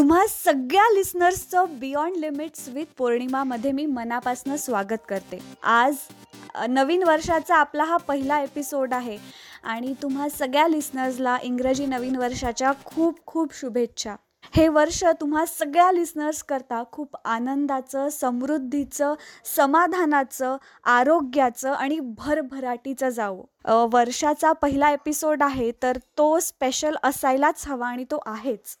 तुम्हा सगळ्या लिसनर्सचं बियॉन्ड लिमिट्स विथ पौर्णिमामध्ये मी मनापासून स्वागत करते. आज नवीन वर्षाचा आपला हा पहिला एपिसोड आहे आणि तुम्हा सगळ्या लिसनर्सला इंग्रजी नवीन वर्षाच्या खूप खूप शुभेच्छा. हे वर्ष तुम्हा सगळ्या लिसनर्स करता खूप आनंदाचं समृद्धीचं समाधानाचं आरोग्याचं आणि भरभराटीचं जावं. वर्षाचा पहिला एपिसोड आहे तर तो स्पेशल असायलाच हवा आणि तो आहेच.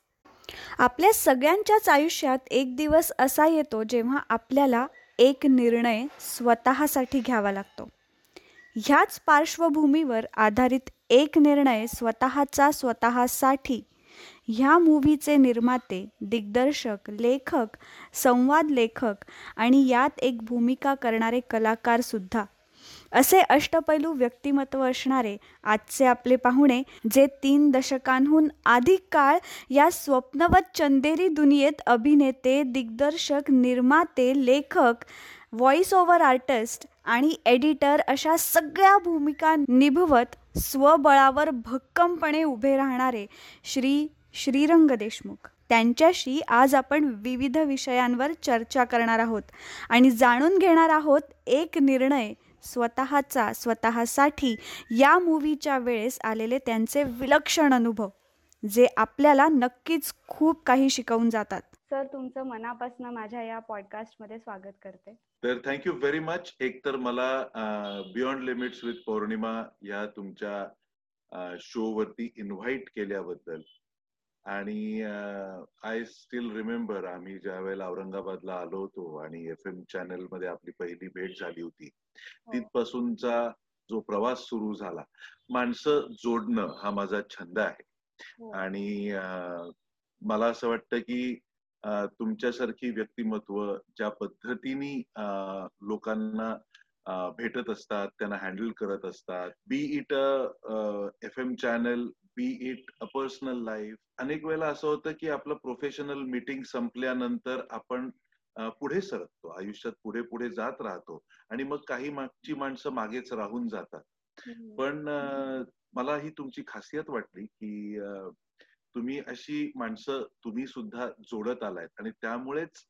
आपल्या सगळ्यांच्याच आयुष्यात एक दिवस असा येतो जेव्हा आपल्याला एक निर्णय स्वतःसाठी घ्यावा लागतो. ह्याच पार्श्वभूमीवर आधारित एक निर्णय स्वतःचा स्वतःसाठी ह्या मूव्हीचे निर्माते दिग्दर्शक लेखक संवाद लेखक आणि यात एक भूमिका करणारे कलाकारसुद्धा असे अष्टपैलू व्यक्तिमत्व असणारे आजचे आपले पाहुणे जे तीन दशकांहून अधिक काळ या स्वप्नवत चंदेरी दुनियेत अभिनेते दिग्दर्शक निर्माते लेखक व्हॉइस ओव्हर आर्टिस्ट आणि एडिटर अशा सगळ्या भूमिका निभवत स्वबळावर भक्कमपणे उभे राहणारे श्री श्रीरंग देशमुख. त्यांच्याशी आज आपण विविध विषयांवर चर्चा करणार आहोत आणि जाणून घेणार आहोत एक निर्णय स्वतःचा स्वतःसाठी या मूवीच्या वेळेस आलेले त्यांचे विलक्षण अनुभव जे आपल्याला नक्कीच खूप काही शिकवून जातात. सर तुमचं मनापासून माझ्या या पॉडकास्टमध्ये स्वागत करते. तर थँक्यू व्हेरी मच एक तर मला बियॉन्ड लिमिट्स विथ पौर्णिमा या तुमच्या शो वरती इन्व्हाइट केल्याबद्दल आणि आय स्टील रिमेंबर आम्ही ज्या वेळेला औरंगाबादला आलो होतो आणि एफ एम चॅनलमध्ये आपली पहिली भेट झाली होती हो. तिथपासूनचा जो प्रवास सुरू झाला माणसं जोडणं हा माझा छंद आहे हो. आणि मला असं वाटतं की तुमच्यासारखी व्यक्तिमत्व ज्या पद्धतीने लोकांना भेटत असतात त्यांना हँडल करत असतात be it a F M channel be it a personal life अनेक वेळेला असं होतं की आपलं प्रोफेशनल मीटिंग संपल्यानंतर आपण पुढे सरकतो आयुष्यात पुढे पुढे जात राहतो आणि मग काही मागची माणसं मागेच राहून जातात. पण मला ही तुमची खासियत वाटली की तुम्ही अशी माणसं तुम्ही सुद्धा जोडत आलायत आणि त्यामुळेच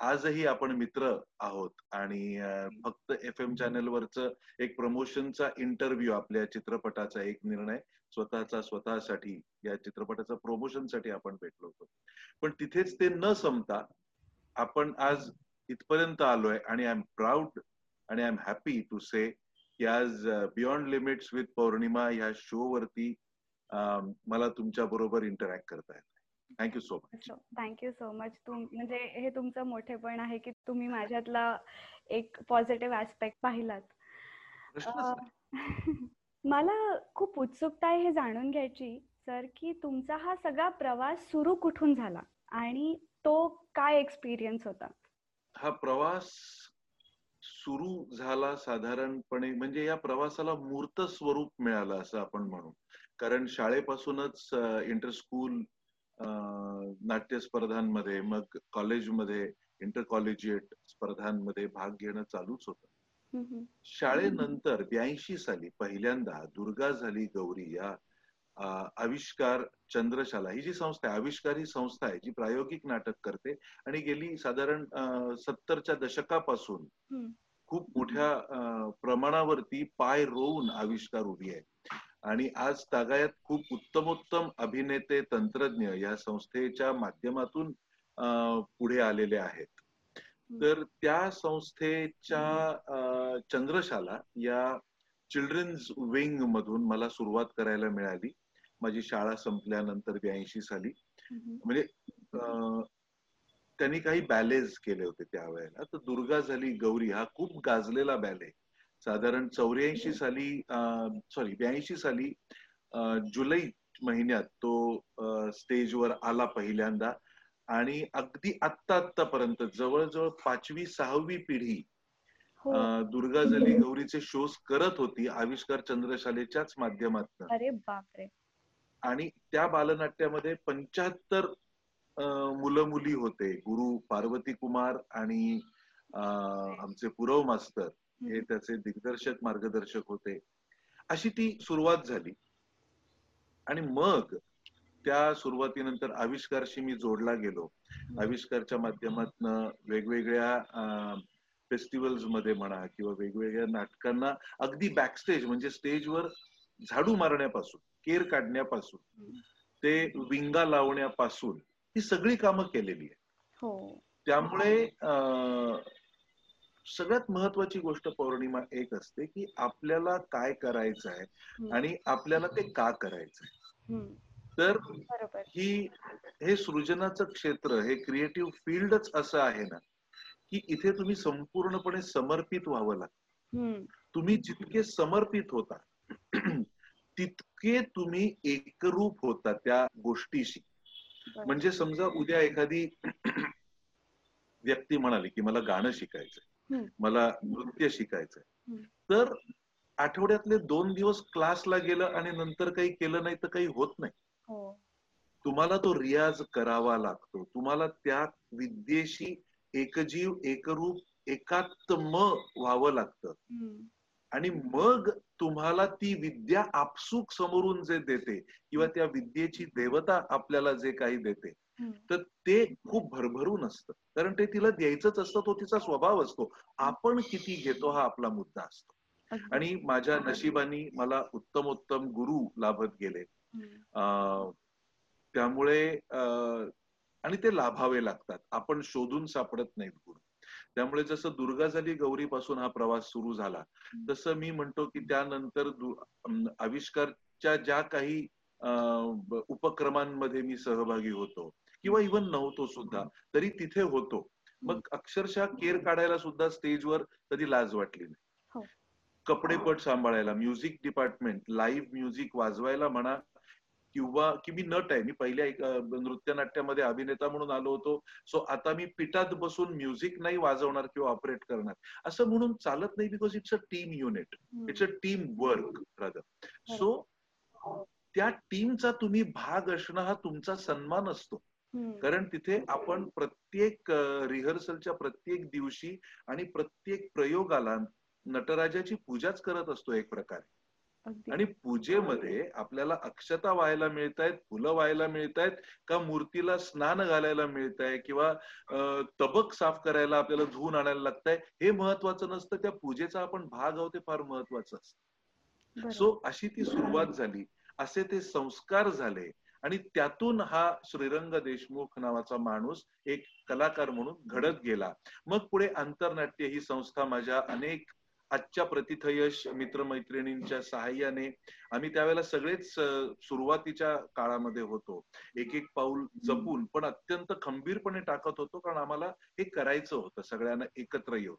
आजही आपण मित्र आहोत आणि फक्त एफ एम चॅनलवरच एक प्रमोशनचा इंटरव्ह्यू आपल्या चित्रपटाचा एक निर्णय स्वतःचा स्वतःसाठी या चित्रपटाचा प्रमोशनसाठी आपण भेटलो होतो. पण तिथेच ते न संपता आपण आज इथपर्यंत आलोय आणि आय एम प्राऊड आणि I am happy to say की आज बियॉन्ड लिमिट्स विथ पौर्णिमा ह्या शो वरती मला तुमच्या बरोबर इंटरॅक्ट करता येत thank you so much thank you so much तुम म्हणजे हे तुमचं मोठेपण आहे की तुम्ही माझ्यातला एक पॉझिटिव्ह ऍस्पेक्ट पाहिलात. मला खूप उत्सुकता आहे हे जाणून घ्यायची सर की तुमचा हा सगळा प्रवास सुरू कुठून झाला आणि तो काय एक्सपिरियन्स होता? हा प्रवास सुरू झाला साधारणपणे म्हणजे या प्रवासाला मूर्त स्वरूप मिळालं असं आपण म्हणू. कारण शाळेपासूनच इंटर स्कूल नाट्य स्पर्धांमध्ये मग कॉलेजमध्ये इंटर कॉलेजिएट स्पर्धांमध्ये भाग घेणं चालूच होतं. शाळेनंतर ब्याऐंशी साली पहिल्यांदा दुर्गा झाली गौरी या आविष्कार चंद्रशाला. ही जी संस्था आहे आविष्कार ही संस्था आहे जी प्रायोगिक नाटक करते आणि गेली साधारण सत्तरच्या दशकापासून खूप मोठ्या प्रमाणावरती पाय रोवून आविष्कार उभी आहे. आणि आज तागायत खूप उत्तमोत्तम अभिनेते तंत्रज्ञ या संस्थेच्या माध्यमातून पुढे आलेले आहेत. तर त्या संस्थेच्या चंद्रशाला या चिल्ड्रन्स विंग मधून मला सुरुवात करायला मिळाली. माझी शाळा संपल्यानंतर ब्याऐंशी साली. म्हणजे त्यांनी काही बॅलेज केले होते त्यावेळेला तर दुर्गा झाली गौरी हा खूप गाजलेला बॅले. साधारण चौऱ्याऐंशी साली सॉरी ब्याऐंशी साली जुलै महिन्यात तो स्टेजवर आला पहिल्यांदा. आणि अगदी आत्ता आत्तापर्यंत जवळजवळ पाचवी सहावी पिढी हो. दुर्गा जली गौरीचे शोज करत होती आविष्कार चंद्रशालेच्याच माध्यमातून. अरे बापरे. आणि त्या बालनाट्यामध्ये पंच्याहत्तर मुलं मुली होते. गुरु पार्वती कुमार आणि आमचे पुरव मास्तर हे त्याचे दिग्दर्शक मार्गदर्शक होते. अशी ती सुरुवात झाली. आणि मग त्या सुरुवातीनंतर आविष्कारशी मी जोडला गेलो. आविष्कारच्या माध्यमातून वेगवेगळ्या फेस्टिवल्समध्ये म्हणा किंवा वेगवेगळ्या नाटकांना अगदी बॅकस्टेज म्हणजे स्टेजवर झाडू मारण्यापासून केर काढण्यापासून ते विंगा लावण्यापासून ही सगळी कामं केलेली आहे हो. त्यामुळे सगळ्यात महत्वाची गोष्ट पौर्णिमा एक असते की आपल्याला काय करायचं आहे. आणि आपल्याला ते का करायचं आहे. तर ही हे सृजनाचं क्षेत्र हे क्रिएटिव्ह फील्डच असं आहे ना की इथे तुम्ही संपूर्णपणे समर्पित व्हावं लागतं. तुम्ही जितके समर्पित होता तितके तुम्ही एकरूप होता त्या गोष्टीशी. म्हणजे समजा उद्या एखादी व्यक्ती म्हणाली की मला गाणं शिकायचंय. मला नृत्य शिकायचंय. तर आठवड्यातले दोन दिवस क्लासला गेलं आणि नंतर काही केलं नाही तर काही होत नाही तुम्हाला तो रियाज करावा लागतो. तुम्हाला त्या विद्येशी एकजीव एकरूप एकात्म व्हावं लागतं. आणि मग तुम्हाला ती विद्या आपसूक समोरून जे देते किंवा त्या विद्येची देवता आपल्याला जे काही देते. तर ते खूप भरभरून असतं. कारण ते तिला द्यायचंच असतं तो तिचा स्वभाव असतो. आपण किती घेतो हा आपला मुद्दा असतो. आणि माझ्या नशिबानी मला उत्तम उत्तम गुरु लाभत गेले. त्यामुळे आणि ते लाभावे लागतात. आपण शोधून सापडत नाहीत गुरु त्यामुळे जसं दुर्गा झाली गौरीपासून हा प्रवास सुरू झाला तसं मी म्हणतो की त्यानंतर आविष्कारच्या ज्या काही उपक्रमांमध्ये मी सहभागी होतो किंवा इव्हन नव्हतो सुद्धा तरी तिथे होतो. मग अक्षरशः केर काढायला सुद्धा स्टेजवर कधी लाज वाटली हो. नाही कपडेपट सांभाळायला म्युझिक डिपार्टमेंट लाईव्ह म्युझिक वाजवायला म्हणा किंवा की मी नट आहे मी पहिल्या एक, अं, नृत्य नाट्यामध्ये अभिनेता म्हणून आलो होतो सो आता मी पिठात बसून म्युझिक नाही वाजवणार किंवा ऑपरेट करणार असं म्हणून चालत नाही because it's a team unit. It's a team work rather so त्या टीमचा तुम्ही भाग असणं हा तुमचा सन्मान असतो. कारण तिथे आपण प्रत्येक रिहर्सलच्या प्रत्येक दिवशी आणि प्रत्येक प्रयोगाला नटराजाची पूजाच करत असतो एक प्रकारे. आणि पूजेमध्ये आपल्याला अक्षता व्हायला मिळत आहेत फुलं व्हायला मिळत आहेत का मूर्तीला स्नान घालायला मिळत आहे किंवा तबक साफ करायला आपल्याला धुवून आणायला लागतंय हे महत्वाचं नसतं. त्या पूजेचा आपण भाग आहोत ते फार महत्वाचं असतं. सो अशी ती सुरुवात झाली. असे ते संस्कार झाले. आणि त्यातून हा श्रीरंग देशमुख नावाचा माणूस एक कलाकार म्हणून घडत गेला. मग पुढे आंतरनाट्य ही संस्था माझ्या अनेक आजच्या प्रतिथयश मित्रमैत्रिणींच्या सहाय्याने आम्ही त्यावेळेला सगळेच सुरुवातीच्या काळामध्ये होतो. एक एक पाऊल जपून पण अत्यंत खंबीरपणे टाकत होतो कारण आम्हाला हे करायचं होतं सगळ्यांना एकत्र येऊन.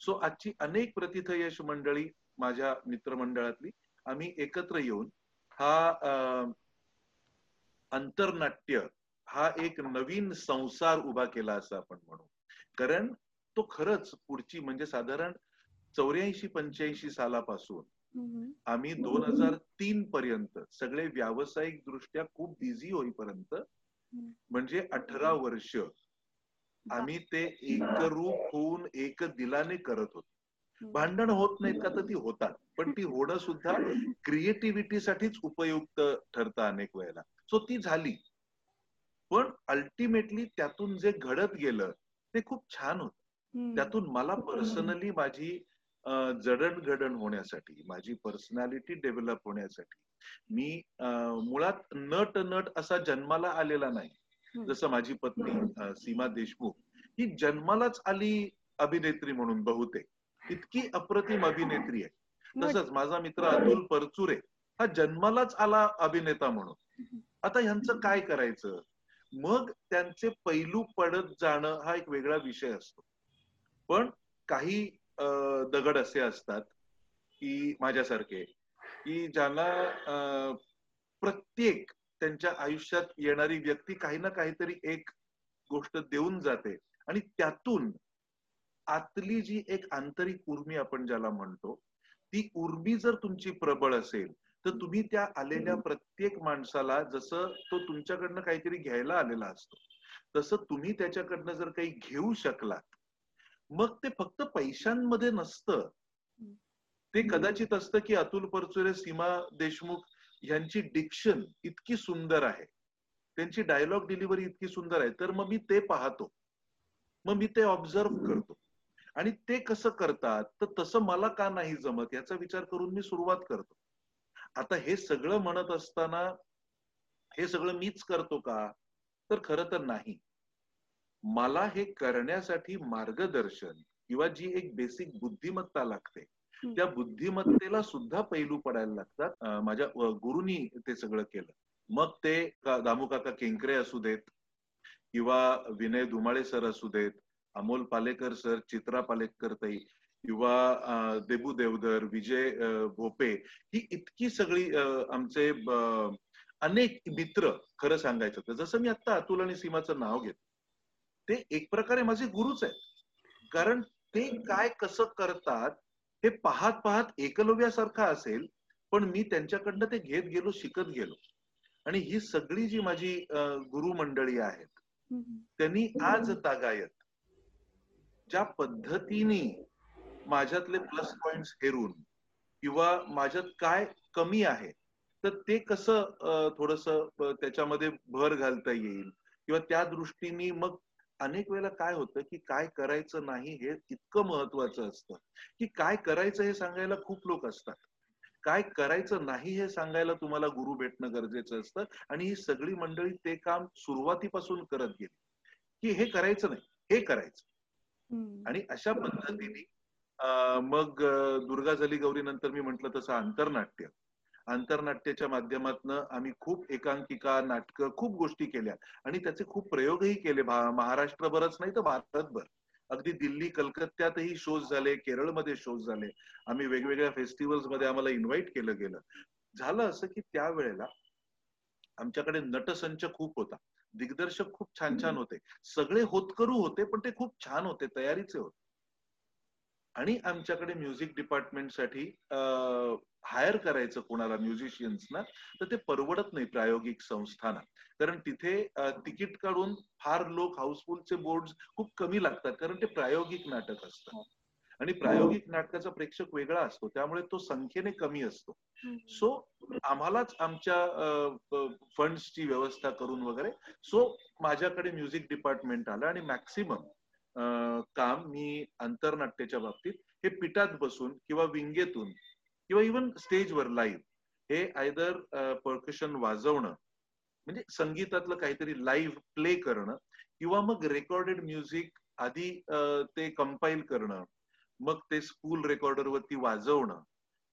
सो आजची अनेक प्रतिथयश मंडळी माझ्या मित्रमंडळातली आम्ही एकत्र येऊन हा आंतरनाट्य हा एक नवीन संसार उभा केला असं आपण म्हणू. कारण तो खरंच पुढची म्हणजे साधारण चौऱ्याऐंशी पंच्याऐंशी सालापासून. आम्ही दोन हजार तीन पर्यंत सगळे व्यावसायिक दृष्ट्या खूप बिझी होईपर्यंत म्हणजे अठरा वर्ष आम्ही ते एकरूप होऊन एक दिलाने करत होतो. भांडण होत नाहीत का तर ती होतात पण ती होणं सुद्धा क्रिएटिव्हिटीसाठीच उपयुक्त ठरतं अनेक वेळेला. सो ती झाली. पण अल्टिमेटली त्यातून जे घडत गेलं ते खूप छान होत. त्यातून मला पर्सनली माझी जडणघडण होण्यासाठी माझी पर्सनॅलिटी डेव्हलप होण्यासाठी मी मुळात नट नट असा जन्माला आलेला नाही. जसं माझी पत्नी सीमा देशमुख ही जन्मालाच आली अभिनेत्री म्हणून बहुतेक. इतकी अप्रतिम अभिनेत्री आहे. तसंच माझा मित्र अतुल परचुरे हा जन्मालाच आला अभिनेता म्हणून. आता ह्यांचं काय करायचं? मग त्यांचे पैलू पडत जाणं हा एक वेगळा विषय असतो. पण काही दगड असे असतात की माझ्यासारखे की ज्यांना प्रत्येक त्यांच्या आयुष्यात येणारी व्यक्ती काही ना काहीतरी एक गोष्ट देऊन जाते. आणि त्यातून आतली जी एक आंतरिक उर्मी आपण ज्याला म्हणतो ती उर्मी जर तुमची प्रबळ असेल तर तुम्ही त्या आलेल्या प्रत्येक माणसाला जसं तो तुमच्याकडनं काहीतरी घ्यायला आलेला असतो तसं तुम्ही त्याच्याकडनं जर काही घेऊ शकलात मग ते फक्त पैशांमध्ये नसतं. ते कदाचित असतं की अतुल परचुरे सीमा देशमुख यांची डिक्शन इतकी सुंदर आहे. त्यांची डायलॉग डिलिव्हरी इतकी सुंदर आहे. तर मग मी ते पाहतो. मग मी ते ऑब्झर्व करतो. आणि ते कसं करतात? तर तसं मला का नाही जमत? याचा विचार करून मी सुरुवात करतो. आता हे सगळं म्हणत असताना हे सगळं मीच करतो का? तर खरं तर नाही. मला हे करण्यासाठी मार्गदर्शन किंवा जी एक बेसिक बुद्धिमत्ता लागते त्या बुद्धिमत्तेला सुद्धा पैलू पडायला लागतात. माझ्या गुरुनी ते सगळं केलं. मग ते दामू काका केंकरे असू देत किंवा विनय धुमाळे सर असू देत अमोल पालेकर सर चित्रा पालेकर ताई किंवा देबू देवधर विजय भोपे ही इतकी सगळी आमचे अनेक मित्र खरं सांगायचं तर जसं मी आता अतुल आणि सीमाचं नाव घेतो ते एक प्रकारे माझे गुरुच आहेत. कारण ते काय कसं करतात हे पाहत पाहत एकलव्यासारखा असेल पण मी त्यांच्याकडनं ते घेत गेलो शिकत गेलो. आणि ही सगळी जी माझी गुरु मंडळी आहेत त्यांनी आज तागायत ज्या पद्धतीने माझ्यातले प्लस पॉइंट हेरून किंवा माझ्यात काय कमी आहे तर ते कसं थोडस त्याच्यामध्ये भर घालता येईल? किंवा त्या दृष्टीने मग अनेक वेळेला काय होतं की काय करायचं नाही हे इतकं महत्वाचं असतं. की काय करायचं हे सांगायला खूप लोक असतात. काय करायचं नाही हे सांगायला तुम्हाला गुरु भेटणं गरजेचं असतं. आणि ही सगळी मंडळी ते काम सुरुवातीपासून करत गेली. की हे करायचं नाही हे करायचं. आणि अशा पद्धतीने मग दुर्गा झाली गौरी नंतर मी म्हंटल तसं आंतरनाट्य. आंतरनाट्याच्या माध्यमातून आम्ही खूप एकांकिका नाटकं खूप गोष्टी केल्या. आणि त्याचे खूप प्रयोगही केले. महाराष्ट्रभरच नाही तर भारतभर. अगदी दिल्ली कलकत्त्यातही शोज झाले केरळमध्ये शोज झाले. आम्ही वेगवेगळ्या फेस्टिवल्समध्ये आम्हाला इन्व्हाइट केलं गेलं. झालं असं की त्यावेळेला आमच्याकडे नटसंच खूप होता. दिग्दर्शक खूप छान छान होते. सगळे होतकरू होते पण ते खूप छान होते. तयारीचे होते. आणि आमच्याकडे म्युझिक डिपार्टमेंटसाठी हायर करायचं कोणाला म्युझिशियन्सना तर ते परवडत नाही प्रायोगिक संस्थाना. कारण तिथे तिकीट काढून फार लोक हाऊसफुलचे बोर्ड खूप कमी लागतात कारण ते प्रायोगिक नाटक असतं. आणि प्रायोगिक नाटकाचा प्रेक्षक वेगळा असतो त्यामुळे तो संख्येने कमी असतो. सो आम्हालाच आमच्या फंड्सची व्यवस्था करून वगैरे सो माझ्याकडे म्युझिक डिपार्टमेंट आलं आणि मॅक्सिमम काम मी आंतरनाट्याच्या बाबतीत हे पिठात बसून किंवा विंगेतून किंवा इवन स्टेजवर लाईव्ह हे आयदर पर्कशन वाजवणं म्हणजे संगीतातलं काहीतरी लाईव्ह प्ले करणं किंवा मग रेकॉर्डेड म्युझिक आधी ते कंपाईल करणं मग ते स्पूल रेकॉर्डरवरती वाजवणं.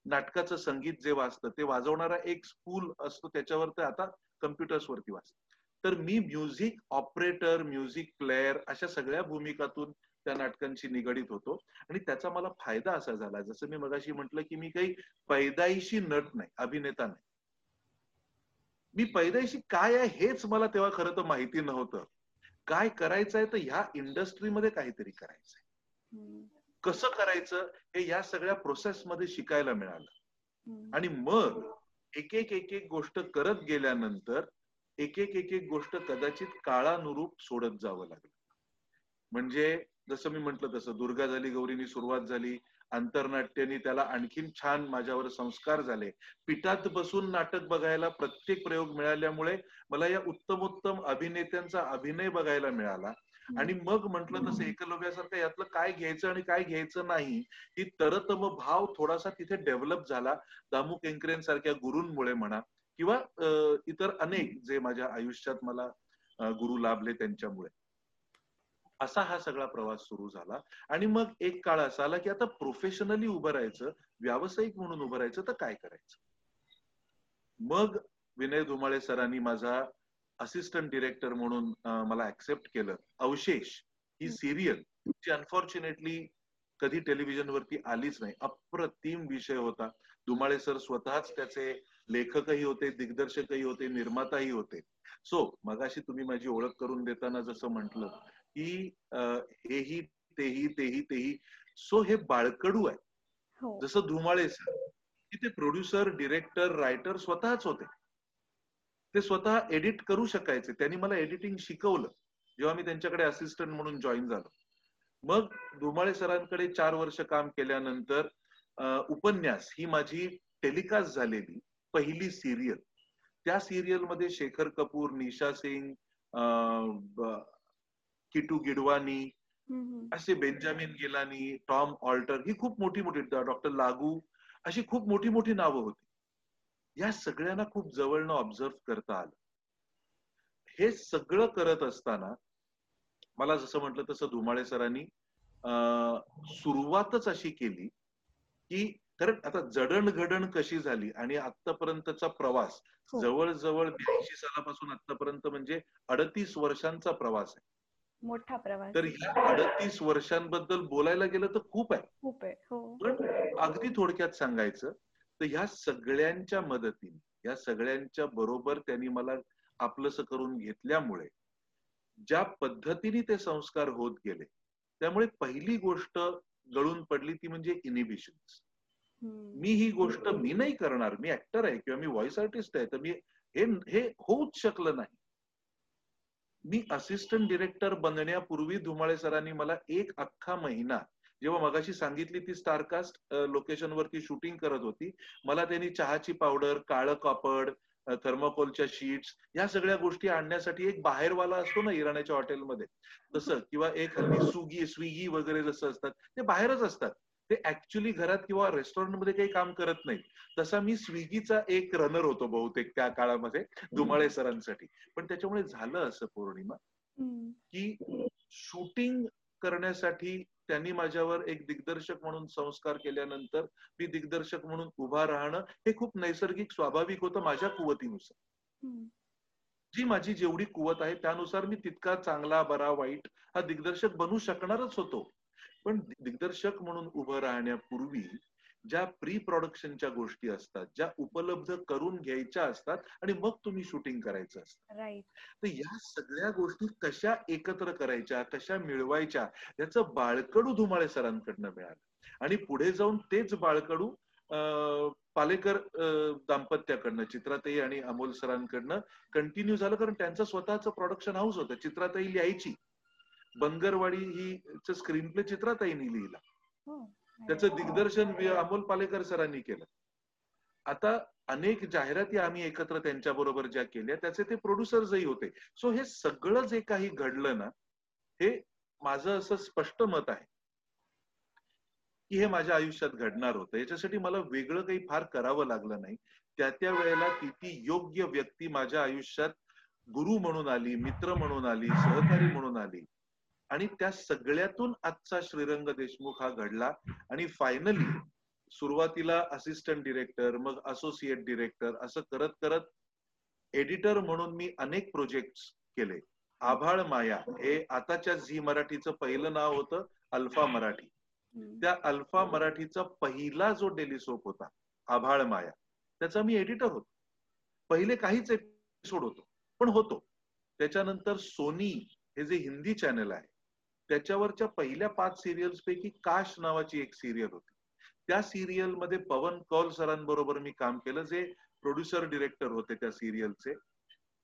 नाटकाचं संगीत जे वाजतं ते वाजवणारा एक स्पूल असतो त्याच्यावर ते आता कम्प्युटर्सवरती वाजतं. तर मी म्युझिक ऑपरेटर म्युझिक प्लेअर अशा सगळ्या भूमिकातून त्या नाटकांशी निगडीत होतो. आणि त्याचा मला फायदा असा झाला. जसं मी मगाशी म्हटलं की मी काही पैदाईशी नट नाही अभिनेता नाही. मी पैदाईशी काय आहे हेच मला तेव्हा खरं तर माहिती नव्हतं. काय करायचंय तर ह्या इंडस्ट्रीमध्ये काहीतरी करायचंय. कसं करायचं हे या सगळ्या प्रोसेसमध्ये शिकायला मिळालं. आणि मग एक एक एक एक गोष्ट करत गेल्यानंतर एक एक एक एक गोष्ट कदाचित काळानुरूप सोडत जावं लागलं. म्हणजे जसं मी म्हंटल तसं दुर्गा झाली गौरीनी सुरुवात झाली आंतरनाट्यानी त्याला आणखीन छान माझ्यावर संस्कार झाले. पिठात बसून नाटक बघायला प्रत्येक प्रयोग मिळाल्यामुळे मला या उत्तमोत्तम अभिनेत्यांचा अभिनय बघायला मिळाला. आणि मग म्हंटल तसं एकलव्यासारखं यातलं काय घ्यायचं आणि काय घ्यायचं नाही ही तरतम भाव थोडासा तिथे डेव्हलप झाला. दामू केंकरेंसारख्या गुरूंमुळे म्हणा. किंवा इतर अनेक जे माझ्या आयुष्यात मला गुरु लाभले त्यांच्यामुळे. असा हा सगळा प्रवास सुरू झाला. आणि मग एक काळ असा आला की आता प्रोफेशनली उभं राहायचं व्यावसायिक म्हणून उभं राहायचं तर काय करायचं? मग विनय धुमाळे सरांनी माझा असिस्टंट डिरेक्टर म्हणून मला ऍक्सेप्ट केलं. अवशेष ही सिरियल जी अनफॉर्च्युनेटली कधी टेलिव्हिजन वरती आलीच नाही. अप्रतिम विषय होता. धुमाळे सर स्वतःच त्याचे लेखकही होते दिग्दर्शकही होते निर्माताही होते. सो मगाशी तुम्ही माझी ओळख करून देताना जसं म्हंटल की हेही तेही तेही तेही सो हे बाळकडू आहे. हो. जसं धुमाळे सर की ते प्रोड्युसर डिरेक्टर रायटर स्वतःच होते. ते स्वतः एडिट करू शकायचे. त्यांनी मला एडिटिंग शिकवलं. जेव्हा मी त्यांच्याकडे असिस्टंट म्हणून जॉईन झालो. मग धुमाळे सरांकडे चार वर्ष काम केल्यानंतर उपन्यास ही माझी टेलिकास्ट झालेली. पहिली सिरियल त्या सिरियलमध्ये शेखर कपूर निशा सिंग किटू गिडवानी असे बेंजामिन गिलानी टॉम ऑल्टर ही खूप मोठी मोठी डॉक्टर लागू अशी खूप मोठी मोठी नावं होती. या सगळ्यांना खूप जवळनं ऑब्झर्व करता आलं. हे सगळं करत असताना मला जसं म्हटलं तसं धुमाळे सरांनी सुरुवातच अशी केली की कारण आता जडणघडण कशी झाली आणि आतापर्यंतचा प्रवास हो. जवळजवळ ब्याऐंशी सालापासून आतापर्यंत म्हणजे अडतीस वर्षांचा प्रवास आहे मोठा प्रवास तर ह्या अडतीस वर्षांबद्दल बोलायला गेलं तर खूप आहे खूप आहे हो. पण अगदी थोडक्यात सांगायचं तर ह्या सगळ्यांच्या मदतीने या सगळ्यांच्या बरोबर त्यांनी मला आपलंस करून घेतल्यामुळे ज्या पद्धतीने ते संस्कार होत गेले त्यामुळे पहिली गोष्ट गळून पडली ती म्हणजे इनिबिशन मी ही गोष्ट मी नाही करणार. मी ऍक्टर आहे किंवा मी व्हॉइस आर्टिस्ट आहे तर मी हे हे होऊच शकलं नाही. मी असिस्टंट डिरेक्टर बनण्यापूर्वी धुमाळे सरांनी मला एक अख्खा महिना जेव्हा मगाशी सांगितली ती स्टारकास्ट लोकेशन वरती शूटिंग करत होती. मला त्यांनी चहाची पावडर काळं कापड थर्मोकोलच्या शीट्स या सगळ्या गोष्टी आणण्यासाठी एक बाहेरवाला असतो ना इराण्याच्या हॉटेलमध्ये तसं किंवा एक हल्ली सुगी स्विगी वगैरे जसं असतात ते बाहेरच असतात. ते ऍक्च्युली घरात किंवा रेस्टॉरंटमध्ये काही काम करत नाही तसा मी स्विगीचा एक रनर होतो बहुतेक त्या काळामध्ये दुमाळे सरांसाठी. पण त्याच्यामुळे झालं असं पौर्णिमा की शूटिंग करण्यासाठी त्यांनी माझ्यावर एक दिग्दर्शक म्हणून संस्कार केल्यानंतर मी दिग्दर्शक म्हणून उभा राहणं हे खूप नैसर्गिक स्वाभाविक होतं माझ्या कुवतीनुसार. जी माझी जेवढी कुवत आहे त्यानुसार मी तितका चांगला बरा वाईट हा दिग्दर्शक बनू शकणारच होतो. पण दिग्दर्शक म्हणून उभं राहण्यापूर्वी ज्या प्री प्रोडक्शनच्या गोष्टी असतात ज्या उपलब्ध करून घ्यायच्या असतात आणि मग तुम्ही शूटिंग करायचं असतं. तर या सगळ्या गोष्टी कशा एकत्र करायच्या कशा मिळवायच्या याचं बाळकडू धुमाळे सरांकडनं मिळालं. आणि पुढे जाऊन तेच बाळकडू पालेकर दाम्पत्याकडनं चित्राताई आणि अमोल सरांकडनं कंटिन्यू झालं कारण त्यांचं स्वतःचं प्रोडक्शन हाऊस होतं. चित्राताई लिहायची. बनगरवाडी ही स्क्रीन प्ले चित्राताईंनी लिहिला. हो. त्याचं दिग्दर्शन अमोल पालेकर सरांनी केलं. आता अनेक जाहिराती आम्ही एकत्र त्यांच्या बरोबर ज्या केल्या त्याचे ते प्रोड्युसर्सही होते. सो हे सगळं जे काही घडलं ना हे माझं असं स्पष्ट मत आहे. की हे माझ्या आयुष्यात घडणार होतं. याच्यासाठी मला वेगळं काही फार करावं लागलं नाही. त्या त्या वेळेला ती ती योग्य व्यक्ती माझ्या आयुष्यात गुरु म्हणून आली मित्र म्हणून आली सहकारी म्हणून आली आणि त्या सगळ्यातून आजचा श्रीरंग देशमुख हा घडला. आणि फायनली सुरुवातीला असिस्टंट डिरेक्टर मग असोसिएट डिरेक्टर असं करत करत एडिटर म्हणून मी अनेक प्रोजेक्ट केले. आभाळ माया हे आताच्या झी मराठीचं पहिलं नाव होतं अल्फा मराठी. त्या अल्फा मराठीचा पहिला जो डेलिसोप होता आभाळ माया त्याचा मी एडिटर होतो. पहिले काहीच एपिसोड होतो पण होतो. त्याच्यानंतर सोनी हे जे हिंदी चॅनल आहे त्याच्यावरच्या पहिल्या पाच सिरियल्स पैकी काश नावाची एक सिरियल होती. त्या सिरियलमध्ये पवन कौल सरांबरोबर मी काम केलं जे प्रोड्युसर डिरेक्टर होते त्या सिरियलचे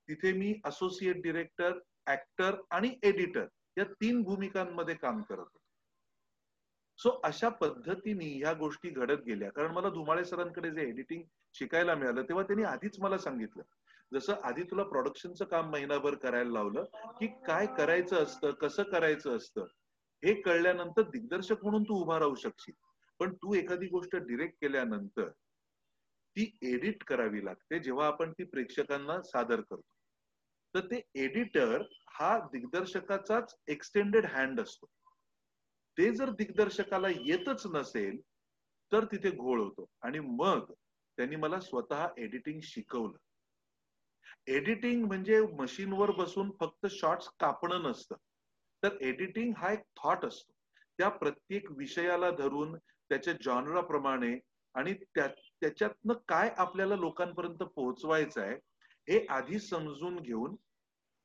तिथे मी असोसिएट डिरेक्टर ऍक्टर आणि एडिटर या तीन भूमिकांमध्ये काम करत होतो. सो अशा पद्धतीने ह्या गोष्टी घडत गेल्या. कारण मला धुमाळे सरांकडे जे एडिटिंग शिकायला मिळालं तेव्हा त्यांनी आधीच मला सांगितलं जसं आधी तुला प्रोडक्शनचं काम महिनाभर करायला लावलं की काय करायचं असतं कसं करायचं असतं हे कळल्यानंतर दिग्दर्शक म्हणून तू उभा राहू शकशील. पण तू एखादी गोष्ट डिरेक्ट केल्यानंतर ती एडिट करावी लागते जेव्हा आपण ती प्रेक्षकांना सादर करतो. तर ते एडिटर हा दिग्दर्शकाचाच एक्सटेंडेड हँड असतो. ते जर दिग्दर्शकाला येतच नसेल तर तिथे घोळ होतो. आणि मग त्यांनी मला स्वतः एडिटिंग शिकवलं. एडिटिंग म्हणजे मशीनवर बसून फक्त शॉर्ट्स कापणं नसतं. तर एडिटिंग हा एक थॉट असतो. त्या प्रत्येक विषयाला धरून त्याच्या जॉनराप्रमाणे आणि त्याच्यातनं काय आपल्याला लोकांपर्यंत पोहोचवायचं आहे हे आधी समजून घेऊन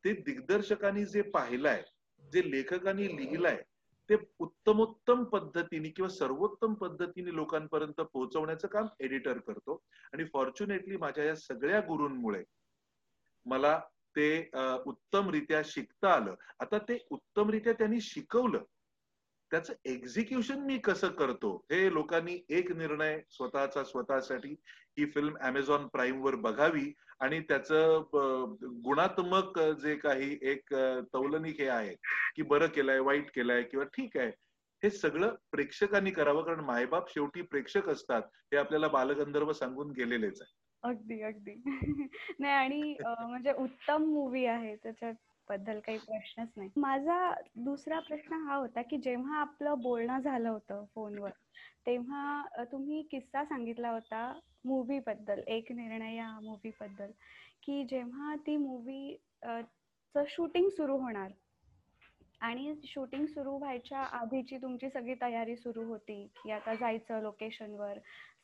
ते दिग्दर्शकांनी जे पाहिलंय जे लेखकांनी लिहिलंय ते उत्तमोत्तम पद्धतीने किंवा सर्वोत्तम पद्धतीने लोकांपर्यंत पोहोचवण्याचं काम एडिटर करतो. आणि फॉर्च्युनेटली माझ्या या सगळ्या गुरूंमुळे मला ते उत्तमरित्या शिकता आलं. आता ते उत्तमरित्या त्यांनी शिकवलं. त्याचं एक्झिक्युशन मी कसं करतो? हे लोकांनी एक निर्णय स्वतःचा स्वतःसाठी ही फिल्म अमेझॉन प्राईम वर बघावी आणि त्याचं गुणात्मक जे काही एक तौलनिक हे आहे की बरं केलंय वाईट केलंय किंवा ठीक आहे हे सगळं प्रेक्षकांनी करावं. कारण मायबाप शेवटी प्रेक्षक असतात हे आपल्याला बालगंधर्व सांगून गेलेलेच आहे. अगदी अगदी. नाही आणि म्हणजे उत्तम मूवी आहे त्याच्यात बद्दल काही प्रश्नच नाही. माझा दुसरा प्रश्न हा होता की जेव्हा आपलं बोलणं झालं होतं फोनवर तेव्हा तुम्ही किस्सा सांगितला होता मूवी बद्दल एक निर्णय या मूवी बद्दल की जेव्हा ती मूवी च शूटिंग सुरू होणार आणि शूटिंग सुरू व्हायच्या आधीची तुमची सगळी तयारी सुरू होती की आता जायचं लोकेशनवर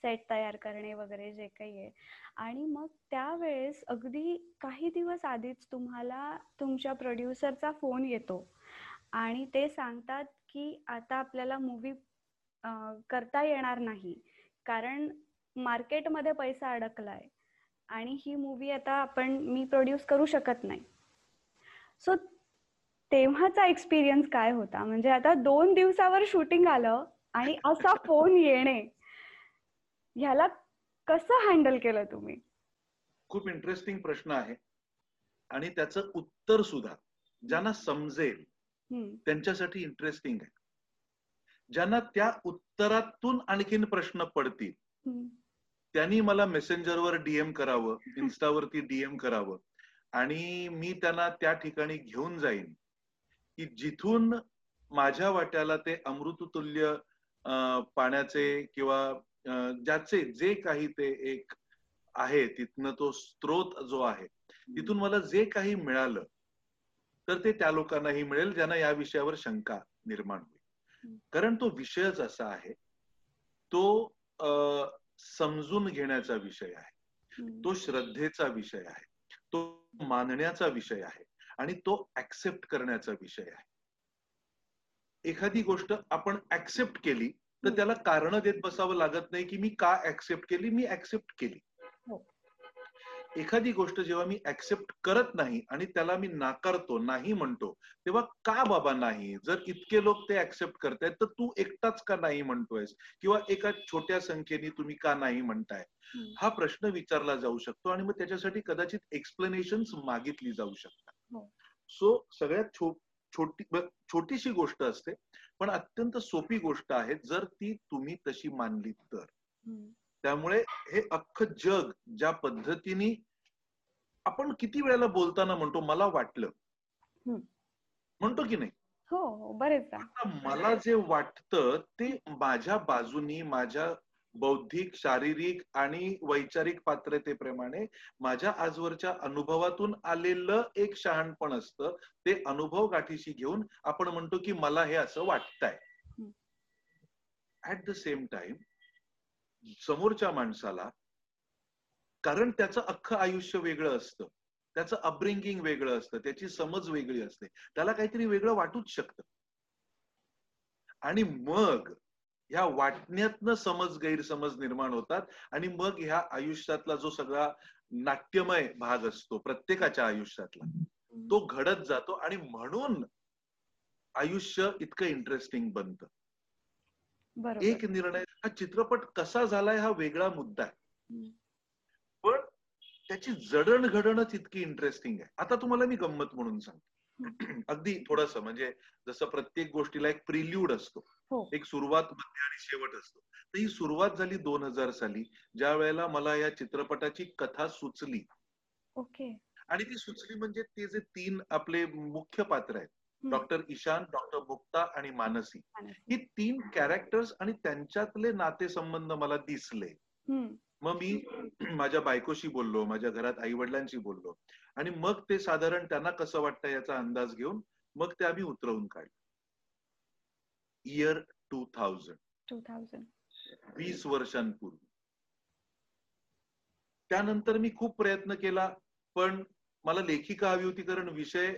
सेट तयार करणे वगैरे जे काही आहे. आणि मग त्यावेळेस अगदी काही दिवस आधीच तुम्हाला तुमच्या प्रोड्युसरचा फोन येतो. आणि ते सांगतात की आता आपल्याला मूवी करता येणार नाही. कारण मार्केटमध्ये पैसा अडकलाय. आणि ही मूवी आता आपण मी प्रोड्यूस करू शकत नाही. सो तेव्हाचा एक्सपिरियन्स काय होता? म्हणजे आता दोन दिवसावर शूटिंग आलं आणि असा फोन येणे. ह्याला कसं हँडल केलं तुम्ही? खूप इंटरेस्टिंग प्रश्न आहे. आणि त्याचं उत्तर सुद्धा ज्यांना समजेल त्यांच्यासाठी इंटरेस्टिंग आहे. ज्यांना त्या उत्तरातून आणखीन प्रश्न पडतील त्यांनी मला मेसेंजरवर डीएम करावं इन्स्टावरती डीएम करावं. आणि मी त्यांना त्या ठिकाणी घेऊन जाईन की जिथून माझ्या वाट्याला ते अमृततुल्य पाण्याचे किंवा ज्याचे जे काही ते एक आहे तिथनं तो स्त्रोत जो आहे तिथून मला जे काही मिळालं तर ते त्या लोकांनाही मिळेल ज्यांना या विषयावर शंका निर्माण होईल. कारण तो विषयच असा आहे तो समजून घेण्याचा विषय आहे. तो श्रद्धेचा विषय आहे तो मानण्याचा विषय आहे आणि तो ऍक्सेप्ट करण्याचा विषय आहे. एखादी गोष्ट आपण ऍक्सेप्ट केली तर त्याला कारण देत बसावं लागत नाही की मी का ऍक्सेप्ट केली मी ऍक्सेप्ट केली. हो. एखादी गोष्ट जेव्हा मी ऍक्सेप्ट करत नाही आणि त्याला मी नाकारतो नाही म्हणतो तेव्हा का बाबा नाही? जर इतके लोक ते ऍक्सेप्ट करतायत तर तू एकटाच का नाही म्हणतोयस? किंवा एका छोट्या संख्येने तुम्ही का नाही म्हणताय? हा प्रश्न विचारला जाऊ शकतो आणि मग त्याच्यासाठी कदाचित एक्सप्लेनेशन मागितली जाऊ शकतात. सो हो. सगळ्यात छोटी छोटीशी गोष्ट असते पण अत्यंत सोपी गोष्ट आहे जर ती तुम्ही तशी मानली तर. त्यामुळे हे अख्खं जग ज्या पद्धतीने आपण किती वेळेला बोलताना म्हणतो मला वाटलं. म्हणतो की नाही? हो, हो बरेच मला जे वाटतं ते माझ्या बाजूनी माझ्या बौद्धिक शारीरिक आणि वैचारिक पात्रतेप्रमाणे माझ्या आजवरच्या अनुभवातून आलेलं एक शहाणपण असतं. ते अनुभव गाठीशी घेऊन आपण म्हणतो की मला हे असं वाटतंय. ऍट द सेम टाइम समोरच्या माणसाला कारण त्याचं अख्खं आयुष्य वेगळं असतं. त्याचं अपब्रिंगिंग वेगळं असतं. त्याची समज वेगळी असते. त्याला काहीतरी वेगळं वाटूच शकतं. आणि मग ह्या वाटण्यातनं समज गैरसमज निर्माण होतात आणि मग ह्या आयुष्यातला जो सगळा नाट्यमय भाग असतो प्रत्येकाच्या आयुष्यातला तो घडत जातो आणि म्हणून आयुष्य इतकं इंटरेस्टिंग बनतं. एक निर्णय हा चित्रपट कसा झालाय हा वेगळा मुद्दा आहे. पण त्याची जडणघडणच इतकी इंटरेस्टिंग आहे. आता तुम्हाला मी गंमत म्हणून सांगतो. अगदी थोडस म्हणजे जसं प्रत्येक गोष्टीला एक प्रिल्यूड असतो. हो. एक सुरुवात मध्य आणि शेवट असतो. तर ही सुरुवात झाली दोन हजार साली ज्या वेळेला मला या चित्रपटाची कथा सुचली. ओके. आणि ती सुचली म्हणजे ते जे तीन आपले मुख्य पात्र आहेत डॉक्टर ईशान डॉक्टर मुक्ता आणि मानसी. ही तीन कॅरेक्टर्स आणि त्यांच्यातले नातेसंबंध मला दिसले. मग मी माझ्या बायकोशी बोललो माझ्या घरात आई वडिलांशी बोललो. आणि मग ते साधारण त्यांना कसं वाटतं याचा अंदाज घेऊन मग ते आम्ही उतरवून काढलं. Year two thousand two thousand वीस वर्षांपूर्वी. त्यानंतर मी खूप प्रयत्न केला पण मला लेखिका हवी होती कारण विषय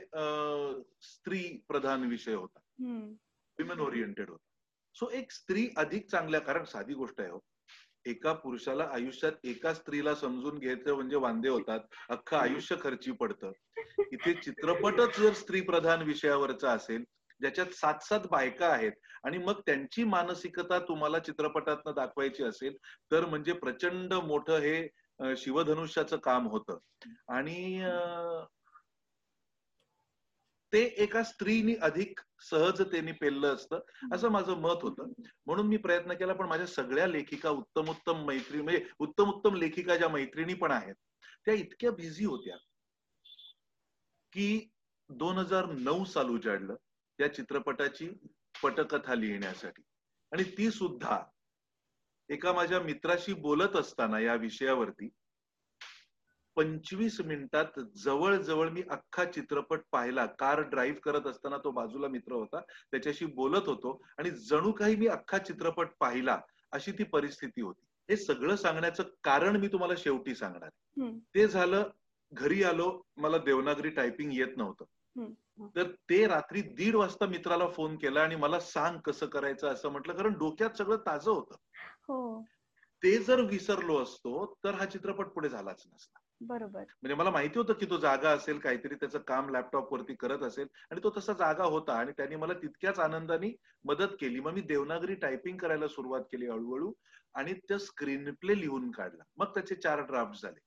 स्त्री प्रधान विषय होता. विमेन ओरिएंटेड होता. सो एक स्त्री अधिक चांगल्या कारण साधी गोष्ट आहे हो. एका पुरुषाला आयुष्यात एका स्त्रीला समजून घ्यायचं म्हणजे वांदे होतात. अख्खं आयुष्य खर्ची पडतं. इथे चित्रपटच जर स्त्री प्रधान विषयावरचा असेल ज्याच्यात सात सात बायका आहेत आणि मग त्यांची मानसिकता तुम्हाला चित्रपटातनं दाखवायची असेल तर म्हणजे प्रचंड मोठं हे शिवधनुष्याचं काम होतं. आणि ते एका स्त्रीनी अधिक सहजतेने पेललं असतं असं माझं मत होतं. म्हणून मी प्रयत्न केला पण माझ्या सगळ्या लेखिका उत्तम उत्तम मैत्री म्हणजे उत्तम उत्तम लेखिका ज्या मैत्रिणी पण आहेत त्या इतक्या बिझी होत्या की दोन हजार नऊ साल उजाडलं त्या चित्रपटाची पटकथा लिहिण्यासाठी. आणि ती सुद्धा एका माझ्या मित्राशी बोलत असताना या विषयावरती पंचवीस मिनिटात जवळजवळ मी अख्खा चित्रपट पाहिला. कार ड्राईव्ह करत असताना तो बाजूला मित्र होता. त्याच्याशी बोलत होतो आणि जणू काही मी अख्खा चित्रपट पाहिला अशी ती परिस्थिती होती. हे सगळं सांगण्याचं कारण मी तुम्हाला शेवटी सांगणार. ते झालं घरी आलो मला देवनागरी टायपिंग येत नव्हतं. तर ते रात्री दीड वाजता मित्राला फोन केला आणि मला सांग कसं करायचं असं म्हटलं कारण डोक्यात सगळं ताजं होतं. हो. ते जर विसरलो असतो तर हा चित्रपट पुढे झालाच नसता. बरोबर. म्हणजे मला माहिती होतं की तो जागा असेल काहीतरी त्याचं काम लॅपटॉप वरती करत असेल आणि तो तसा जागा होता आणि त्यांनी मला तितक्याच आनंदाने मदत केली. मग मी देवनागरी टायपिंग करायला सुरुवात केली हळूहळू आणि त्या स्क्रीन प्ले लिहून काढला. मग त्याचे चार ड्राफ्ट झाले.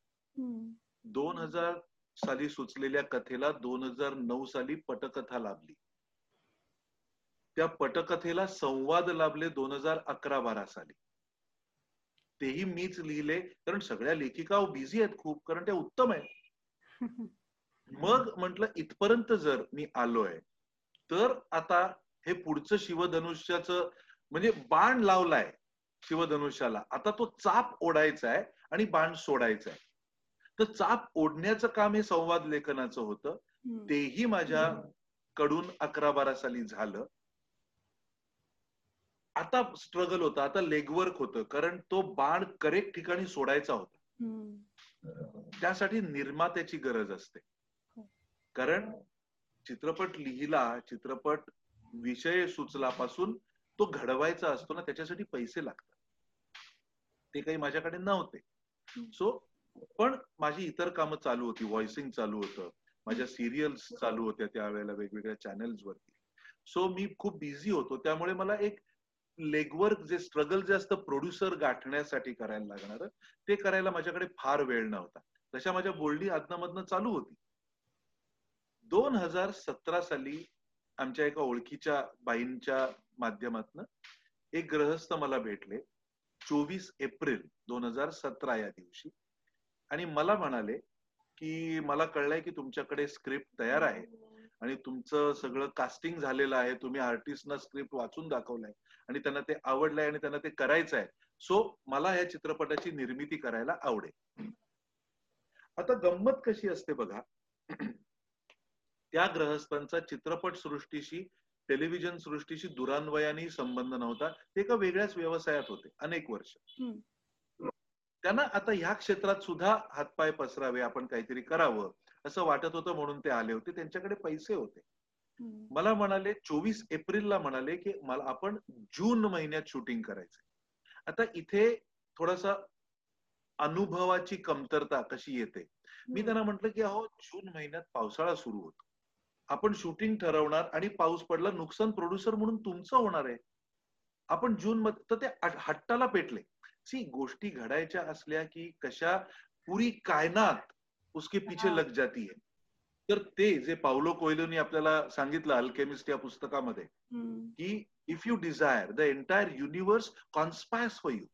दोन हजार साली सुचलेल्या कथेला दोन हजार नऊ साली पटकथा लाभली. त्या पटकथेला संवाद लाभले दोन हजार अकरा बारा साली. तेही मीच लिहिले कारण सगळ्या लेखिका बिझी आहेत खूप कारण त्या उत्तम आहेत. मग म्हंटल इथपर्यंत जर मी आलोय तर आता हे पुढचं शिवधनुष्याचं म्हणजे बाण लावलाय शिवधनुष्याला. आता तो चाप ओढायचा आहे आणि बाण सोडायचा आहे तर चाप ओढण्याचं काम हे संवाद लेखनाचं होतं. तेही माझ्या कडून अकरा बारा साली झालं. आता स्ट्रगल होतं आता लेगवर्क होतं कारण तो बाण करेक्ट ठिकाणी सोडायचा होता. त्यासाठी निर्मात्याची गरज असते. हो. कारण चित्रपट लिहिला चित्रपट विषय सुचलापासून तो घडवायचा असतो ना त्याच्यासाठी पैसे लागतात. ते काही माझ्याकडे नव्हते. सो पण माझी इतर कामं चालू होती व्हॉइसिंग चालू होतं. माझ्या सिरियल्स चालू होत्या त्यावेळेला वेगवेगळ्या चॅनल्स वरती. सो मी खूप बिझी होतो त्यामुळे मला एक लेगवर्क जे स्ट्रगल जे असतं प्रोड्युसर गाठण्यासाठी करायला लागणार ते करायला माझ्याकडे फार वेळ नव्हता. तशा माझ्या बोलणी आदनामधनं चालू होती. दोन हजार सतरा साली आमच्या एका ओळखीच्या बाईंच्या माध्यमातन एक ग्रहस्थ मला भेटले चोवीस एप्रिल दोन हजार सतरा या दिवशी. आणि मला म्हणाले की मला कळलंय की तुमच्याकडे स्क्रिप्ट तयार आहे. आणि तुमचं सगळं कास्टिंग झालेलं आहे तुम्ही आर्टिस्टना स्क्रिप्ट वाचून दाखवलंय आणि त्यांना ते आवडलंय आणि त्यांना ते करायचं आहे सो मला या चित्रपटाची निर्मिती करायला आवडेल. आता गंमत कशी असते बघा. त्या ग्रहस्थांचा चित्रपट सृष्टीशी टेलिव्हिजन सृष्टीशी दुरान्वयाने संबंध नव्हता. ते एका वेगळ्याच व्यवसायात होते अनेक वर्ष. त्यांना आता ह्या क्षेत्रात सुद्धा हातपाय पसरावे आपण काहीतरी करावं. असं वाटत होतं म्हणून ते आले होते. त्यांच्याकडे पैसे होते. मला म्हणाले चोवीस एप्रिलला म्हणाले की मला आपण जून महिन्यात शूटिंग करायचंय. आता इथे थोडासा अनुभवाची कमतरता कशी येते. मी त्यांना म्हटलं की अहो जून महिन्यात पावसाळा सुरू होतो. आपण शूटिंग ठरवणार आणि पाऊस पडला नुकसान प्रोड्युसर म्हणून तुमचं होणार आहे. आपण जून मध्ये तर ते हट- हट्टाला पेटले. सी गोष्टी घडायच्या असल्या की कशा पुरी कायनात उसके पीछे. लग जाती है। तर ते जे पावलो कोयलोनी आपल्याला सांगितलं अल्केमिस्ट या पुस्तकामध्ये. की if you desire the entire universe conspires for you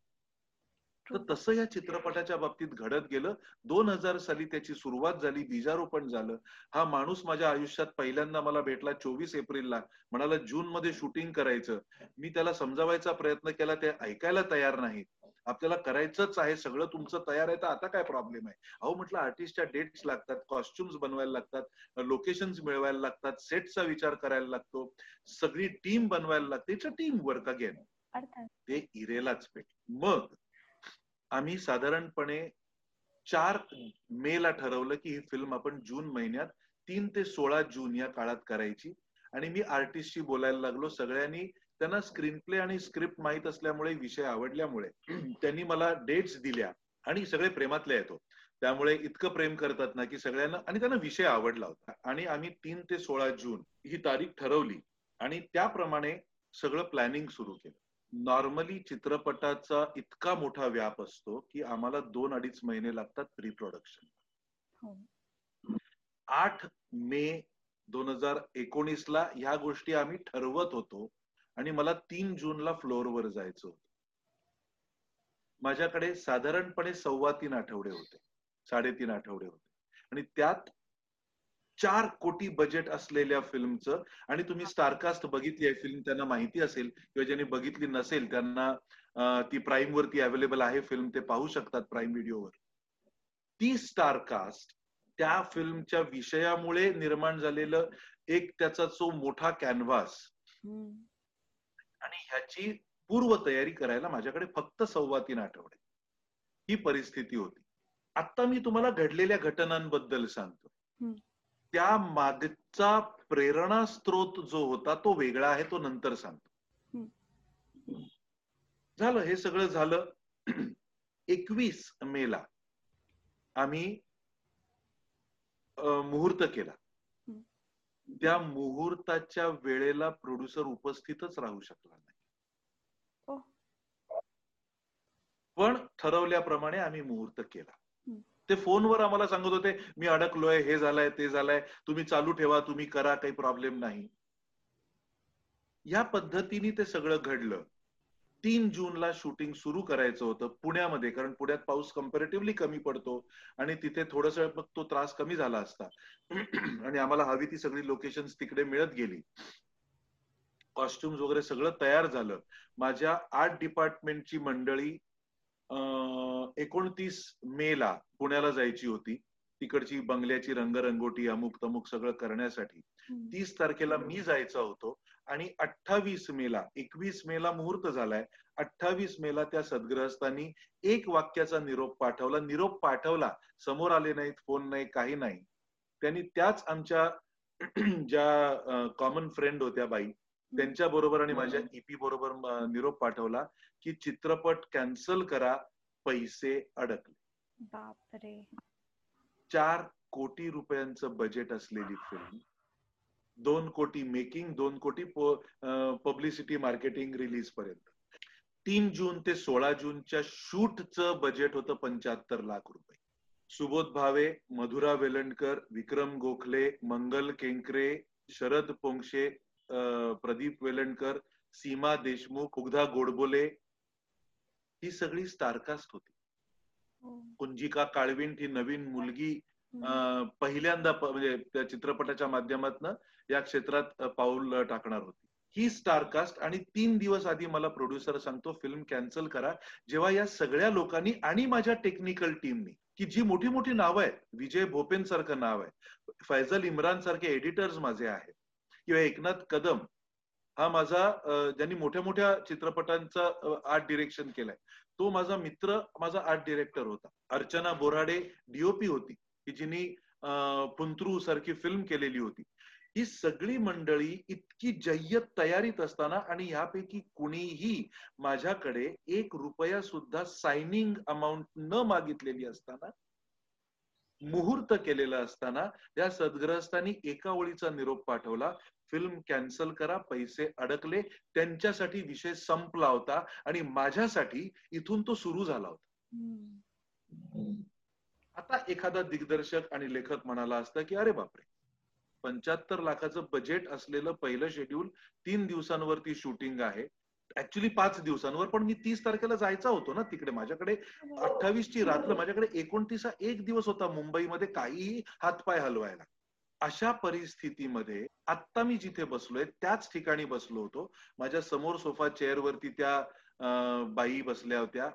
तर. तसं या चित्रपटाच्या बाबतीत घडत गेलं. दोन हजार साली त्याची सुरुवात झाली बीजारोपण झालं. हा माणूस माझ्या आयुष्यात पहिल्यांदा मला भेटला चोवीस एप्रिलला. म्हणाला जून मध्ये शूटिंग करायचं. मी त्याला समजावायचा प्रयत्न केला ते ऐकायला तयार नाही आपल्याला करायचंच आहे सगळं तुमचं तयार आहे तर आता काय प्रॉब्लेम आहे? अहो म्हटलं आर्टिस्टच्या डेट्स लागतात कॉस्ट्युम्स बनवायला लागतात लोकेशन्स मिळवायला लागतात सेटचा विचार करायला लागतो सगळी टीम बनवायला लागते. It's a team work again अर्थात. ते इरेलाच पेट मग आम्ही साधारणपणे चार मे ला ठरवलं की ही फिल्म आपण जून महिन्यात तीन ते सोळा जून या काळात करायची. आणि मी आर्टिस्टशी बोलायला लागलो. सगळ्यांनी त्यांना स्क्रीन प्ले आणि स्क्रिप्ट माहीत असल्यामुळे विषय आवडल्यामुळे त्यांनी मला डेट्स दिल्या आणि सगळे प्रेमातले येतो त्यामुळे इतकं प्रेम करतात ना की सगळ्यांना आणि त्यांना विषय आवडला होता. आणि आम्ही तीन ते सोळा जून ही तारीख ठरवली आणि त्याप्रमाणे सगळं प्लॅनिंग सुरू केलं. नॉर्मली चित्रपटाचा इतका मोठा व्याप असतो की आम्हाला दोन अडीच महिने लागतात प्री प्रोडक्शन हो. आठ मे दोन हजार एकोणीस ला ह्या गोष्टी आम्ही ठरवत होतो. आणि मला तीन जूनला फ्लोअरवर जायचं होतं. माझ्याकडे साधारणपणे सव्वा तीन आठवडे होते साडेतीन आठवडे होते. आणि त्यात चार कोटी बजेट असलेल्या फिल्मचं आणि तुम्ही स्टारकास्ट बघितली आहे फिल्म त्यांना माहिती असेल किंवा ज्यांनी बघितली नसेल त्यांना ती प्राईम वरती अवेलेबल आहे फिल्म ते पाहू शकतात प्राईम व्हिडिओवर ती स्टारकास्ट त्या फिल्मच्या विषयामुळे निर्माण झालेलं एक त्याचा जो मोठा कॅनव्हास आणि ह्याची पूर्व तयारी करायला माझ्याकडे फक्त सव्वा तीन आठवडे. ही परिस्थिती होती. आता मी तुम्हाला घडलेल्या घटनांबद्दल सांगतो. त्या मागचा प्रेरणा स्त्रोत जो होता तो वेगळा आहे तो नंतर सांगतो. झालं हे सगळं झालं. एकवीस मेला आम्ही मुहूर्त केला. त्या मुहूर्ताच्या वेळेला प्रोड्युसर उपस्थितच राहू शकला नाही. पण ठरवल्याप्रमाणे आम्ही मुहूर्त केला. ते फोनवर आम्हाला सांगत होते मी अडकलोय हे झालंय ते झालंय. तुम्ही चालू ठेवा तुम्ही करा काही प्रॉब्लेम नाही. या पद्धतीने ते सगळं घडलं. तीन जूनला शूटिंग सुरू करायचं होतं पुण्यामध्ये कारण पुण्यात पाऊस कम्पॅरेटिव्हली कमी पडतो आणि तिथे थोडस मग तो त्रास कमी झाला असता. आणि आम्हाला हवी ती सगळी लोकेशन तिकडे मिळत गेली. कॉस्ट्युम्स वगैरे सगळं तयार झालं. माझ्या आर्ट डिपार्टमेंटची मंडळी एकोणतीस मे ला पुण्याला जायची होती. तिकडची बंगल्याची रंगरंगोटी अमुक तमुक सगळं करण्यासाठी. तीस तारखेला मी जायचा होतो. आणि अठ्ठावीस मेला एकवीस मेला मुहूर्त झालाय. अठ्ठावीस मेला त्या सद्ग्रहस्थांनी एक वाक्याचा निरोप पाठवला. निरोप पाठवला समोर आले नाहीत फोन नाही काही नाही. त्यांनी त्याच आमच्या ज्या कॉमन फ्रेंड होत्या बाई त्यांच्या बरोबर आणि माझ्या ईपी बरोबर निरोप पाठवला की चित्रपट कॅन्सल करा पैसे अडकले. बापरे. चार कोटी रुपयांचं बजेट असलेली फिल्म दोन कोटी मेकिंग दोन कोटी पब्लिसिटी मार्केटिंग रिलीज पर्यंत. तीन जून ते सोळा जूनच्या शूटचं बजेट होतं पंच्याहत्तर लाख रुपये. सुबोध भावे मधुरा वेलणकर विक्रम गोखले मंगल केंकरे शरद पोंक्षे प्रदीप वेलणकर सीमा देशमुख उगधा गोडबोले ही सगळी स्टारकास्ट होती. कुंजिका काळविंट ही नवीन मुलगी पहिल्यांदा म्हणजे त्या चित्रपटाच्या माध्यमातून या क्षेत्रात पाऊल टाकणार होती. ही स्टारकास्ट आणि तीन दिवस आधी मला प्रोड्युसर सांगतो फिल्म कॅन्सल करा. जेव्हा या सगळ्या लोकांनी आणि माझ्या टेक्निकल टीमनी की जी मोठी मोठी नावं आहेत विजय भोपेन सारखं नाव आहे फैजल इम्रान सारखे एडिटर्स माझे आहेत किंवा एकनाथ कदम हा माझा ज्यांनी मोठ्या मोठ्या चित्रपटांचा आर्ट डिरेक्शन केलाय तो माझा मित्र माझा आर्ट डिरेक्टर होता. अर्चना बोराडे डीओपी होती की जिनी पुंतरू सारखी फिल्म केलेली होती. ही सगळी मंडळी इतकी जय्यत तयारीत असताना आणि यापैकी कुणीही माझ्याकडे एक रुपया सुद्धा सायनिंग अमाऊंट न मागितलेली असताना मुहूर्त केलेला असताना या सद्ग्रहस्थांनी एका ओळीचा निरोप पाठवला. फिल्म कॅन्सल करा पैसे अडकले. त्यांच्यासाठी विषय संपला होता आणि माझ्यासाठी इथून तो सुरू झाला होता. आता एखादा दिग्दर्शक आणि लेखक म्हणाला असता की अरे बापरे पंच्याहत्तर लाखाचं बजेट असलेलं पहिलं शेड्यूल तीन दिवसांवरती शूटिंग आहे. ऍक्च्युली पाच दिवसांवर पण मी तीस तारखेला जायचा होतो ना तिकडे. माझ्याकडे अठ्ठावीस ची रात्र माझ्याकडे एकोणतीस एक दिवस होता मुंबईमध्ये काहीही हातपाय हलवायला. अशा परिस्थितीमध्ये आत्ता मी जिथे बसलोय त्याच ठिकाणी बसलो होतो. माझ्यासमोर सोफा चेअरवरती त्या बाई बसल्या होत्या.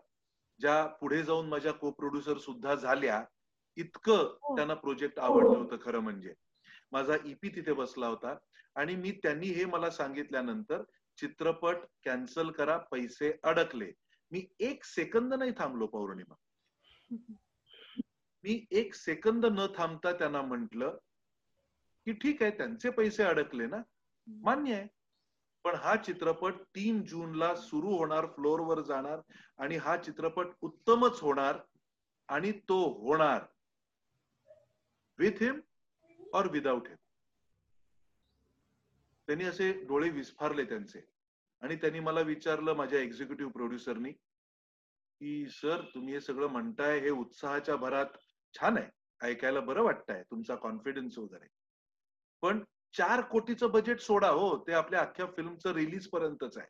ज्या पुढे जाऊन माझ्या को प्रोड्युसर सुद्धा झाल्या. इतकं त्यांना प्रोजेक्ट आवडलं होतं खरं म्हणजे. माझा ईपी तिथे बसला होता. आणि मी त्यांनी हे मला सांगितल्यानंतर चित्रपट कॅन्सल करा पैसे अडकले. मी एक सेकंद नाही थांबलो पौर्णिमा. मी एक सेकंद न थांबता त्यांना म्हंटल की ठीक आहे त्यांचे पैसे अडकले ना. मान्य आहे. पण हा चित्रपट तीन जूनला सुरू होणार फ्लोअरवर जाणार आणि हा चित्रपट उत्तमच होणार आणि तो होणार. विथ हिम और विदाउट हिम त्यांनी असे डोळे विस्फारले त्यांचे. आणि त्यांनी मला विचारलं माझ्या एक्झिक्युटिव्ह प्रोड्युसरनी की सर तुम्ही हे सगळं म्हणताय हे उत्साहाच्या भरात छान आहे. ऐकायला बरं वाटतंय. तुमचा कॉन्फिडन्स वगैरे. पण चार कोटीचं बजेट सोडा हो. ते आपल्या अख्ख्या फिल्मचं रिलीज पर्यंतच आहे.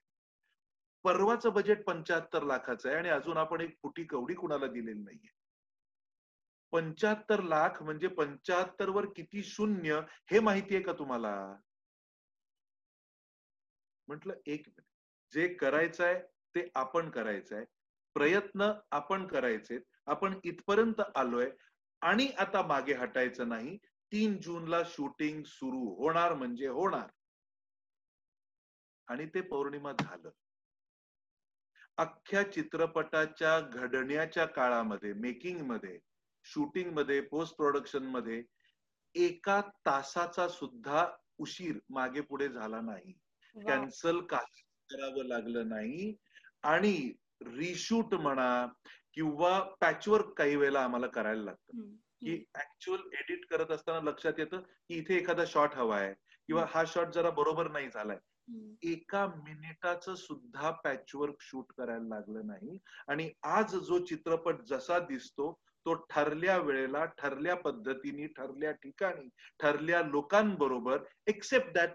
परवाचं बजेट पंच्याहत्तर लाखाचं आहे. आणि अजून आपण एक फुटी कवडी कुणाला दिलेली नाहीये. पंच्याहत्तर लाख म्हणजे पंच्याहत्तर वर किती शून्य हे माहिती आहे का तुम्हाला? म्हटलं एक मिनिट. जे करायचंय ते आपण करायचंय. प्रयत्न आपण करायचे आपण इथपर्यंत आलोय. आणि आता मागे हटायचं नाही. तीन जूनला शूटिंग सुरू होणार म्हणजे होणार. आणि ते पौर्णिमा झालं. अख्ख्या चित्रपटाच्या घडण्याच्या काळामध्ये मेकिंगमध्ये शूटिंगमध्ये पोस्ट प्रोडक्शनमध्ये एका तासाचा सुद्धा उशीर मागे पुढे झाला नाही. कॅन्सल काही करावं लागलं नाही. आणि रिशूट म्हणा किंवा पॅचवर्क काही वेळेला आम्हाला करायला लागतं. की ऍक्च्युअल एडिट करत असताना लक्षात येतं की इथे एखादा शॉट हवा आहे किंवा हा शॉट जरा बरोबर नाही झालाय. एका मिनिटाचं सुद्धा पॅचवर्क शूट करायला लागलं नाही. आणि आज जो चित्रपट जसा दिसतो तो ठरल्या वेळेला ठरल्या पद्धतीने ठरल्या ठिकाणी ठरल्या लोकांबरोबर except that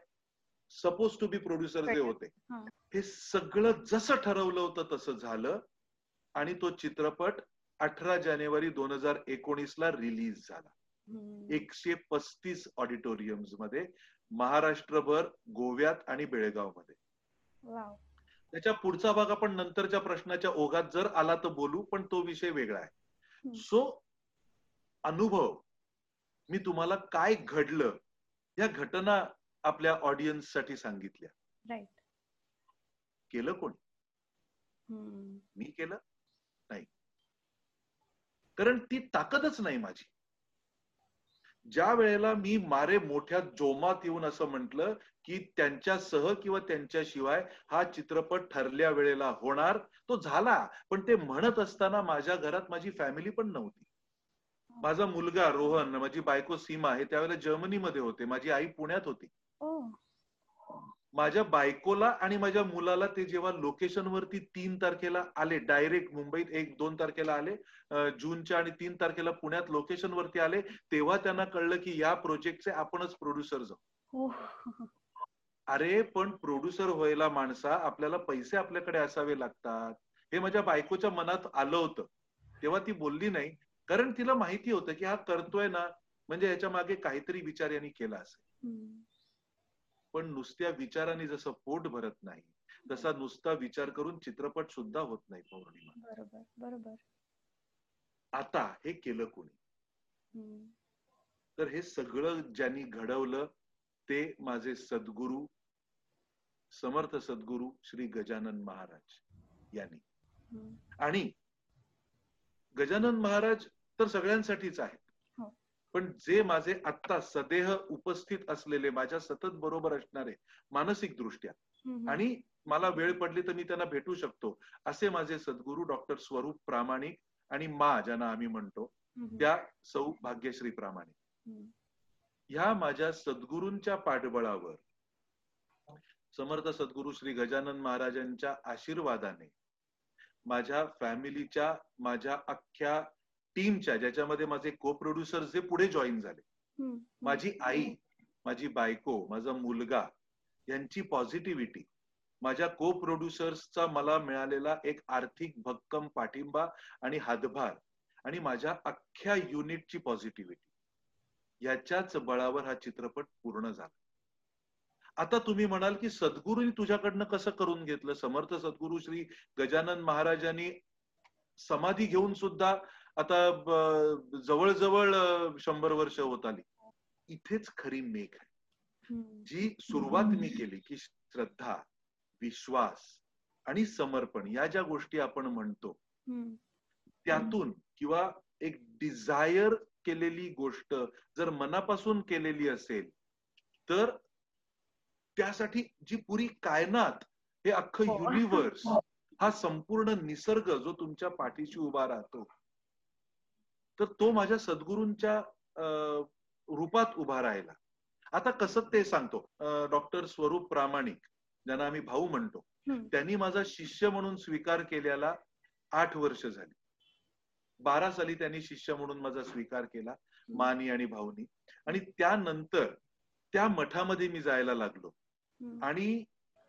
suppose to be producer जे होते हा. सगळं जसं ठरवलं होतं तसं झालं आणि तो चित्रपट अठरा जानेवारी दोन हजार एकोणीस ला रिलीज झाला. एकशे पस्तीस ऑडिटोरियम्समध्ये महाराष्ट्रभर गोव्यात आणि बेळगावमध्ये. त्याच्या पुढचा भाग आपण नंतरच्या प्रश्नाच्या ओघात जर आला तर बोलू पण तो विषय वेगळा आहे. सो अनुभव मी तुम्हाला काय घडलं या घटना आपल्या ऑडियन्ससाठी सांगितल्या. राईट केलं कोणी? मी केलं? नाही. कारण ती ताकदच नाही माझी. ज्या वेळेला मी मारे मोठ्या जोमात येऊन असं म्हटलं की त्यांच्यासह किंवा त्यांच्याशिवाय हा चित्रपट ठरल्या वेळेला होणार तो झाला. पण ते म्हणत असताना माझ्या घरात माझी फॅमिली पण नव्हती. माझा मुलगा रोहन माझी बायको सीमा हे त्यावेळेला जर्मनीमध्ये होते. माझी आई पुण्यात होती. माझ्या बायकोला आणि माझ्या मुलाला ते जेव्हा लोकेशन वरती तीन तारखेला आले डायरेक्ट मुंबईत एक दोन तारखेला आले जूनच्या आणि तीन तारखेला पुण्यात लोकेशन वरती आले तेव्हा त्यांना कळलं की या प्रोजेक्टचे आपणच प्रोड्युसर जाऊ अरे पण प्रोड्युसर व्हायला माणसा आपल्याला पैसे आपल्याकडे असावे लागतात. हे माझ्या बायकोच्या मनात आलं होतं. तेव्हा ती बोलली नाही. कारण तिला माहिती होतं की हा करतोय ना म्हणजे याच्या मागे काहीतरी विचार यांनी केला असेल. पण नुसत्या विचाराने जसं पोट भरत नाही तसा नुसता विचार करून चित्रपट सुद्धा होत नाही पौर्णिमा. बरोबर बरोबर. आता हे केलं कोणी? तर हे सगळं ज्यांनी घडवलं ते माझे सद्गुरू समर्थ सद्गुरू श्री गजानन महाराज यांनी. आणि गजानन महाराज तर सगळ्यांसाठीच आहेत. हो. पण जे माझे आत्ता सदेह उपस्थित असलेले माझ्या सतत बरोबर असणारे मानसिक दृष्ट्या आणि मला वेळ पडली तर मी त्यांना भेटू शकतो असे माझे सद्गुरू डॉक्टर स्वरूप प्रामाणिक आणि मा ज्यांना आम्ही म्हणतो त्या सौ भाग्यश्री प्रामाणिक ह्या माझ्या सद्गुरूंच्या पाठबळावर समर्थ सद्गुरू श्री गजानन महाराजांच्या आशीर्वादाने माझ्या फॅमिलीच्या माझ्या अख्ख्या टीमच्या ज्याच्यामध्ये माझे को प्रोड्युसर जे पुढे जॉईन झाले. माझी आई माझी बायको माझा मुलगा यांची पॉझिटिव्हिटी माझ्या को प्रोड्युसर्सचा मला मिळालेला एक आर्थिक भक्कम पाठिंबा आणि हातभार आणि माझ्या अख्ख्या युनिटची पॉझिटिव्हिटी याच्याच बळावर हा चित्रपट पूर्ण झाला. आता तुम्ही म्हणाल की सद्गुरूंनी तुझ्याकडनं कसं करून घेतलं? समर्थ सद्गुरू श्री गजानन महाराजांनी समाधी घेऊन सुद्धा आता जवळजवळ शंभर वर्ष होत आली. इथेच खरी मेघ आहे. जी सुरुवात मी केली की श्रद्धा विश्वास आणि समर्पण या ज्या गोष्टी आपण म्हणतो त्यातून किंवा एक डिझायर केलेली गोष्ट जर मनापासून केलेली असेल तर त्यासाठी जी पुरी कायनात हे अख्खं हो. युनिव्हर्स हा संपूर्ण निसर्ग जो तुमच्या पाठीशी उभा राहतो तर तो माझ्या सद्गुरूंच्या रूपात उभा राहिला आता कसं ते सांगतो डॉक्टर स्वरूप प्रामाणिक ज्यांना आम्ही भाऊ म्हणतो. त्यांनी माझा शिष्य म्हणून स्वीकार केल्याला आठ वर्ष झाली बारा साली त्यांनी शिष्य म्हणून माझा स्वीकार केला मानी आणि भाऊनी आणि त्यानंतर त्या मठामध्ये मी जायला लागलो. आणि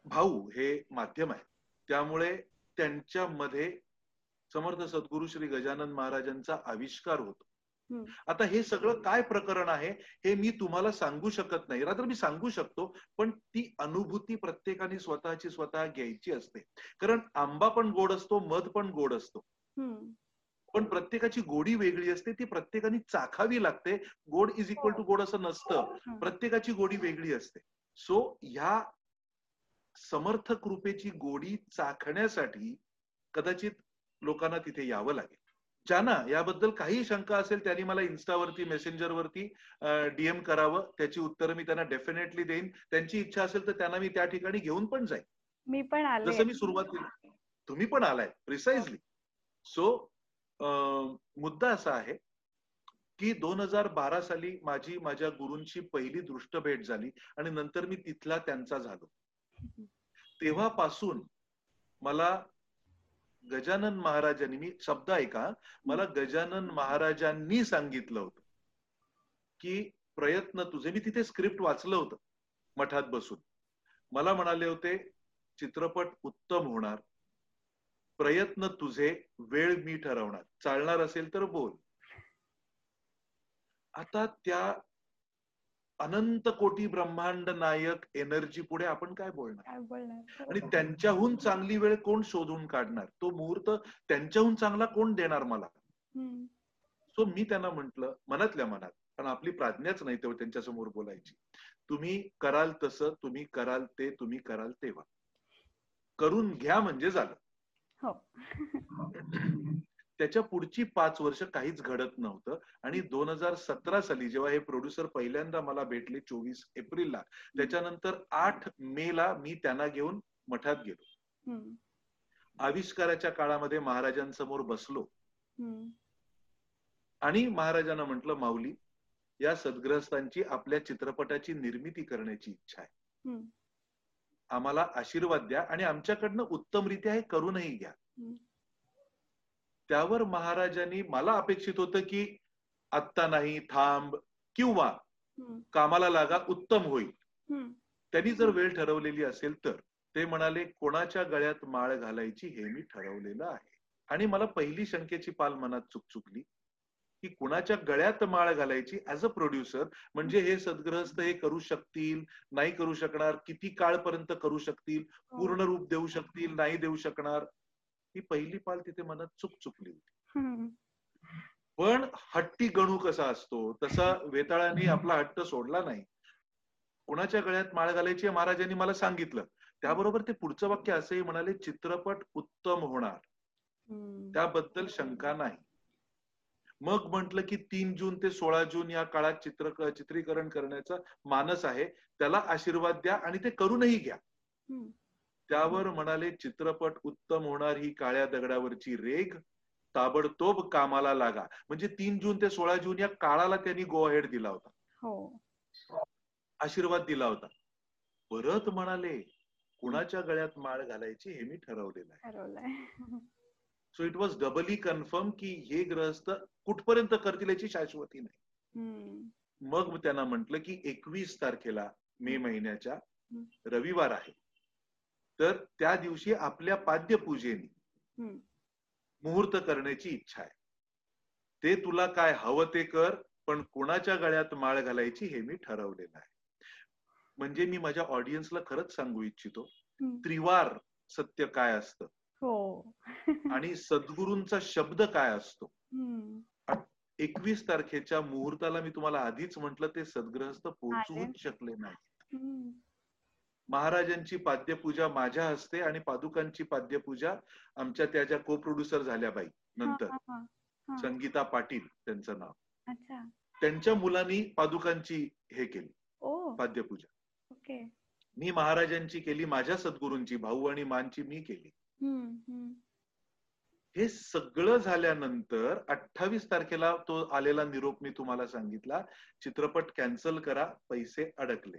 भाऊ हे माध्यम आहे. त्यामुळे त्यांच्यामध्ये समर्थ सद्गुरु श्री गजानन महाराजांचा आविष्कार होतो. आता हे सगळं काय प्रकरण आहे हे मी तुम्हाला सांगू शकत नाही. रात्र मी सांगू शकतो पण ती अनुभूती प्रत्येकाने स्वतःची स्वतः घ्यायची असते. कारण आंबा पण गोड असतो मध पण गोड असतो. पण प्रत्येकाची गोडी वेगळी असते ती प्रत्येकाने चाखावी लागते. गोड इज इक्वल टू गोड असं नसतं. प्रत्येकाची गोडी वेगळी असते. सो ह्या समर्थ कृपेची गोडी चाखण्यासाठी कदाचित लोकांना तिथे यावं लागेल. ज्यांना याबद्दल काही शंका असेल त्यांनी मला इन्स्टावरती मेसेंजरवरती डीएम करावं त्याची उत्तरं मी त्यांना डेफिनेटली देईन. त्यांची इच्छा असेल तर त्यांना मी त्या ठिकाणी घेऊन पण जाईन. मी पण आले. जसं मी सुरुवातीला तुम्ही पण आलाय प्रिसाइजली सो मुद्दा असा आहे की दोन हजार बारा साली माझी माझ्या गुरूंची पहिली दृष्ट भेट झाली आणि नंतर मी तिथला त्यांचा झालो. तेव्हापासून मला गजानन महाराजांनी मी शब्द ऐका मला गजानन महाराजांनी सांगितलं होतं की प्रयत्न तुझे. मी तिथे स्क्रिप्ट वाचलं होतं मठात बसून. मला म्हणाले होते चित्रपट उत्तम होणार. प्रयत्न तुझे वेळ मी ठरवणार. चालणार असेल तर बोल. आता त्या अनंत कोटी ब्रह्मांड नायक एनर्जी पुढे आपण काय बोलणार? आणि त्यांच्याहून चांगली वेळ कोण शोधून काढणार? तो मुहूर्त त्यांच्याहून चांगला कोण देणार मला. सो मी त्यांना म्हंटल मनातल्या मनात कारण आपली प्राज्ञाच नाही तेव्हा त्यांच्यासमोर बोलायची. तुम्ही कराल तसं तुम्ही कराल ते तुम्ही कराल तेव्हा. करून घ्या म्हणजे झालं. हो. त्याच्या पुढची पाच वर्ष काहीच घडत नव्हतं आणि दोन हजार सतरा साली जेव्हा हे प्रोड्युसर पहिल्यांदा मला भेटले चोवीस एप्रिलला त्याच्यानंतर आठ मे ला मी त्यांना घेऊन मठात गेलो. आविष्काराच्या काळामध्ये महाराजांसमोर बसलो. आणि महाराजांना म्हटलं माऊली या सद्ग्रस्तांची आपल्या चित्रपटाची निर्मिती करण्याची इच्छा आहे. आम्हाला आशीर्वाद द्या आणि आमच्याकडनं उत्तमरित्या हे करूनही घ्या. त्यावर महाराजांनी मला अपेक्षित होतं की आत्ता नाही थांब किंवा. कामाला लागा उत्तम होईल. त्यांनी जर वेळ ठरवलेली असेल तर. ते म्हणाले कोणाच्या गळ्यात माळ घालायची हे मी ठरवलेलं आहे. आणि मला पहिली शंकेची पाल मनात चुक चुकली की कुणाच्या गळ्यात माळ घालायची ऍज अ प्रोड्युसर म्हणजे हे सद्ग्रहस्थ हे करू शकतील नाही करू शकणार किती काळपर्यंत करू शकतील पूर्ण रूप देऊ शकतील नाही देऊ शकणार. ही पहिली पाल तिथे मनात चूक चुकली होती. पण हट्टी गणू कसा असतो? तसा वेताळाने आपला हट्ट सोडला नाही. कुणाच्या गळ्यात माळ घालायची महाराजांनी मला सांगितलं. त्याबरोबर ते पुढचं वाक्य असंही म्हणाले चित्रपट उत्तम होणार. त्याबद्दल शंका नाही. मग म्हटलं की तीन जून ते सोळा जून या काळात चित्र चित्रीकरण करण्याचा मानस आहे. त्याला आशीर्वाद द्या आणि ते करूनही घ्या. त्यावर म्हणाले चित्रपट उत्तम होणार ही काळ्या दगडावरची रेग ताबडतोब कामाला लागा. म्हणजे तीन जून ते सोळा जून या काळाला त्यांनी गो अहेड दिला होता. हो. आशीर्वाद दिला होता. परत म्हणाले कुणाच्या गळ्यात माळ घालायची हे मी ठरवलेलं आहे. So it was doubly confirm की हे ग्रहस्थ कुठपर्यंत करतील याची शाश्वती नाही. मग त्यांना म्हटलं की एकवीस तारखेला मे महिन्याच्या रविवार आहे. तर त्या दिवशी आपल्या पाद्यपूजेने. मुहूर्त करण्याची इच्छा आहे ते तुला काय हवं ते कर पण कुणाच्या गळ्यात माळ घालायची हे मी ठरवलेलं आहे म्हणजे मी माझ्या ऑडियन्सला खरंच सांगू इच्छितो. त्रिवार सत्य काय असतं हो आणि सद्गुरूंचा शब्द काय असतो. एकवीस तारखेच्या मुहूर्ताला मी तुम्हाला आधीच म्हंटल ते सद्ग्रहस्थ पोहोचवूच शकले नाही. महाराजांची पाद्यपूजा माझ्या हस्ते आणि पादुकांची पाद्यपूजा आमच्या त्या ज्या को प्रोड्युसर झाल्या बाई नंतर. संगीता पाटील त्यांचं नाव. त्यांच्या मुलांनी पादुकांची हे केली. पाद्यपूजा. मी महाराजांची केली माझ्या सद्गुरूंची भाऊ आणि मानची मी केली. हे सगळं झाल्यानंतर अठ्ठावीस तारखेला तो आलेला निरोप मी तुम्हाला सांगितला चित्रपट कॅन्सल करा पैसे अडकले.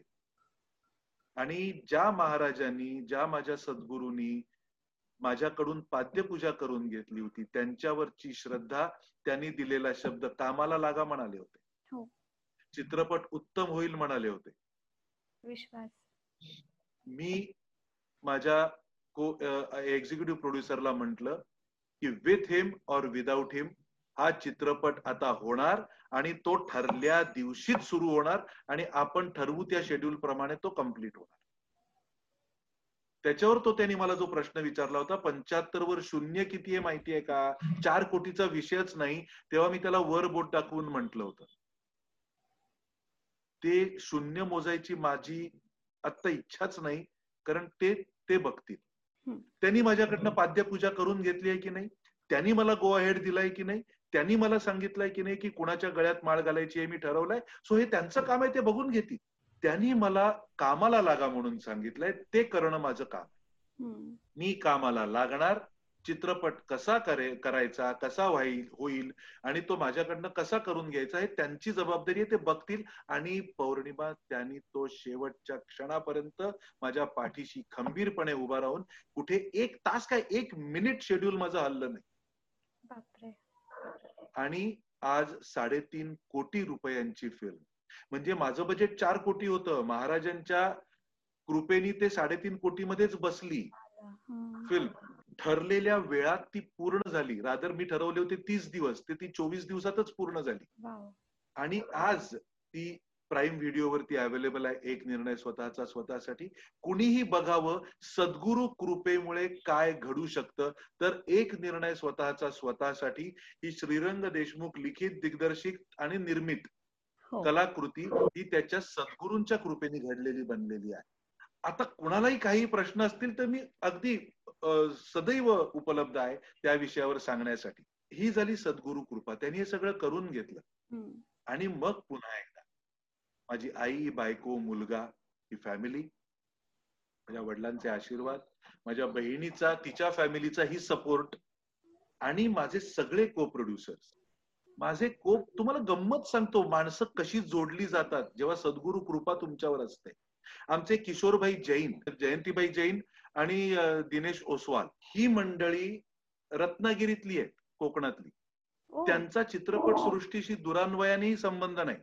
आणि ज्या महाराजांनी ज्या माझ्या सद्गुरूंनी माझ्याकडून पाद्यपूजा करून घेतली होती त्यांच्यावरची श्रद्धा त्यांनी दिलेला शब्द कामाला लागा म्हणाले होते. हो. चित्रपट उत्तम होईल म्हणाले होते. विश्वास. मी माझ्या को एक्झिक्युटिव्ह प्रोड्युसरला म्हंटल की विथ हिम और विदाउट हिम हा चित्रपट आता होणार आणि तो ठरल्या दिवशीच सुरू होणार आणि आपण ठरवू त्या शेड्यूल प्रमाणे तो कंप्लीट होणार. त्याच्यावर तो त्यांनी मला जो प्रश्न विचारला होता पंच्याहत्तर वर शून्य किती आहे माहिती आहे का? चार कोटीचा विषयच नाही. तेव्हा मी त्याला वर बोट टाकून म्हंटल होतं. ते शून्य मोजायची माझी आत्ता इच्छाच नाही कारण ते ते बघतील. त्यांनी माझ्याकडनं पाद्यपूजा करून घेतली आहे की नाही? त्यांनी मला गो अहेड दिलाय की नाही? त्यांनी मला सांगितलंय की नाही की कुणाच्या गळ्यात माळ घालायची आहे मी ठरवलंय. सो हे त्यांचं काम आहे ते बघून घेतील. त्यांनी मला कामाला लागा म्हणून सांगितलंय ते करणं माझं काम. मी कामाला लागणार चित्रपट कसा करे करायचा कसा व्हाईल होईल आणि तो माझ्याकडनं कसा करून घ्यायचा हे त्यांची जबाबदारी आहे ते बघतील. आणि पौर्णिमा त्यांनी तो शेवटच्या क्षणापर्यंत माझ्या पाठीशी खंबीरपणे उभा राहून कुठे एक तास काय एक मिनिट शेड्यूल माझं हल्लं नाही. आणि आज साडेतीन कोटी रुपयांची फिल्म म्हणजे माझं बजेट चार कोटी होतं. महाराजांच्या कृपेनी ते साडेतीन कोटी मध्येच बसली. फिल्म ठरलेल्या वेळात ती पूर्ण झाली. रादर मी ठरवले होते तीस दिवस. ते ती चोवीस दिवसातच पूर्ण झाली. आणि आज ती प्राईम व्हिडिओवरती अवेलेबल आहे. एक निर्णय स्वतःचा स्वतःसाठी. कुणीही बघावं सद्गुरु कृपेमुळे काय घडू शकतं तर एक निर्णय स्वतःचा स्वतःसाठी ही श्रीरंग देशमुख लिखित दिग्दर्शित आणि निर्मित हो. कलाकृती ही त्याच्या सद्गुरूंच्या कृपेने घडलेली बनलेली आहे. आता कुणालाही काही प्रश्न असतील तर मी अगदी सदैव उपलब्ध आहे त्या विषयावर सांगण्यासाठी. ही झाली सद्गुरु कृपा. त्यांनी हे सगळं करून घेतलं. आणि मग पुन्हा एकदा माझी आई बायको मुलगा ही फॅमिली माझ्या वडिलांचे आशीर्वाद माझ्या बहिणीचा तिच्या फॅमिलीचा ही सपोर्ट आणि माझे सगळे को प्रोड्युसर्स माझे को तुम्हाला गंमत सांगतो माणसं कशी जोडली जातात जेव्हा सद्गुरु कृपा तुमच्यावर असते आमचे किशोरभाई जैन जयंतीबाई जैन आणि दिनेश ओसवाल ही मंडळी रत्नागिरीतली आहेत कोकणातली. त्यांचा चित्रपट सृष्टीशी दुरान्वयानेही संबंध नाही.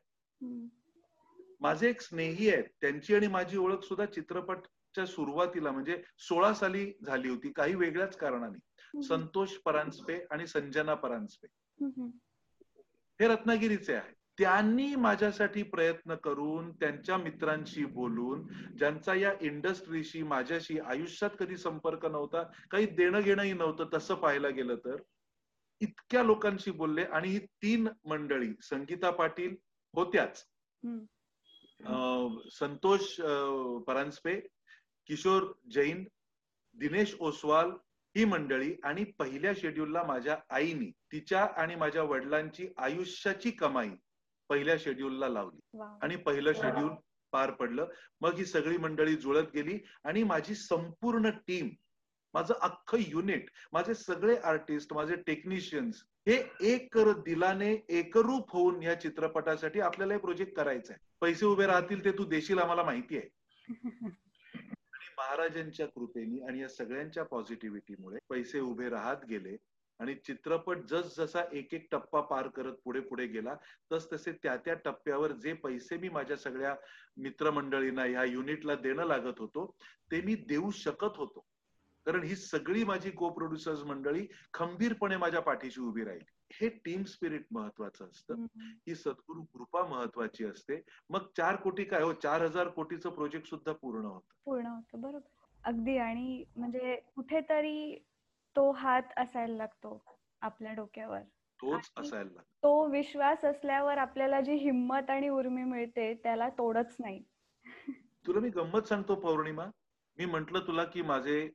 माझे एक स्नेही आहेत. त्यांची आणि माझी ओळख सुद्धा चित्रपटच्या सुरुवातीला म्हणजे सोळा साली झाली होती. काही वेगळ्याच कारणाने. संतोष परांजपे आणि संजना परांजपे. हे रत्नागिरीचे आहेत. त्यांनी माझ्यासाठी प्रयत्न करून त्यांच्या मित्रांशी बोलून ज्यांचा या इंडस्ट्रीशी माझ्याशी आयुष्यात कधी संपर्क नव्हता काही देणं घेणंही नव्हतं तसं पाहायला गेलं तर इतक्या लोकांशी बोलले. आणि ही तीन मंडळी संगीता पाटील होत्याच. संतोष परांजपे किशोर जैन दिनेश ओसवाल ही मंडळी आणि पहिल्या शेड्यूलला माझ्या आईनी तिच्या आणि माझ्या वडिलांची आयुष्याची कमाई पहिल्या शेड्यूलला लावली. आणि पहिलं शेड्यूल पार पडलं. मग ही सगळी मंडळी जुळत गेली आणि माझी संपूर्ण टीम माझं अख्खं युनिट माझे सगळे आर्टिस्ट माझे टेक्निशियन्स हे एक दिलाने एकरूप होऊन या चित्रपटासाठी आपल्याला हे प्रोजेक्ट करायचं आहे पैसे उभे राहतील ते तू देशील आम्हाला माहिती आहे. आणि महाराजांच्या कृपेने आणि या सगळ्यांच्या पॉझिटिव्हिटीमुळे पैसे उभे राहत गेले आणि चित्रपट जस जसा एक एक टप्पा पार करत पुढे पुढे गेला तस तसे त्या त्या टप्प्यावर जे पैसे मी माझ्या सगळ्या मित्रमंडळींना ह्या युनिटला देणं लागत होतो ते मी देऊ शकत होतो. कारण ही सगळी माझी को प्रोड्युसर्स मंडळी खंबीरपणे माझ्या पाठीशी उभी राहिली. हे टीम स्पिरिट महत्वाचं असतं. ही सद्गुरु कृपा महत्वाची असते. मग चार कोटी काय हो? चार हजार कोटीचं प्रोजेक्ट सुद्धा पूर्ण होतं. पूर्ण होतं बरोबर. अगदी. आणि म्हणजे कुठेतरी तो हात असायला लागतो आपल्या डोक्यावर. तोच असायला लागतो. तो विश्वास असल्यावर आपल्याला जी हिंमत आणि उर्मी मिळते त्याला तोडच नाही. तुला मी गंमत सांगतो पौर्णिमा. मी म्हंटल तुला की माझे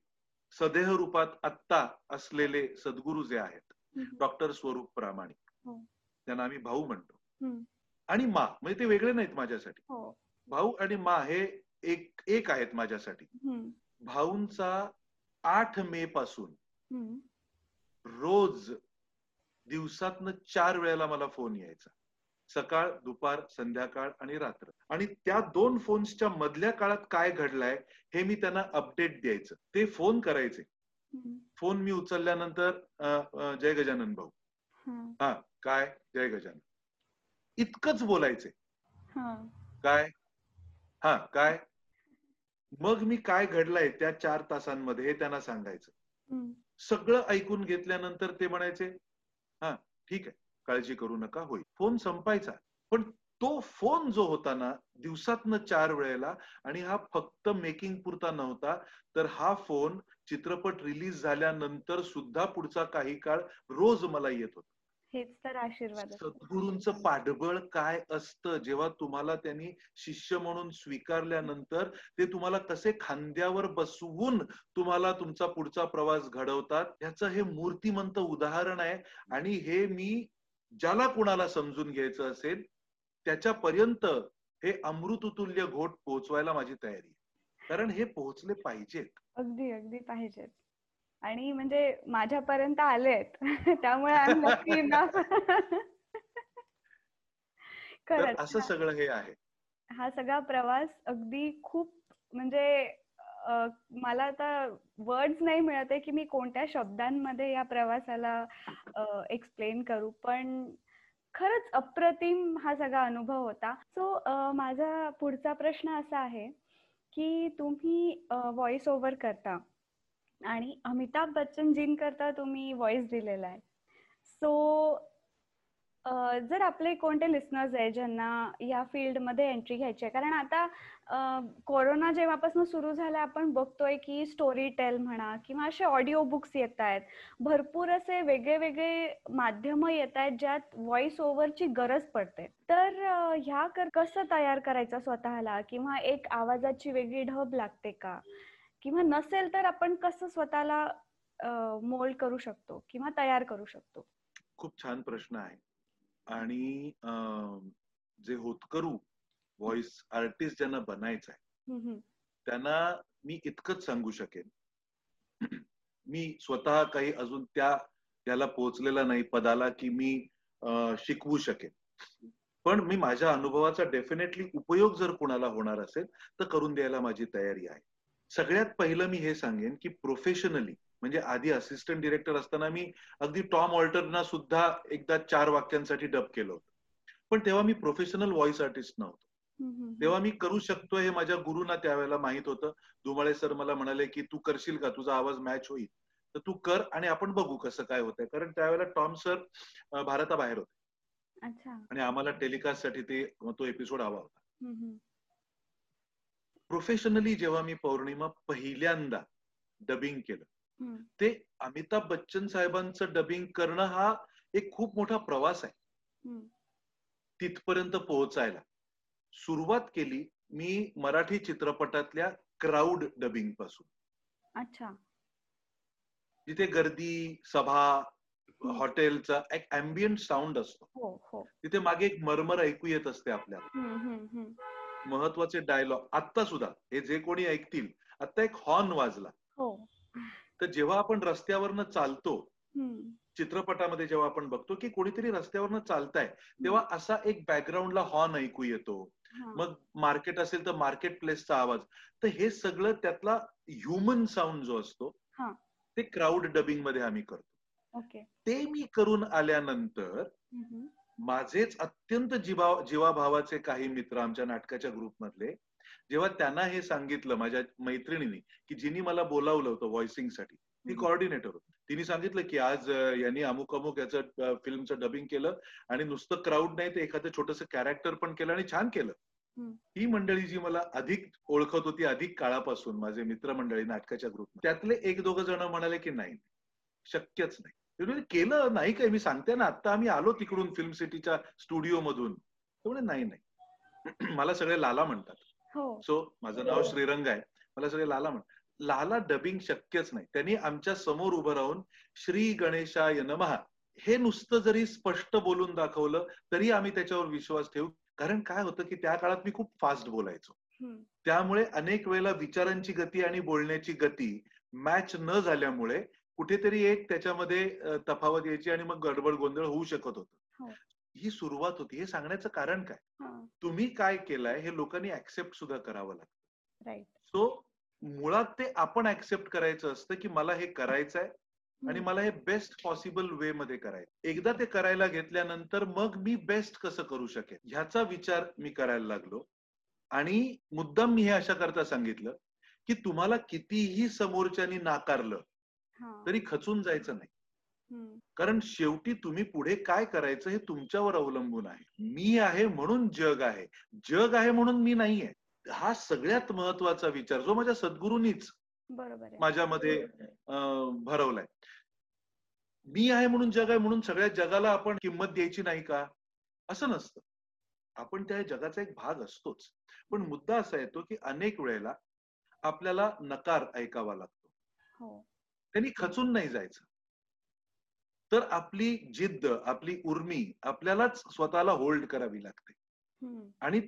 सदेह रूपात आत्ता असलेले सद्गुरू जे आहेत. डॉक्टर स्वरूप प्रामाणिक हो. त्यांना आम्ही भाऊ म्हणतो. आणि मा म्हणजे ते वेगळे नाहीत माझ्यासाठी हो भाऊ आणि मा हे एक एक आहेत माझ्यासाठी. भाऊंचा आठ मे पासून. रोज दिवसातनं चार वेळेला मला फोन यायचा सकाळ दुपार संध्याकाळ आणि रात्र. आणि त्या दोन फोन्सच्या मधल्या काळात काय घडलंय हे मी त्यांना अपडेट द्यायचं. ते फोन करायचे. फोन मी उचलल्यानंतर जय गजानन भाऊ. हं. काय? जय गजानन. इतकंच बोलायचे. हं. काय? हा काय? मग मी काय घडलंय त्या चार तासांमध्ये हे त्यांना सांगायचं. सगळं ऐकून घेतल्यानंतर ते म्हणायचे हा ठीक आहे. काळजी करू नका होईल फोन संपायचा. पण तो फोन जो होता ना दिवसातनं चार वेळेला आणि हा फक्त मेकिंग पुरता नव्हता तर हा फोन चित्रपट रिलीज झाल्यानंतर सुद्धा पुढचा काही काळ रोज मला येत होता. हेच तर आशीर्वाद. सद्गुरूंचं पाठबळ काय असतं जेव्हा तुम्हाला त्यांनी शिष्य म्हणून स्वीकारल्यानंतर ते तुम्हाला कसे खांद्यावर बसवून तुम्हाला तुमचा पुढचा प्रवास घडवतात याचं हे मूर्तिमंत उदाहरण आहे. आणि हे मी ज्याला कुणाला समजून घ्यायचं असेल त्याच्यापर्यंत हे अमृततुल्य घोट पोहोचवायला माझी तयारी आहे. कारण हे पोहोचले पाहिजेत. अगदी अगदी पाहिजेत. आणि म्हणजे माझ्यापर्यंत आलेत. त्यामुळे असं सगळं हे आहे. हा सगळा प्रवास अगदी खूप म्हणजे मला आता वर्ड्स नाही मिळत आहे की मी कोणत्या शब्दांमध्ये या प्रवासाला एक्सप्लेन करू. पण खरंच अप्रतिम हा सगळा अनुभव होता. सो माझा पुढचा प्रश्न असा आहे की तुम्ही व्हॉइस ओव्हर करता आणि अमिताभ बच्चनजींकरता तुम्ही व्हॉइस दिलेला आहे. सो जर आपले कोणते लिस्नर्स आहे ज्यांना या फील्डमध्ये एंट्री घ्यायची आहे? कारण आता कोरोना जेव्हापासून सुरू झाला आपण बघतोय की स्टोरी टेल म्हणा किंवा असे ऑडिओ बुक्स येत आहेत. भरपूर असे वेगळे वेगळे माध्यम येत आहेत ज्यात व्हॉइस ओव्हरची गरज पडते. तर ह्या कर कसं तयार करायचं स्वतःला? किंवा एक आवाजाची वेगळी ढब लागते का? किंवा नसेल तर आपण कसं स्वतःला मोल्ड करू शकतो? किंवा तयार करू शकतो? खूप छान प्रश्न आहे. आणि अं, जे होतकरू व्हॉइस आर्टिस्ट ज्यांना बनायचं आहे. त्यांना मी इतकंच सांगू शकेन. मी स्वतः काही अजून त्या त्याला पोहोचलेला नाही पदाला की मी शिकवू शकेन. पण मी माझ्या अनुभवाचा डेफिनेटली उपयोग जर कुणाला होणार असेल तर करून द्यायला माझी तयारी आहे. सगळ्यात पहिलं मी हे सांगेन की प्रोफेशनली म्हणजे आधी असिस्टंट डिरेक्टर असताना मी अगदी टॉम ऑल्टरना सुद्धा एकदा चार वाक्यांसाठी डब केलं होतं. पण तेव्हा मी प्रोफेशनल व्हॉइस आर्टिस्ट नव्हतो. तेव्हा मी करू शकतो हे माझ्या गुरुना त्यावेळेला माहीत होतं. दुमाळे सर मला म्हणाले की तू करशील का? तुझा आवाज मॅच होईल. तर तू कर आणि आपण बघू कसं काय होतंय. कारण त्यावेळेला टॉम सर भारताबाहेर होते. आणि आम्हाला टेलिकास्टसाठी ते तो एपिसोड हवा होता. प्रोफेशनली जेव्हा मी पौर्णिमा पहिल्यांदा डबिंग केलं ते अमिताभ बच्चन साहेबांचं डबिंग करणं हा एक खूप मोठा प्रवास आहे. तिथपर्यंत पोहोचायला. सुरुवात केली मी मराठी चित्रपटातल्या क्राऊड डबिंगपासून. अच्छा. जिथे गर्दी सभा हॉटेलचा एक अँबियंट साऊंड असतो. हो हो. तिथे मागे एक मरमर ऐकू येत असते आपल्याला. महत्त्वाचे डायलॉग आत्ता सुद्धा हे जे कोणी ऐकतील आता एक हॉर्न वाजला. हो. तर जेव्हा आपण रस्त्यावरनं चालतो चित्रपटामध्ये जेव्हा आपण बघतो की कोणीतरी रस्त्यावरनं चालताय तेव्हा असा एक बॅकग्राऊंडला हॉर्न ऐकू येतो. मग मार्केट असेल तर मार्केट प्लेसचा आवाज तर हे सगळं त्यातला ह्युमन साऊंड जो असतो हा. ते क्राऊड डबिंगमध्ये आम्ही करतो ते मी करून आल्यानंतर. माझेच अत्यंत जीवा जीवाभावाचे काही मित्र आमच्या नाटकाच्या ग्रुपमधले जेव्हा त्यांना हे सांगितलं माझ्या मैत्रिणीने की जिनी मला बोलावलं होतं व्हॉइसिंगसाठी ती. कॉर्डिनेटर होती. तिने सांगितलं की आज यांनी अमुक अमुक याचं फिल्मचं डबिंग केलं आणि नुसतं क्राऊड नाही तर एखादं छोटस कॅरेक्टर पण केलं आणि छान केलं. ही मंडळी जी मला अधिक ओळखत होती अधिक काळापासून माझे मित्रमंडळी नाटकाच्या ग्रुप त्यातले एक दोघं जण म्हणाले की नाही शक्यच नाही. केलं नाही काय मी सांगते ना आता आम्ही आलो तिकडून फिल्म सिटीच्या स्टुडिओ मधून. ते म्हणे नाही नाही. मला सगळे लाला म्हणतात. सो माझं नाव श्रीरंग आहे. मला सगळे लाला म्हण लाला डबिंग शक्यच नाही. त्यांनी आमच्यासमोर उभं राहून श्री गणेशाय नमः हे नुसतं जरी स्पष्ट बोलून दाखवलं तरी आम्ही त्याच्यावर विश्वास ठेवू. कारण काय होतं की त्या काळात मी खूप फास्ट बोलायचो. त्यामुळे अनेक वेळेला विचारांची गती आणि बोलण्याची गती मॅच न झाल्यामुळे कुठेतरी एक त्याच्यामध्ये तफावत यायची आणि मग गडबड गोंधळ होऊ शकत हो. होतं ही सुरुवात होती. हे सांगण्याचं कारण काय? तुम्ही काय केलंय हे लोकांनी ऍक्सेप्ट सुद्धा करावं लागतं. सो मुळात ते आपण ऍक्सेप्ट करायचं असतं की मला हे करायचं आहे आणि मला हे बेस्ट पॉसिबल वे मध्ये करायचं एकदा ते करायला घेतल्यानंतर मग मी बेस्ट कसं करू शकेन? ह्याचा विचार मी करायला लागलो. आणि मुद्दाम मी हे अशा करता सांगितलं की तुम्हाला कितीही समोरच्यानी नाकारलं तरी खचून जायचं नाही. कारण शेवटी तुम्ही पुढे काय करायचं हे तुमच्यावर अवलंबून आहे. मी आहे म्हणून जग आहे. जग आहे म्हणून मी नाहीये. हा सगळ्यात महत्त्वाचा विचार जो माझ्या सद्गुरूंनीच बरोबर आहे. माझ्यामध्ये भरवलाय. मी आहे म्हणून जग आहे म्हणून सगळ्या जगाला आपण किंमत द्यायची नाही का? असं नसतं. आपण त्या जगाचा एक भाग असतोच. पण मुद्दा असा येतो की अनेक वेळेला आपल्याला नकार ऐकावा लागतो. हो. त्यांनी खचून नाही जायचं. तर आपली जिद्द आपली उर्मी आपल्यालाच स्वतःला होल्ड करावी लागते. आणि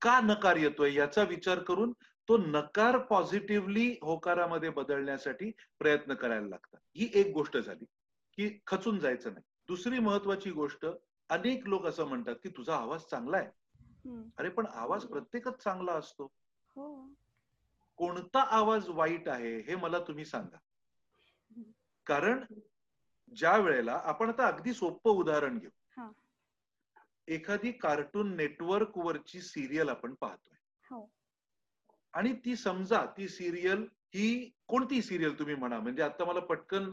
का नकार येतोय याचा विचार करून तो नकार पॉझिटिव्हली होकारामध्ये बदलण्यासाठी प्रयत्न करायला लागतात. ही एक गोष्ट झाली की खचून जायचं नाही. दुसरी महत्वाची गोष्ट अनेक लोक असं म्हणतात की तुझा आवाज चांगला आहे. अरे पण आवाज प्रत्येकच चांगला असतो. हो. कोणता आवाज वाईट आहे हे मला तुम्ही सांगा. कारण ज्या वेळेला आपण आता अगदी सोपं उदाहरण घेऊ. एखादी कार्टून नेटवर्क वरची सिरियल आपण पाहतोय. हो. आणि ती समजा ती सिरियल ही कोणती सिरियल तुम्ही म्हणा म्हणजे आता मला पटकन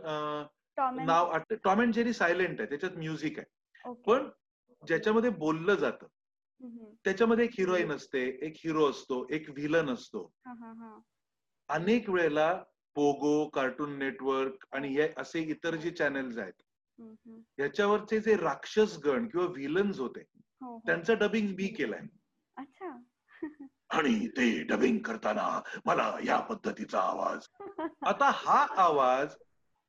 नाव टॉम अँड जेरी सायलेंट आहे त्याच्यात म्युझिक आहे. पण ज्याच्यामध्ये बोललं जातं. त्याच्यामध्ये एक हिरोईन असते एक हिरो असतो एक व्हिलन असतो. अनेक वेळेला पोगो कार्टून नेटवर्क आणि हे असे इतर जे चॅनल्स आहेत. याच्यावरचे जे राक्षस गण किंवा व्हिलन्स होते हो हो. त्यांचं डबिंग मी केलंय. आणि ते डबिंग करताना मला या पद्धतीचा आवाज. आता हा आवाज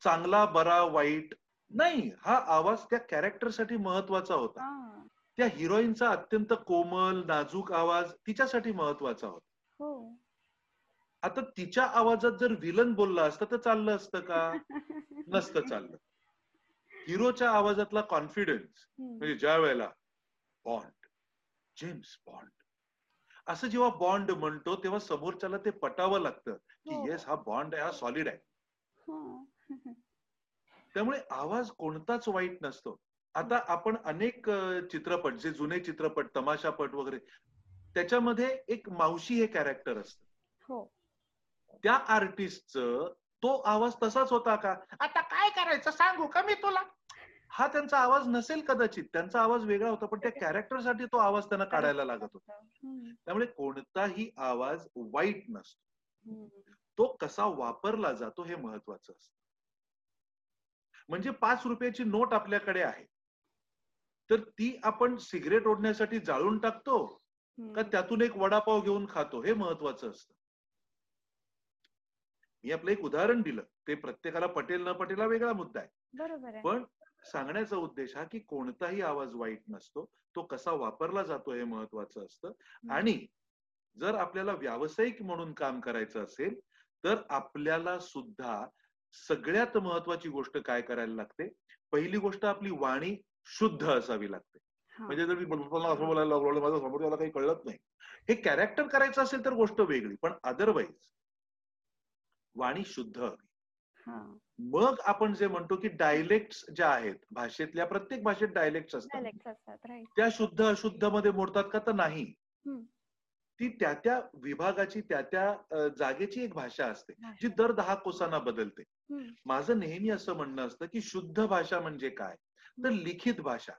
चांगला बरा वाईट नाही हा आवाज त्या कॅरेक्टरसाठी महत्त्वाचा होता. त्या हिरोईनचा अत्यंत कोमल नाजूक आवाज तिच्यासाठी महत्त्वाचा होता. हो. आता तिच्या आवाजात जर विलन बोलला असतं तर चाललं असतं का? नसतं चाललं. हिरोच्या आवाजातला कॉन्फिडन्स. म्हणजे ज्या वेळेला बॉन्ड जेम्स बॉन्ड असं जेव्हा बॉन्ड म्हणतो तेव्हा समोरच्याला ते पटावं लागतं की हो. येस हा बॉन्ड आहे हा सॉलिड आहे. हा. त्यामुळे आवाज कोणताच वाईट नसतो. आता आपण अनेक चित्रपट जे जुने चित्रपट तमाशापट वगैरे त्याच्यामध्ये एक मावशी हे कॅरेक्टर असतं. हो. त्या आर्टिस्टचं तो आवाज तसाच होता का? आता काय करायचं सांगू का मी तुला? हा त्यांचा आवाज नसेल कदाचित त्यांचा आवाज वेगळा होता पण त्या कॅरेक्टरसाठी तो आवाज त्यांना काढायला लागत होता. त्यामुळे कोणताही आवाज वाईट नसतो. तो कसा वापरला जातो हे महत्वाचं असतं. म्हणजे पाच रुपयाची नोट आपल्याकडे आहे. तर ती आपण सिगरेट ओढण्यासाठी जाळून टाकतो का. त्यातून एक वडापाव घेऊन खातो हे महत्वाचं असतं. मी आपलं एक उदाहरण दिलं. ते प्रत्येकाला पटेल न पटेल हा वेगळा मुद्दा आहे. बरोबर पण सांगण्याचा उद्देश हा की कोणताही आवाज वाईट नसतो तो कसा वापरला जातो हे महत्वाचं असतं. आणि जर आपल्याला व्यावसायिक म्हणून काम करायचं असेल तर आपल्याला सुद्धा सगळ्यात महत्वाची गोष्ट काय करायला लागते? पहिली गोष्ट आपली वाणी शुद्ध असावी लागते. म्हणजे जर मी असं बोलायला लागलो माझं समोरच्याला काही कळत नाही. हे कॅरेक्टर करायचं असेल तर गोष्ट वेगळी पण अदरवाईज वाणी शुद्ध. हवी हा. मग आपण जे म्हणतो की डायलेक्ट ज्या आहेत भाषेतल्या प्रत्येक भाषेत डायलेक्ट असतात. त्या शुद्ध अशुद्धमध्ये मोडतात का? तर नाही. ती त्या त्या विभागाची त्या त्या जागेची एक भाषा असते जी दर दहा कोसांना बदलते. माझं नेहमी असं म्हणणं असतं की शुद्ध भाषा म्हणजे काय? तर लिखित भाषा.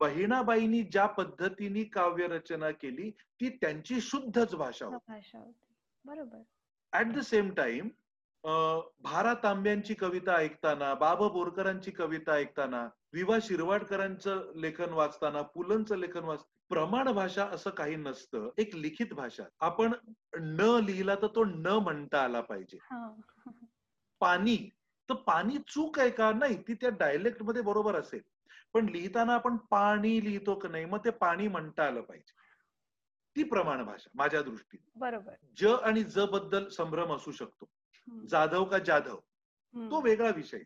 बहिणाबाईंनी ज्या पद्धतीने काव्य रचना केली ती त्यांची शुद्धच भाषा होती. भाषा होती. बरोबर. ऍट द सेम टाइम भारा तांब्यांची कविता ऐकताना बाबा बोरकरांची कविता ऐकताना विवा शिरवाडकरांचं लेखन वाचताना पुलंचं लेखन वाच प्रमाण भाषा असं काही नसतं एक लिखित भाषा. आपण न लिहिला तर तो न म्हणता आला पाहिजे. पाणी तर पाणी चूक आहे का? नाही ती त्या डायलेक्टमध्ये बरोबर असेल. पण लिहिताना आपण पाणी लिहितो का नाही मग ते पाणी म्हणता आलं पाहिजे. ती प्रमाण भाषा माझ्या दृष्टीने. बरोबर. ज आणि ज बद्दल संभ्रम असू शकतो. जाधव का जाधव? तो वेगळा विषय.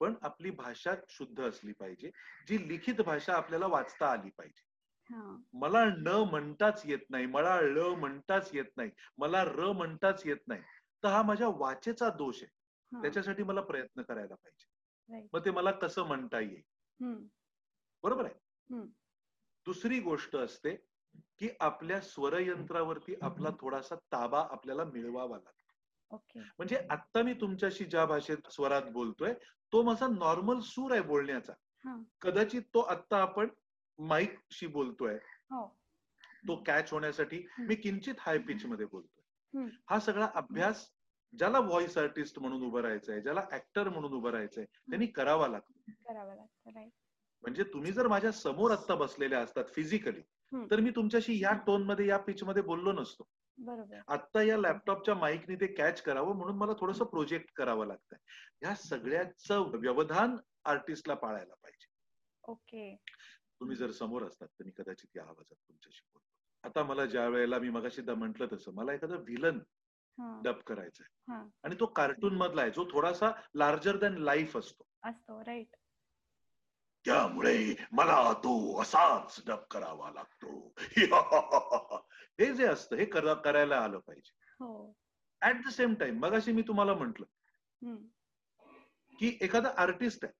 पण आपली भाषा शुद्ध असली पाहिजे. जी लिखित भाषा आपल्याला वाचता आली पाहिजे. मला न म्हणताच येत नाही मला ळ म्हणताच येत नाही मला र म्हणताच येत नाही. तर हा माझ्या वाचेचा दोष आहे. त्याच्यासाठी मला प्रयत्न करायला पाहिजे. मग ते मला कसं म्हणता येईल? बरोबर आहे. दुसरी गोष्ट असते की आपल्या स्वरयंत्रावरती आपला थोडासा ताबा आपल्याला मिळवावा लागतो. म्हणजे आता मी तुमच्याशी ज्या भाषेत स्वरात बोलतोय तो माझा नॉर्मल सूर आहे बोलण्याचा. कदाचित तो आत्ता आपण माईकशी बोलतोय. हो. तो कॅच होण्यासाठी मी किंचित हाय पिच मध्ये बोलतोय. हा सगळा अभ्यास ज्याला व्हॉइस आर्टिस्ट म्हणून उभं राहायचंय ज्याला ऍक्टर म्हणून उभं राहायचंय त्यांनी करावा लागतो. म्हणजे तुम्ही जर माझ्यासमोर आत्ता बसलेल्या असतात फिजिकली. तर मी तुमच्याशी या टोनमध्ये या पिच मध्ये बोललो नसतो. बरोबर. आत्ता या लॅपटॉपच्या माईकने ते कॅच करावं म्हणून मला थोडंसं प्रोजेक्ट करावं लागतंय. ह्या सगळ्याचं व्यवधान आर्टिस्टला पाळायला पाहिजे. ओके. तुम्ही जर समोर असतात तर मी कदाचित या आवाजात तुमच्याशी बोलतो. आता मला ज्या वेळेला मी मगाशी म्हंटल तसं मला एखादा व्हिलन डब करायचा आहे आणि तो कार्टून मधला आहे जो थोडासा लार्जर दॅन लाईफ असतो. असतो राईट त्यामुळे मला तो असाच डब करावा लागतो. हे जे असतं हे करा- करायला आलं पाहिजे. ऍट द सेम टाइम मगाशी मी तुम्हाला म्हंटल की एखादा आर्टिस्ट आहे.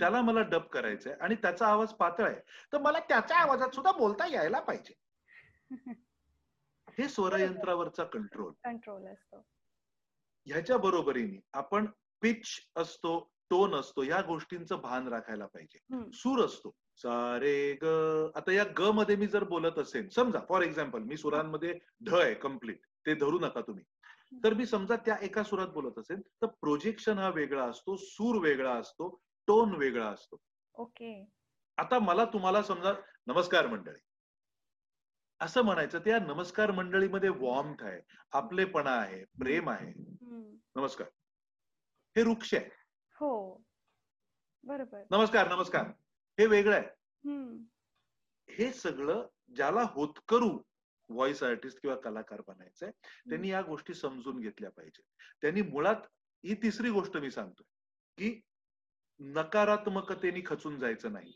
त्याला मला डब करायचंय आणि त्याचा आवाज पातळ आहे तर मला त्याच्या आवाजात सुद्धा बोलता यायला पाहिजे. हे स्वरयंत्रावरचा कंट्रोल कंट्रोल असतो. ह्याच्या बरोबरीने आपण पिच असतो टोन असतो या गोष्टींचं भान राखायला पाहिजे. सूर असतो. सारे ग. आता या ग मध्ये मी जर बोलत असेल समजा फॉर एक्झाम्पल मी सुरांमध्ये ढ आहे कंप्लीट ते धरू नका तुम्ही. तर मी समजा त्या एका सुरात बोलत असेल तर प्रोजेक्शन हा वेगळा असतो सूर वेगळा असतो टोन वेगळा असतो. ओके. आता मला तुम्हाला समजा नमस्कार मंडळी. असं म्हणायचं त्या नमस्कार मंडळीमध्ये वॉर्मथ आहे आपलेपणा आहे प्रेम आहे. नमस्कार. हे वृक्ष आहे. हो. बरोबर. नमस्कार नमस्कार. हे वेगळं आहे. हे सगळं ज्याला होतकरू व्हॉइस आर्टिस्ट किंवा कलाकार बनायचंय त्यांनी या गोष्टी समजून घेतल्या पाहिजे त्यांनी मुळात ही तिसरी गोष्ट मी सांगतोय की नकारात्मकतेने खचून जायचं नाही.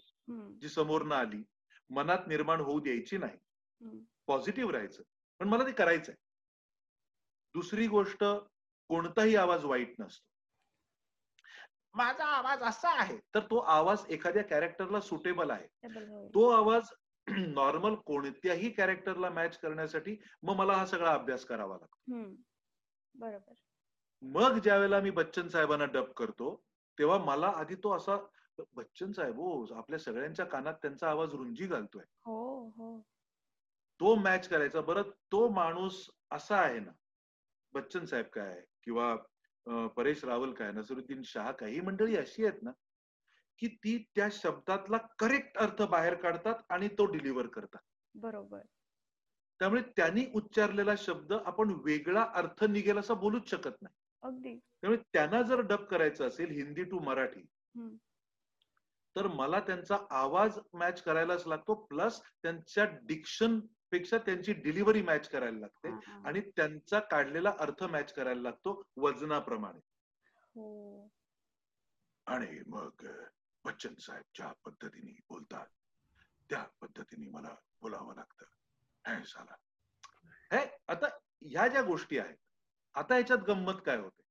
जी समोरनं आली मनात निर्माण होऊ द्यायची नाही. पॉझिटिव्ह राहायचं. पण मला ते करायचंय. दुसरी गोष्ट कोणताही आवाज वाईट नसतो. माझा आवाज असा आहे तर तो आवाज एखाद्या कॅरेक्टरला सुटेबल आहे. तो आवाज नॉर्मल कोणत्याही कॅरेक्टरला मॅच करण्यासाठी मग मला हा सगळा अभ्यास करावा लागतो. बरोबर. मग ज्या वेळेला मी बच्चन साहेबांना डब करतो तेव्हा मला आधी तो असा बच्चन साहेब हो आपल्या सगळ्यांच्या कानात त्यांचा आवाज रुंजी घालतोय. हो हो. तो मॅच करायचा. बरं तो माणूस असा आहे ना बच्चन साहेब काय किंवा परेश रावल काय नसरुद्दीन शहा काय ही मंडळी अशी आहेत ना की ती त्या शब्दातला करेक्ट अर्थ बाहेर काढतात आणि तो डिलिव्हर करतात. बरोबर. त्यामुळे त्यांनी उच्चारलेला शब्द आपण वेगळा अर्थ निघेल असा बोलूच शकत नाही. अगदी. त्यामुळे त्यांना जर डब करायचं असेल हिंदी टू मराठी तर मला त्यांचा आवाज मॅच करायलाच लागतो प्लस त्यांच्या डिक्शन पेक्षा त्यांची डिलिव्हरी मॅच करायला लागते. आणि त्यांचा काढलेला अर्थ मॅच करायला लागतो वजनाप्रमाणे. हो. आणि मग बच्चन साहेब ज्या पद्धतीने बोलतात त्या पद्धतीने मला बोलावं लागतं. हे साला. हे आता ह्या ज्या गोष्टी आहेत आता याच्यात गंमत काय होते?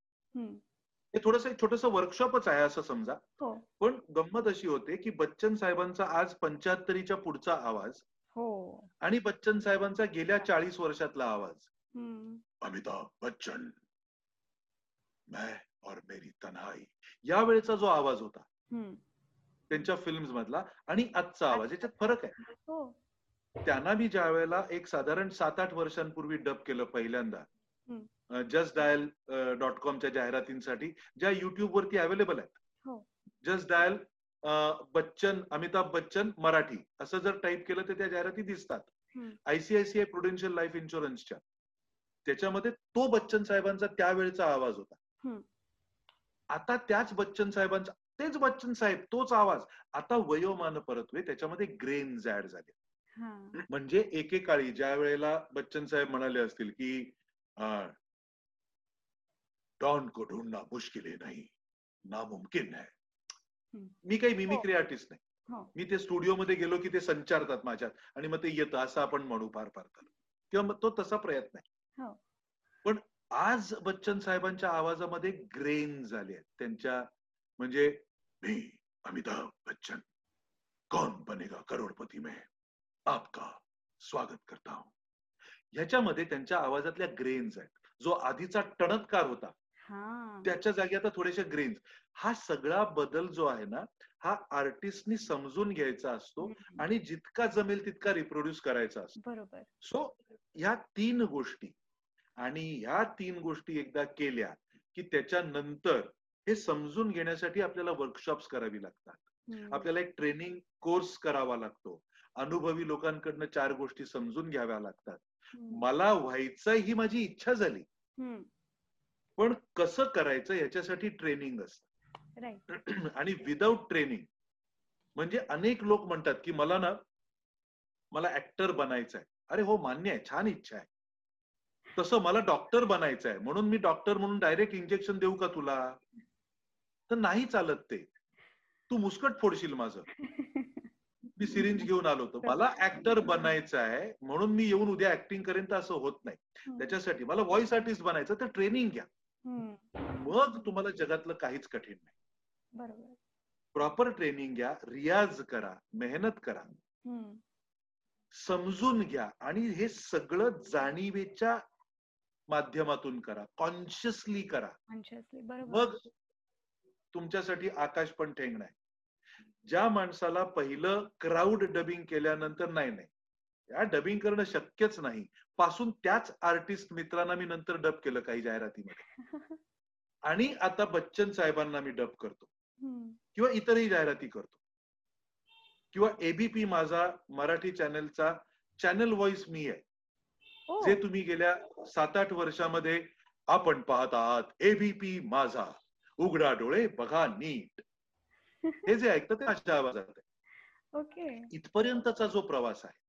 हे थोडस छोटस वर्कशॉपच आहे असं समजा. हो. पण गंमत अशी होते की बच्चन साहेबांचा आज पंच्याहत्तरीच्या पुढचा आवाज हो. आणि बच्चन साहेबांचा गेल्या चाळीस वर्षातला आवाज अमिताभ बच्चन मैं और मेरी तन्हाई या वेळेचा जो आवाज होता त्यांच्या फिल्म्स मधला आणि आजचा आवाज याच्यात फरक आहे. हो. त्यांना मी ज्या वेळेला एक साधारण सात आठ वर्षांपूर्वी डब केलं पहिल्यांदा जस्ट डायल डॉट कॉमच्या जाहिरातींसाठी ज्या युट्यूब वरती अवेलेबल आहेत. हो. Just dial Bachchan Amitabh Bachchan Marathi. असं जर टाईप केलं तर त्या जाहिराती दिसतात. आयसीआयसीआय प्रुडेन्शियल लाईफ इन्शुरन्सच्या त्याच्यामध्ये तो बच्चन साहेबांचा त्यावेळचा आवाज होता. आता त्याच बच्चन साहेबांचा तेच बच्चन साहेब तोच आवाज. आता वयोमान परतवे त्याच्यामध्ये ग्रेन्स ऍड झाले. म्हणजे एकेकाळी ज्या वेळेला बच्चन साहेब म्हणाले असतील की "हा, डॉन को ढूंढना मुश्किल ही नहीं? नामुमकिन है. मी काही मिमिक्री आर्टिस्ट नाही. हो. मी ते स्टुडिओमध्ये गेलो की ते संचारतात माझ्यात आणि मग ते येतं असं आपण म्हणू फार फार किंवा मग तो तसा प्रयत्न आहे. हो. पण आज बच्चन साहेबांच्या आवाजामध्ये ग्रेन झाले आहेत. त्यांच्या म्हणजे मी अमिताभ बच्चन कौन बनेगा करोडपती में? आपका स्वागत करता हूं. ह्याच्यामध्ये त्यांच्या आवाजातल्या ग्रेन्स आहेत. जो आधीचा टणत्कार होता हा त्याच्या जागी आता थोडेसे ग्रेन्स हा सगळा बदल जो आहे ना हा आर्टिस्टनी समजून घ्यायचा असतो. आणि जितका जमेल तितका रिप्रोड्यूस करायचा असतो बरोबर सो ह्या तीन गोष्टी आणि ह्या तीन गोष्टी एकदा केल्या की त्याच्यानंतर हे समजून घेण्यासाठी आपल्याला वर्कशॉप्स करावी लागतात. आपल्याला एक ट्रेनिंग कोर्स करावा लागतो अनुभवी लोकांकडनं चार गोष्टी समजून घ्याव्या लागतात. मला व्हायचं ही माझी इच्छा झाली. पण कसं करायचं याच्यासाठी ट्रेनिंग असतं. आणि विदाऊट ट्रेनिंग म्हणजे अनेक लोक म्हणतात की मला ना मला ऍक्टर बनायचं आहे. अरे हो मान्य आहे छान इच्छा आहे. तसं मला डॉक्टर बनायचं आहे. म्हणून मी डॉक्टर म्हणून डायरेक्ट इंजेक्शन देऊ का तुला? तर नाही चालत ते. तू मुस्कट फोडशील माझं. मी सिरिंज घेऊन आलो होतो. मला ऍक्टर बनायचं आहे. म्हणून मी येऊन उद्या ऍक्टिंग करेन तर असं होत नाही. त्याच्यासाठी मला व्हॉइस आर्टिस्ट बनायचं तर ट्रेनिंग घ्या. मग तुम्हाला जगातलं काहीच कठीण नाही. बरोबर. प्रॉपर ट्रेनिंग घ्या रियाज करा मेहनत करा. समजून घ्या आणि हे सगळं जाणीवेच्या माध्यमातून करा कॉन्शियसली करा. मग तुमच्यासाठी आकाश पण ठेंगण आहे. ज्या माणसाला पहिलं क्राऊड डबिंग केल्यानंतर नाही नाही. या डबिंग करणं शक्यच नाही. पासून त्याच आर्टिस्ट मित्रांना मी नंतर डब केलं काही जाहिरातीमध्ये. आणि आता बच्चन साहेबांना मी डब करतो. किंवा इतरही जाहिराती करतो. किंवा एबीपी माझा मराठी चॅनलचा चॅनल व्हॉइस मी आहे. जे तुम्ही गेल्या सात आठ वर्षामध्ये आपण पाहत आहात एबीपी माझा. उघडा डोळे बघा नीट. हे जे ऐकतं ते अशा आवाजात आहे. ओके. इथपर्यंतचा जो प्रवास आहे.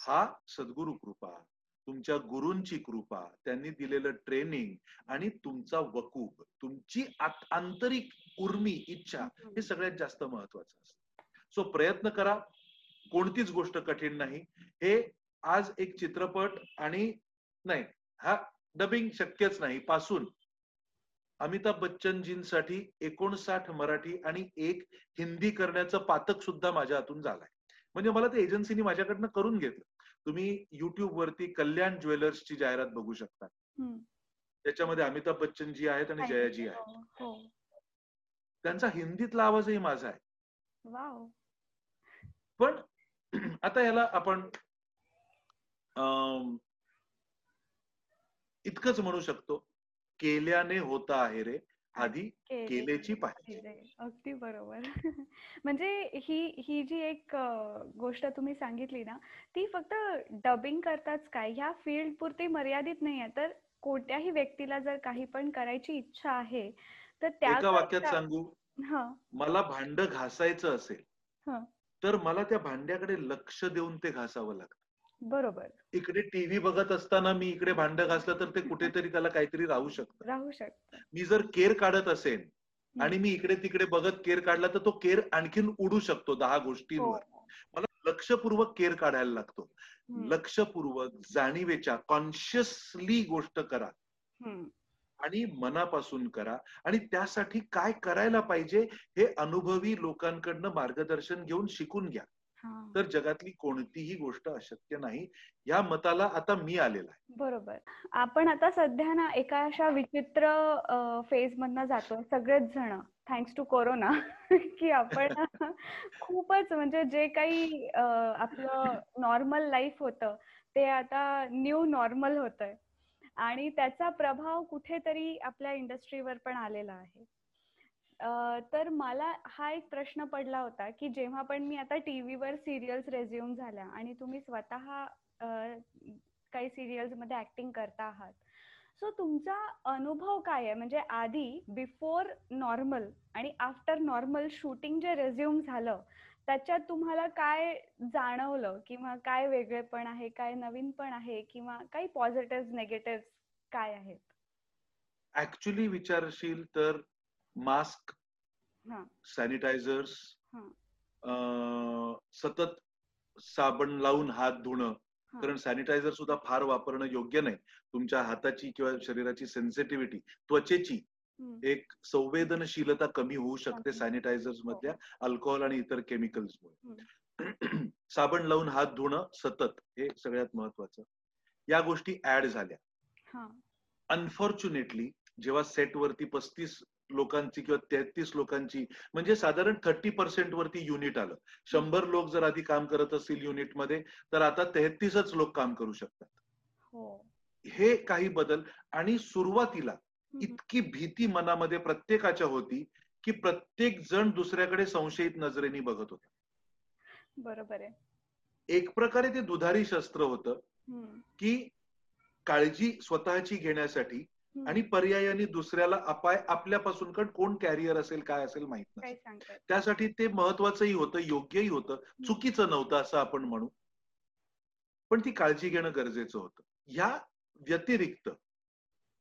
हा सद्गुरु कृपा. तुमच्या गुरूंची कृपा त्यांनी दिलेलं ट्रेनिंग आणि तुमचा वकूब तुमची आत- आंतरिक उर्मी इच्छा हे सगळ्यात जास्त महत्वाचं असतं. सो प्रयत्न करा. कोणतीच गोष्ट कठीण नाही. हे आज एक चित्रपट आणि नाही हा डबिंग शक्यच नाही. पासून अमिताभ बच्चनजींसाठी एकोणसाठ मराठी आणि एक हिंदी करण्याचं पातक सुद्धा माझ्या हातून झालंय. म्हणजे मला ते एजन्सीनी माझ्याकडनं करून घेतलं. तुम्ही युट्यूब वरती कल्याण ज्वेलर्सची जाहिरात बघू शकता. त्याच्यामध्ये अमिताभ बच्चनजी आहेत आणि जयाजी आहेत. हो, त्यांचा हिंदीतला आवाजही माझा आहे. पण आता याला आपण इतकंच म्हणू शकतो केल्याने होता आहे रे. आधी केलेची पाहिजे. अगदी बरोबर. म्हणजे ही ही जी एक गोष्ट तुम्ही सांगितली ना ती फक्त डबिंग करताच काय? ह्या फील्ड पुरती मर्यादित नाही आहे. तर कोणत्याही व्यक्तीला जर काही पण करायची इच्छा आहे तर त्या एका वाक्यात सांगू? हा. मला भांड घासायचं असेल हं. तर मला त्या भांड्याकडे लक्ष देऊन ते घासावं लागतं. बरोबर इकडे टीव्ही बघत असताना मी इकडे भांड घासलं तर ते कुठेतरी त्याला काहीतरी राहू शकतं राहू शकत मी जर केर काढत असेल आणि मी इकडे तिकडे बघत केर काढला तर तो केर आणखीन उडू शकतो दहा हो. गोष्टींवर मला लक्षपूर्वक केर काढायला लागतो. लक्षपूर्वक जाणीवेच्या कॉन्शियसली गोष्ट करा. आणि मनापासून करा आणि त्यासाठी काय करायला पाहिजे हे अनुभवी लोकांकडनं मार्गदर्शन घेऊन शिकून घ्या हा. तर जगातली कोणतीही गोष्ट अशक्य नाही. या मताला आता मी आलेला आहे. बरोबर. आपण आता सध्या ना एका अशा विचित्र फेज मधनं जातोय. सगळेच जण. थँक्स टू कोरोना की आपण खूपच म्हणजे जे काही आपलं नॉर्मल लाईफ होतं ते आता न्यू नॉर्मल होतंय. आणि त्याचा प्रभाव कुठेतरी आपल्या इंडस्ट्रीवर पण आलेला आहे. तर मला हा एक प्रश्न पडला होता की जेव्हा पण मी आता टीव्हीवर सिरियल्स रेझ्युम झाल्या आणि तुम्ही स्वतः काही सिरियल्समध्ये ऍक्टिंग करता आहात सो तुमचा अनुभव काय आहे? म्हणजे आधी बिफोर नॉर्मल आणि आफ्टर नॉर्मल शूटिंग जे रेझ्युम झालं त्याच्यात तुम्हाला काय जाणवलं? किंवा काय वेगळेपण आहे काय नवीन पण आहे? किंवा काही पॉझिटिव्ह नेगेटिव्ह काय आहेत? ऍक्च्युली विचारशील तर मास्क हा. सॅनिटायझर्स हा. सतत साबण लावून हात धुणं हा. कारण सॅनिटायझर सुद्धा फार वापरणं योग्य नाही तुमच्या हाताची किंवा शरीराची सेन्सिटिव्हिटी त्वचेची. एक संवेदनशीलता कमी होऊ शकते. सॅनिटायझर्स मधल्या अल्कोहोल आणि इतर केमिकल्समुळे. साबण लावून हात धुणं सतत हे सगळ्यात महत्वाचं या गोष्टी ऍड झाल्या हा. अनफॉर्च्युनेटली जेव्हा सेट वरती पस्तीस लोकांची किंवा तेहतीस लोकांची म्हणजे साधारण थर्टी पर्सेंट वरती युनिट आलं शंभर लोक जर आधी काम करत असतील युनिटमध्ये तर आता तेहतीसच लोक काम करू शकतात हो हे काही बदल आणि सुरुवातीला. इतकी भीती मनामध्ये प्रत्येकाच्या होती की प्रत्येक जण दुसऱ्याकडे संशयित नजरेने बघत होता बरोबर आहे एक प्रकारे ते दुधारी शस्त्र होतं. की काळजी स्वतःची घेण्यासाठी. आणि पर्यायाने दुसऱ्याला अपाय आपल्यापासून कारण कोण कॅरियर असेल काय असेल माहीत नाही त्यासाठी ते महत्वाचंही होतं योग्यही होतं चुकीचं नव्हतं असं आपण म्हणू पण ती काळजी घेणं गरजेचं होतं या व्यतिरिक्त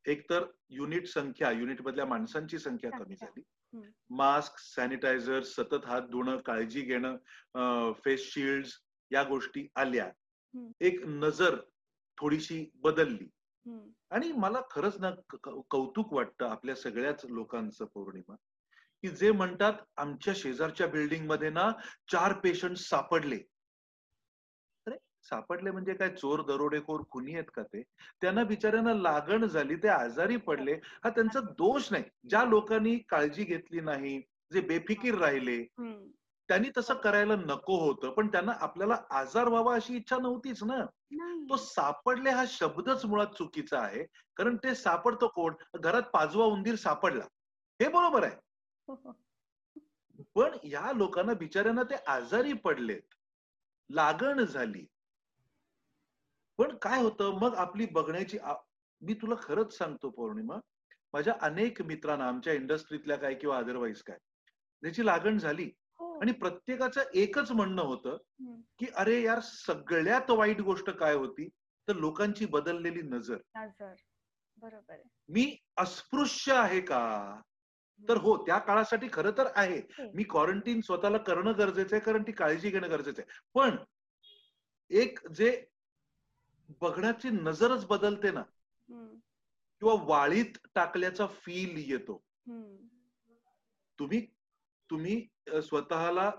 एकतर युनिट संख्या युनिट मधल्या माणसांची संख्या कमी. झाली. मास्क सॅनिटायझर सतत हात धुणं काळजी घेणं फेस शिल्ड या गोष्टी आल्या. एक नजर थोडीशी बदलली. आणि मला खरंच ना कौतुक वाटतं आपल्या सगळ्याच लोकांचं पौर्णिमा. की जे म्हणतात आमच्या शेजारच्या बिल्डिंगमध्ये ना चार पेशंट सापडले. अरे सापडले म्हणजे काय? चोर दरोडेखोर खुनी आहेत का ते? त्यांना बिचाऱ्यांना लागण झाली ते आजारी पडले. हा त्यांचा दोष नाही. ज्या लोकांनी काळजी घेतली नाही जे बेफिकीर राहिले. त्यांनी तसं करायला नको होतं पण त्यांना आपल्याला आजार व्हावा अशी इच्छा नव्हतीच ना. तो सापडले हा शब्दच मुळात चुकीचा आहे कारण ते सापडतो कोण? घरात पाचवा उंदीर सापडला. हे बरोबर आहे. हो, हो. पण या लोकांना बिचाऱ्यांना ते आजारी पडलेत. लागण झाली. पण काय होतं? मग आपली बघण्याची आ- मी तुला खरंच सांगतो पौर्णिमा. माझ्या अनेक मित्रांना आमच्या इंडस्ट्रीतल्या काय किंवा अदरवाईज काय त्याची लागण झाली. हो. आणि प्रत्येकाचं एकच म्हणणं होतं. की अरे यार सगळ्यात वाईट गोष्ट काय होती तर लोकांची बदललेली नजर बरोबर मी अस्पृश्य आहे का तर हो त्या काळासाठी खरं तर आहे हे. मी क्वारंटीन स्वतःला करणं गरजेचं आहे कारण ती काळजी घेणं गरजेचं आहे पण एक जे बघण्याची नजरच बदलते ना. किंवा वाळीत टाकल्याचा फील येतो. तुम्ही तुम्ही स्वतःला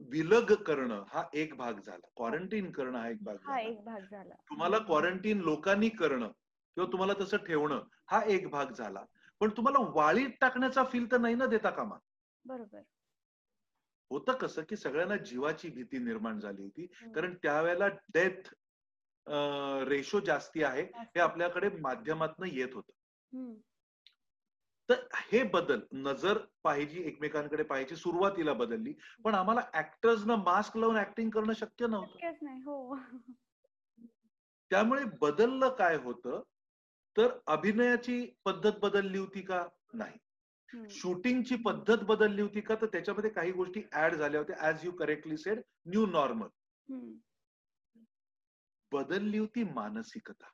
विलग करणं हा एक भाग झाला. क्वारंटीन करणं हा एक भाग हा झाला. एक भाग झाला. तुम्हाला क्वारंटीन लोकांनी करणं किंवा तुम्हाला तसं ठेवणं हा एक भाग झाला. पण तुम्हाला वाळीत टाकण्याचा फील तर नाही ना देता कामा? बरोबर. होतं कसं की सगळ्यांना जीवाची भीती निर्माण झाली होती. हम्म. कारण त्यावेळेला डेथ रेशो जास्ती आहे. हे आपल्याकडे माध्यमातनं येत होतं. तर हे बदल नजर पाहिजे एकमेकांकडे पाहिजे सुरुवातीला बदलली. पण आम्हाला ऍक्टर्सना मास्क लावून ऍक्टिंग करणं शक्य नव्हतं. हो. त्यामुळे बदललं काय होतं? तर अभिनयाची पद्धत बदलली होती का? नाही. शूटिंगची पद्धत बदलली होती का? तर त्याच्यामध्ये काही गोष्टी ऍड झाल्या होत्या as you correctly said new normal. बदलली होती मानसिकता.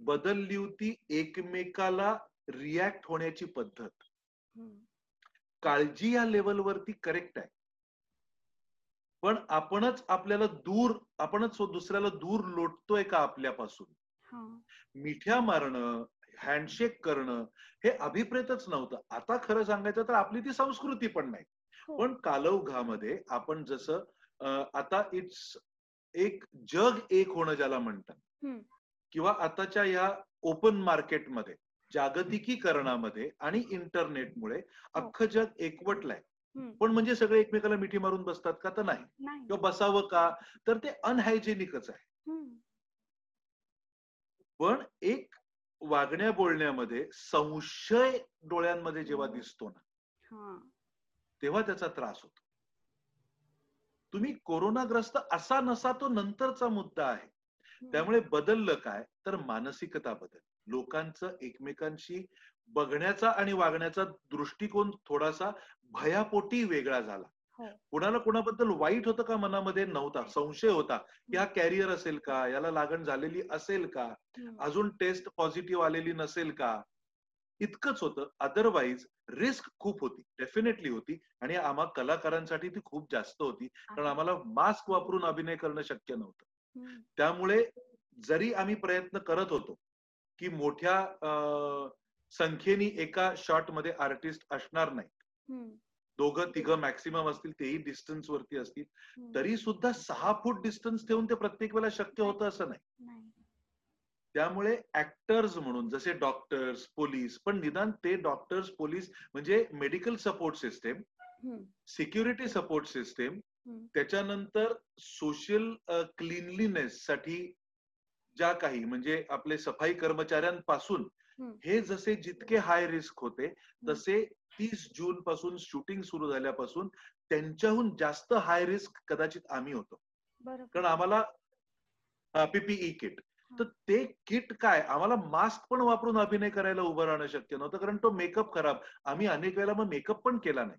बदलली होती एकमेकाला रिॲक्ट होण्याची पद्धत. काळजी या लेवलवरती करेक्ट आहे. पण आपणच आपल्याला दूर आपणच दुसऱ्याला दूर लोटतोय का आपल्यापासून? मिठ्या मारणं हँडशेक करणं हे अभिप्रेतच नव्हतं. आता खरं सांगायचं तर आपली ती संस्कृती पण नाही. हो. पण कालौघामध्ये आपण जसं आता इट्स एक जग एक होणं ज्याला म्हणतात. किंवा आताच्या या ओपन मार्केटमध्ये जागतिकीकरणामध्ये आणि इंटरनेटमुळे अख्खं जग एकवटलंय. पण म्हणजे सगळे एकमेकाला मिठी मारून बसतात का तर नाही किंवा बसावं का तर ते अनहायजेनिकच आहे. पण एक वागण्या बोलण्यामध्ये संशय डोळ्यांमध्ये जेव्हा हो. दिसतो ना हा तेव्हा त्याचा त्रास होतो तुम्ही कोरोनाग्रस्त असा नसा तो नंतरचा मुद्दा आहे. त्यामुळे बदललं काय? तर मानसिकता बदल. लोकांचं एकमेकांशी बघण्याचा आणि वागण्याचा दृष्टिकोन थोडासा भयापोटी वेगळा झाला. हो. कुणाला कुणाबद्दल वाईट होतं का मनामध्ये? नव्हता. संशय होता. की हा कॅरियर असेल का? याला लागण झालेली असेल का. अजून टेस्ट पॉझिटिव्ह आलेली नसेल का? इतकंच होतं. अदरवाईज रिस्क खूप होती. डेफिनेटली होती. आणि आम्हा कलाकारांसाठी ती खूप जास्त होती. कारण. आम्हाला मास्क वापरून अभिनय करणं शक्य नव्हतं. त्यामुळे जरी आम्ही प्रयत्न करत होतो की मोठ्या संख्येने एका शॉटमध्ये आर्टिस्ट असणार नाही. दोघं तिघं मॅक्सिमम असतील तेही डिस्टन्स वरती असतील. तरी सुद्धा सहा फूट डिस्टन्स ठेवून ते प्रत्येक वेळेला शक्य होतं असं नाही त्यामुळे ऍक्टर्स म्हणून जसे डॉक्टर्स पोलीस पण निदान ते डॉक्टर्स पोलीस म्हणजे medical support system. Security support system. त्याच्यानंतर सोशल क्लिनलीनेस साठी ज्या काही म्हणजे आपले सफाई कर्मचाऱ्यांपासून. हे जसे जितके हाय रिस्क होते तसे तीस जून पासून शूटिंग सुरू झाल्यापासून त्यांच्याहून जास्त हाय रिस्क कदाचित आम्ही होतो. कारण आम्हाला पीपीई किट तर ते किट काय? आम्हाला मास्क पण वापरून अभिनय करायला उभं राहणं शक्य नव्हतं कारण तो मेकअप खराब. आम्ही अनेक वेळेला मग मेकअप पण केला नाही.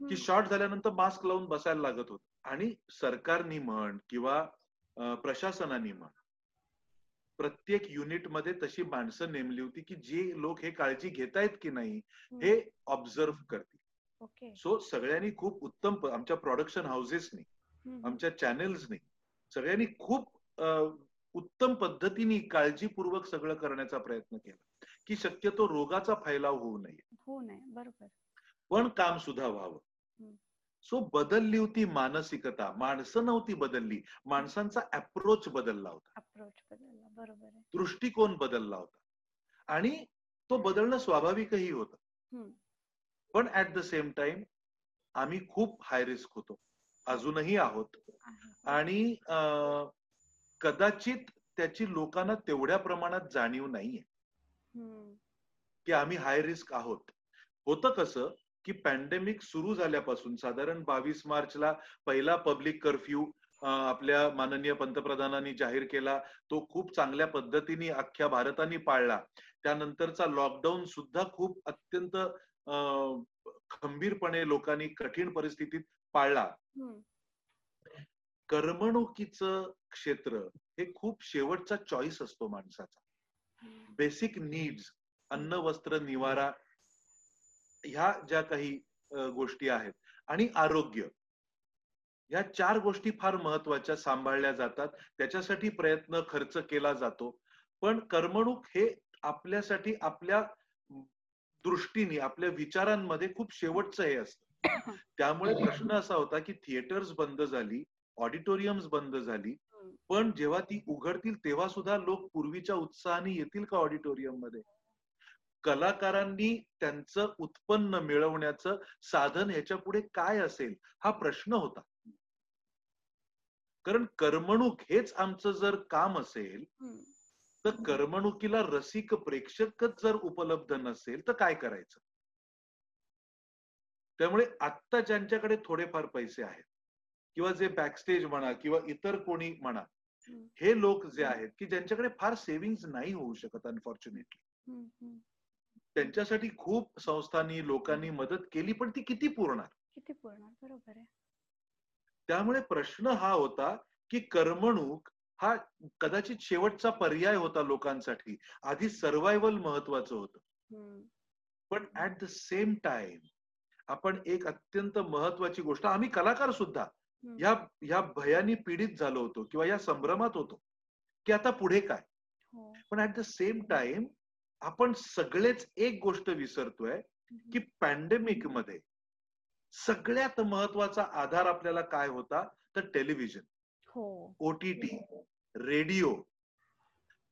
की. शॉर्ट झाल्यानंतर मास्क लावून बसायला लागत होत आणि सरकारनी म्हण किंवा प्रशासनाने म्हण प्रत्येक युनिटमध्ये तशी माणसं नेमली होती की जे लोक हे काळजी घेतायत की नाही. हे ऑब्झर्व करतील सो सगळ्यांनी खूप उत्तम आमच्या प्रोडक्शन हाऊसेसनी. आमच्या चॅनेल्सनी सगळ्यांनी खूप उत्तम पद्धतीने काळजीपूर्वक सगळं करण्याचा प्रयत्न केला की शक्यतो रोगाचा फैलाव होऊ नये हो नाही बरोबर पण काम सुद्धा व्हावं. सो बदलली होती मानसिकता. माणसं नव्हती बदलली. माणसांचा अप्रोच बदलला होता. अप्रोच बदलला. बरोबर दृष्टिकोन बदलला होता. आणि तो बदलणं स्वाभाविकही होतं. पण ऍट द सेम टाइम आम्ही खूप हाय रिस्क होतो. अजूनही आहोत. आहे. आणि कदाचित त्याची लोकांना तेवढ्या प्रमाणात जाणीव नाहीये. की आम्ही हाय रिस्क आहोत. होतं कसं की पॅन्डेमिक सुरू झाल्यापासून साधारण बावीस मार्चला पहिला पब्लिक कर्फ्यू आपल्या माननीय पंतप्रधानांनी जाहीर केला तो खूप चांगल्या पद्धतीने अख्ख्या भारताने पाळला त्यानंतरचा लॉकडाऊन सुद्धा खूप अत्यंत खंबीरपणे लोकांनी कठीण परिस्थितीत पाळला. करमणुकीचं क्षेत्र हे खूप शेवटचा चॉईस असतो माणसाचा. बेसिक नीड्स अन्न वस्त्र निवारा ह्या ज्या काही गोष्टी आहेत आणि आरोग्य. या चार गोष्टी फार महत्त्वाच्या सांभाळल्या जातात. त्याच्यासाठी प्रयत्न खर्च केला जातो. पण करमणूक हे आपल्यासाठी आपल्या दृष्टीने आपल्या विचारांमध्ये खूप शेवटचं हे असतं. त्यामुळे प्रश्न असा होता की थिएटर्स बंद झाली ऑडिटोरियम्स बंद झाली. पण जेव्हा ती उघडतील तेव्हा सुद्धा लोक पूर्वीच्या उत्साहाने येतील का ऑडिटोरियममध्ये कलाकारांनी त्यांचं उत्पन्न मिळवण्याचं साधन ह्याच्या पुढे काय असेल हा प्रश्न होता कारण करमणूक हेच आमचं जर काम असेल. तर करमणुकीला रसिक प्रेक्षकच जर उपलब्ध नसेल तर काय करायचं त्यामुळे आत्ता ज्यांच्याकडे थोडेफार पैसे आहेत किंवा जे बॅकस्टेज म्हणा किंवा इतर कोणी म्हणा. हे लोक जे आहेत की ज्यांच्याकडे फार सेव्हिंग नाही होऊ शकत अनफॉर्च्युनेटली. त्यांच्यासाठी खूप संस्थांनी लोकांनी मदत केली पण ती किती पुरणार? किती पूर्ण बरोबर आहे. त्यामुळे प्रश्न हा होता की करमणूक हा कदाचित शेवटचा पर्याय होता लोकांसाठी. आधी सर्वायवल महत्वाचं होतं. पण ऍट द सेम टाइम आपण एक अत्यंत महत्वाची गोष्ट आम्ही कलाकार सुद्धा. ह्या ह्या भयानी पीडित झालो होतो किंवा या संभ्रमात होतो की आता पुढे काय? हो. पण ऍट द सेम टाइम आपण सगळेच एक गोष्ट विसरतोय. की पॅन्डेमिकमध्ये सगळ्यात महत्त्वाचा आधार आपल्याला काय होता तर टेलिव्हिजन हो ओटीटी रेडिओ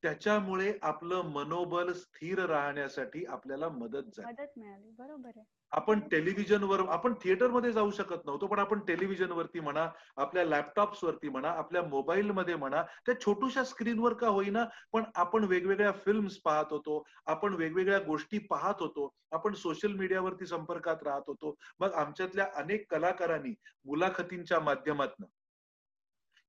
त्याच्यामुळे आपलं मनोबल स्थिर राहण्यासाठी आपल्याला मदत झाली. मदत मिळाली. बरोबर आहे. आपण टेलिव्हिजनवर आपण थिएटरमध्ये जाऊ शकत नव्हतो पण आपण टेलिव्हिजनवरती म्हणा आपल्या लॅपटॉप्स वरती म्हणा आपल्या मोबाईलमध्ये म्हणा त्या छोट्याशा स्क्रीनवर का होईना पण आपण वेगवेगळ्या फिल्म्स पाहत होतो आपण वेगवेगळ्या गोष्टी पाहत होतो आपण सोशल मीडियावरती संपर्कात राहत होतो. मग आमच्यातल्या अनेक कलाकारांनी मुलाखतींच्या माध्यमातून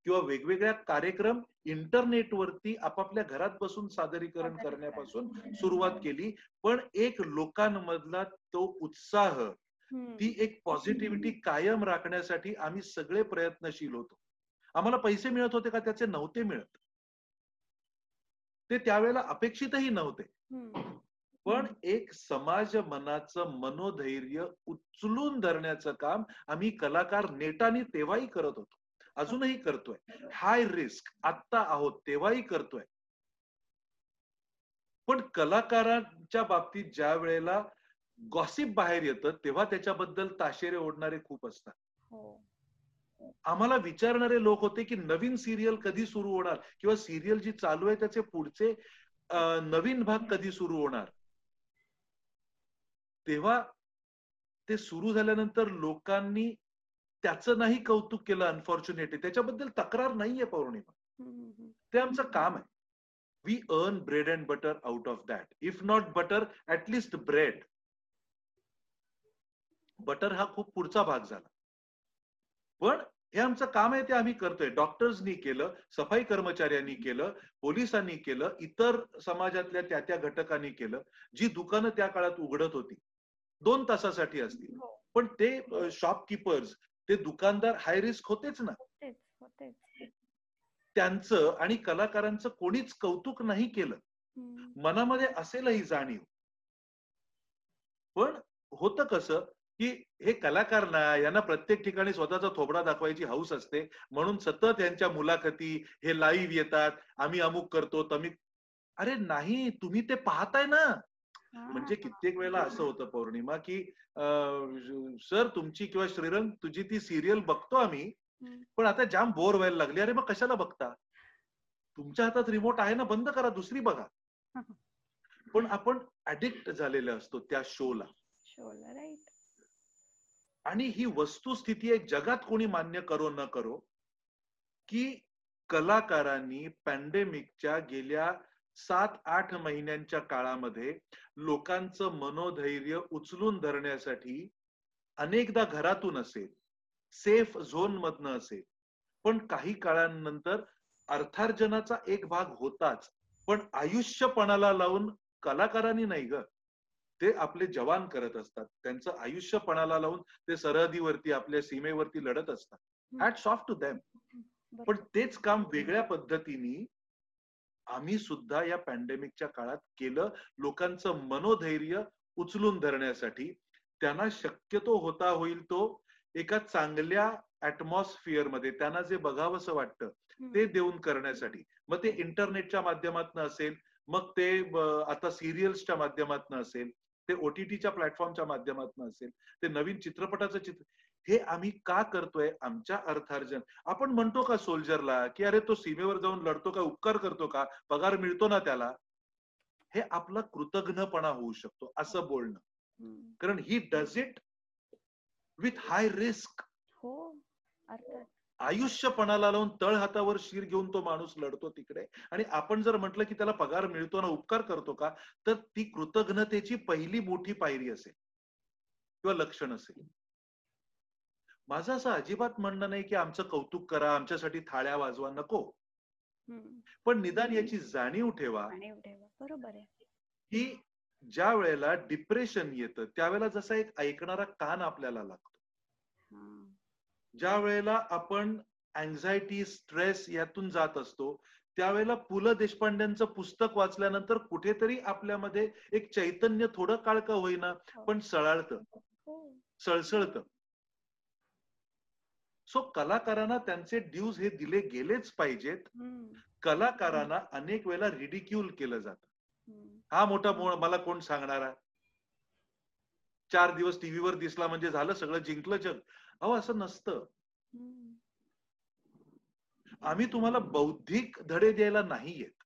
किंवा वेगवेगळ्या कार्यक्रम इंटरनेटवरती आपापल्या घरात बसून सादरीकरण करण्यापासून सुरुवात केली. पण एक लोकांमधला तो उत्साह. ती एक पॉझिटिव्हिटी कायम राखण्यासाठी आम्ही सगळे प्रयत्नशील होतो. आम्हाला पैसे मिळत होते का? त्याचे नव्हते मिळत. ते त्यावेळेला अपेक्षितही नव्हते. पण एक समाज मनाचं मनोधैर्य उचलून धरण्याचं काम आम्ही कलाकार नेटाने तेव्हाही करत होतो. अजूनही करतोय. हाय रिस्क आत्ता आहोत तेव्हाही करतोय. पण कलाकारांच्या बाबतीत ज्या वेळेला गॉसिप बाहेर येतं तेव्हा त्याच्याबद्दल ताशेरे ओढणारे खूप असतात. हो. आम्हाला विचारणारे लोक होते की नवीन सिरियल कधी सुरू होणार? किंवा सिरियल जी चालू आहे त्याचे पुढचे नवीन भाग कधी सुरू होणार? तेव्हा ते सुरू झाल्यानंतर लोकांनी त्याचं नाही कौतुक केलं अनफॉर्च्युनेटली त्याच्याबद्दल तक्रार नाहीये पौर्णिमा. ते आमचं काम आहे. We earn bread and butter out of that if not butter at least bread butter हा खूप पुढचा भाग झाला. पण हे आमचं काम आहे ते आम्ही करतोय. डॉक्टर्सनी केलं सफाई कर्मचाऱ्यांनी केलं पोलिसांनी केलं इतर समाजातल्या त्या त्या घटकांनी केलं जी दुकानं त्या काळात उघडत होती. दोन तासासाठी असतील. हो. पण ते शॉपकीपर्स ते दुकानदार हाय रिस्क होतेच ना. त्यांचं आणि कलाकारांचं कोणीच कौतुक नाही केलं. मनामध्ये असेलही जाणीव. पण होतं कसं की हे कलाकार ना यांना प्रत्येक ठिकाणी स्वतःचा थोबडा दाखवायची हौस असते. म्हणून सतत यांच्या मुलाखती हे लाईव्ह येतात. आम्ही अमुक करतो तमी अरे नाही तुम्ही ते पाहताय ना. म्हणजे कित्येक वेळेला असं होतं पौर्णिमा की सर तुमची किंवा श्रीरंग तुझी ती सिरियल बघतो आम्ही. पण आता जाम बोर व्हायला लागली. अरे मग कशाला बघता? तुमच्या हातात रिमोट आहे ना बंद करा दुसरी बघा. पण आपण अडिक्ट झालेले असतो त्या शोला शोला राईट आणि ही वस्तुस्थिती आहे जगात कोणी मान्य करो न करो की कलाकारांनी पॅन्डेमिकच्या गेल्या सात आठ महिन्यांच्या काळामध्ये लोकांचं मनोधैर्य उचलून धरण्यासाठी अनेकदा घरातून असेल सेफ झोन मधनं असेल पण काही काळानंतर अर्थार्जनाचा एक भाग होताच पण आयुष्यपणाला लावून कलाकारांनी नाही ग. ते आपले जवान करत असतात त्यांचं आयुष्य पणाला लावून ते सरहदीवरती आपल्या सीमेवरती लढत असतात. हॅट सॉफ्ट टू दॅम पण तेच काम वेगळ्या पद्धतीने आम्ही सुद्धा या पॅन्डेमिकच्या काळात केलं. लोकांचं मनोधैर्य उचलून धरण्यासाठी. त्यांना शक्यतो होता होईल तो एका चांगल्या ऍटमॉस्फिअरमध्ये त्यांना जे बघावंसं वाटतं ते देऊन करण्यासाठी. मग ते इंटरनेटच्या माध्यमातून असेल मग ते आता सिरियल्सच्या माध्यमातून असेल ते ओटीटीच्या प्लॅटफॉर्मच्या माध्यमातून असेल ते नवीन चित्रपटाचं चित्र हे आम्ही का करतोय? आमच्या अर्थार्जन. आपण म्हणतो का सोल्जरला की अरे तो सीमेवर जाऊन लढतो का? उपकार करतो का? पगार मिळतो ना त्याला? हे आपला कृतज्ञपणा होऊ शकतो असं बोलणं. कारण he does it with high risk हो अर्थात. आयुष्यपणाला लावून तळ हातावर शिर घेऊन तो माणूस लढतो तिकडे. आणि आपण जर म्हटलं की त्याला पगार मिळतो ना उपकार करतो का? तर ती कृतज्ञतेची पहिली मोठी पायरी असेल. किंवा लक्षण असेल. माझं असं अजिबात म्हणणं नाही की आमचं कौतुक करा आमच्यासाठी थाळ्या वाजवा नको. पण निदान याची जाणीव ठेवा. बरोबर आहे. की ज्या वेळेला डिप्रेशन येतं त्यावेळेला जसा एक ऐकणारा कान आपल्याला लागतो. हा. ज्या वेळेला आपण अँझायटी स्ट्रेस यातून जात असतो त्यावेळेला पु ल देशपांड्यांचं पुस्तक वाचल्यानंतर कुठेतरी आपल्यामध्ये एक चैतन्य थोडं काळ का होईना पण सळाळतं. हो. सळसळतं. सो कलाकारांना त्यांचे ड्यूज हे दिले गेलेच पाहिजेत. कलाकारांना अनेक वेळेला रिडिक्यूल केलं जातं. हा मोठा मला कोण सांगणारा? चार दिवस टीव्हीवर दिसला म्हणजे झालं सगळं जिंकलं जग. अहो असं नसतं. आम्ही तुम्हाला बौद्धिक धडे द्यायला नाही येत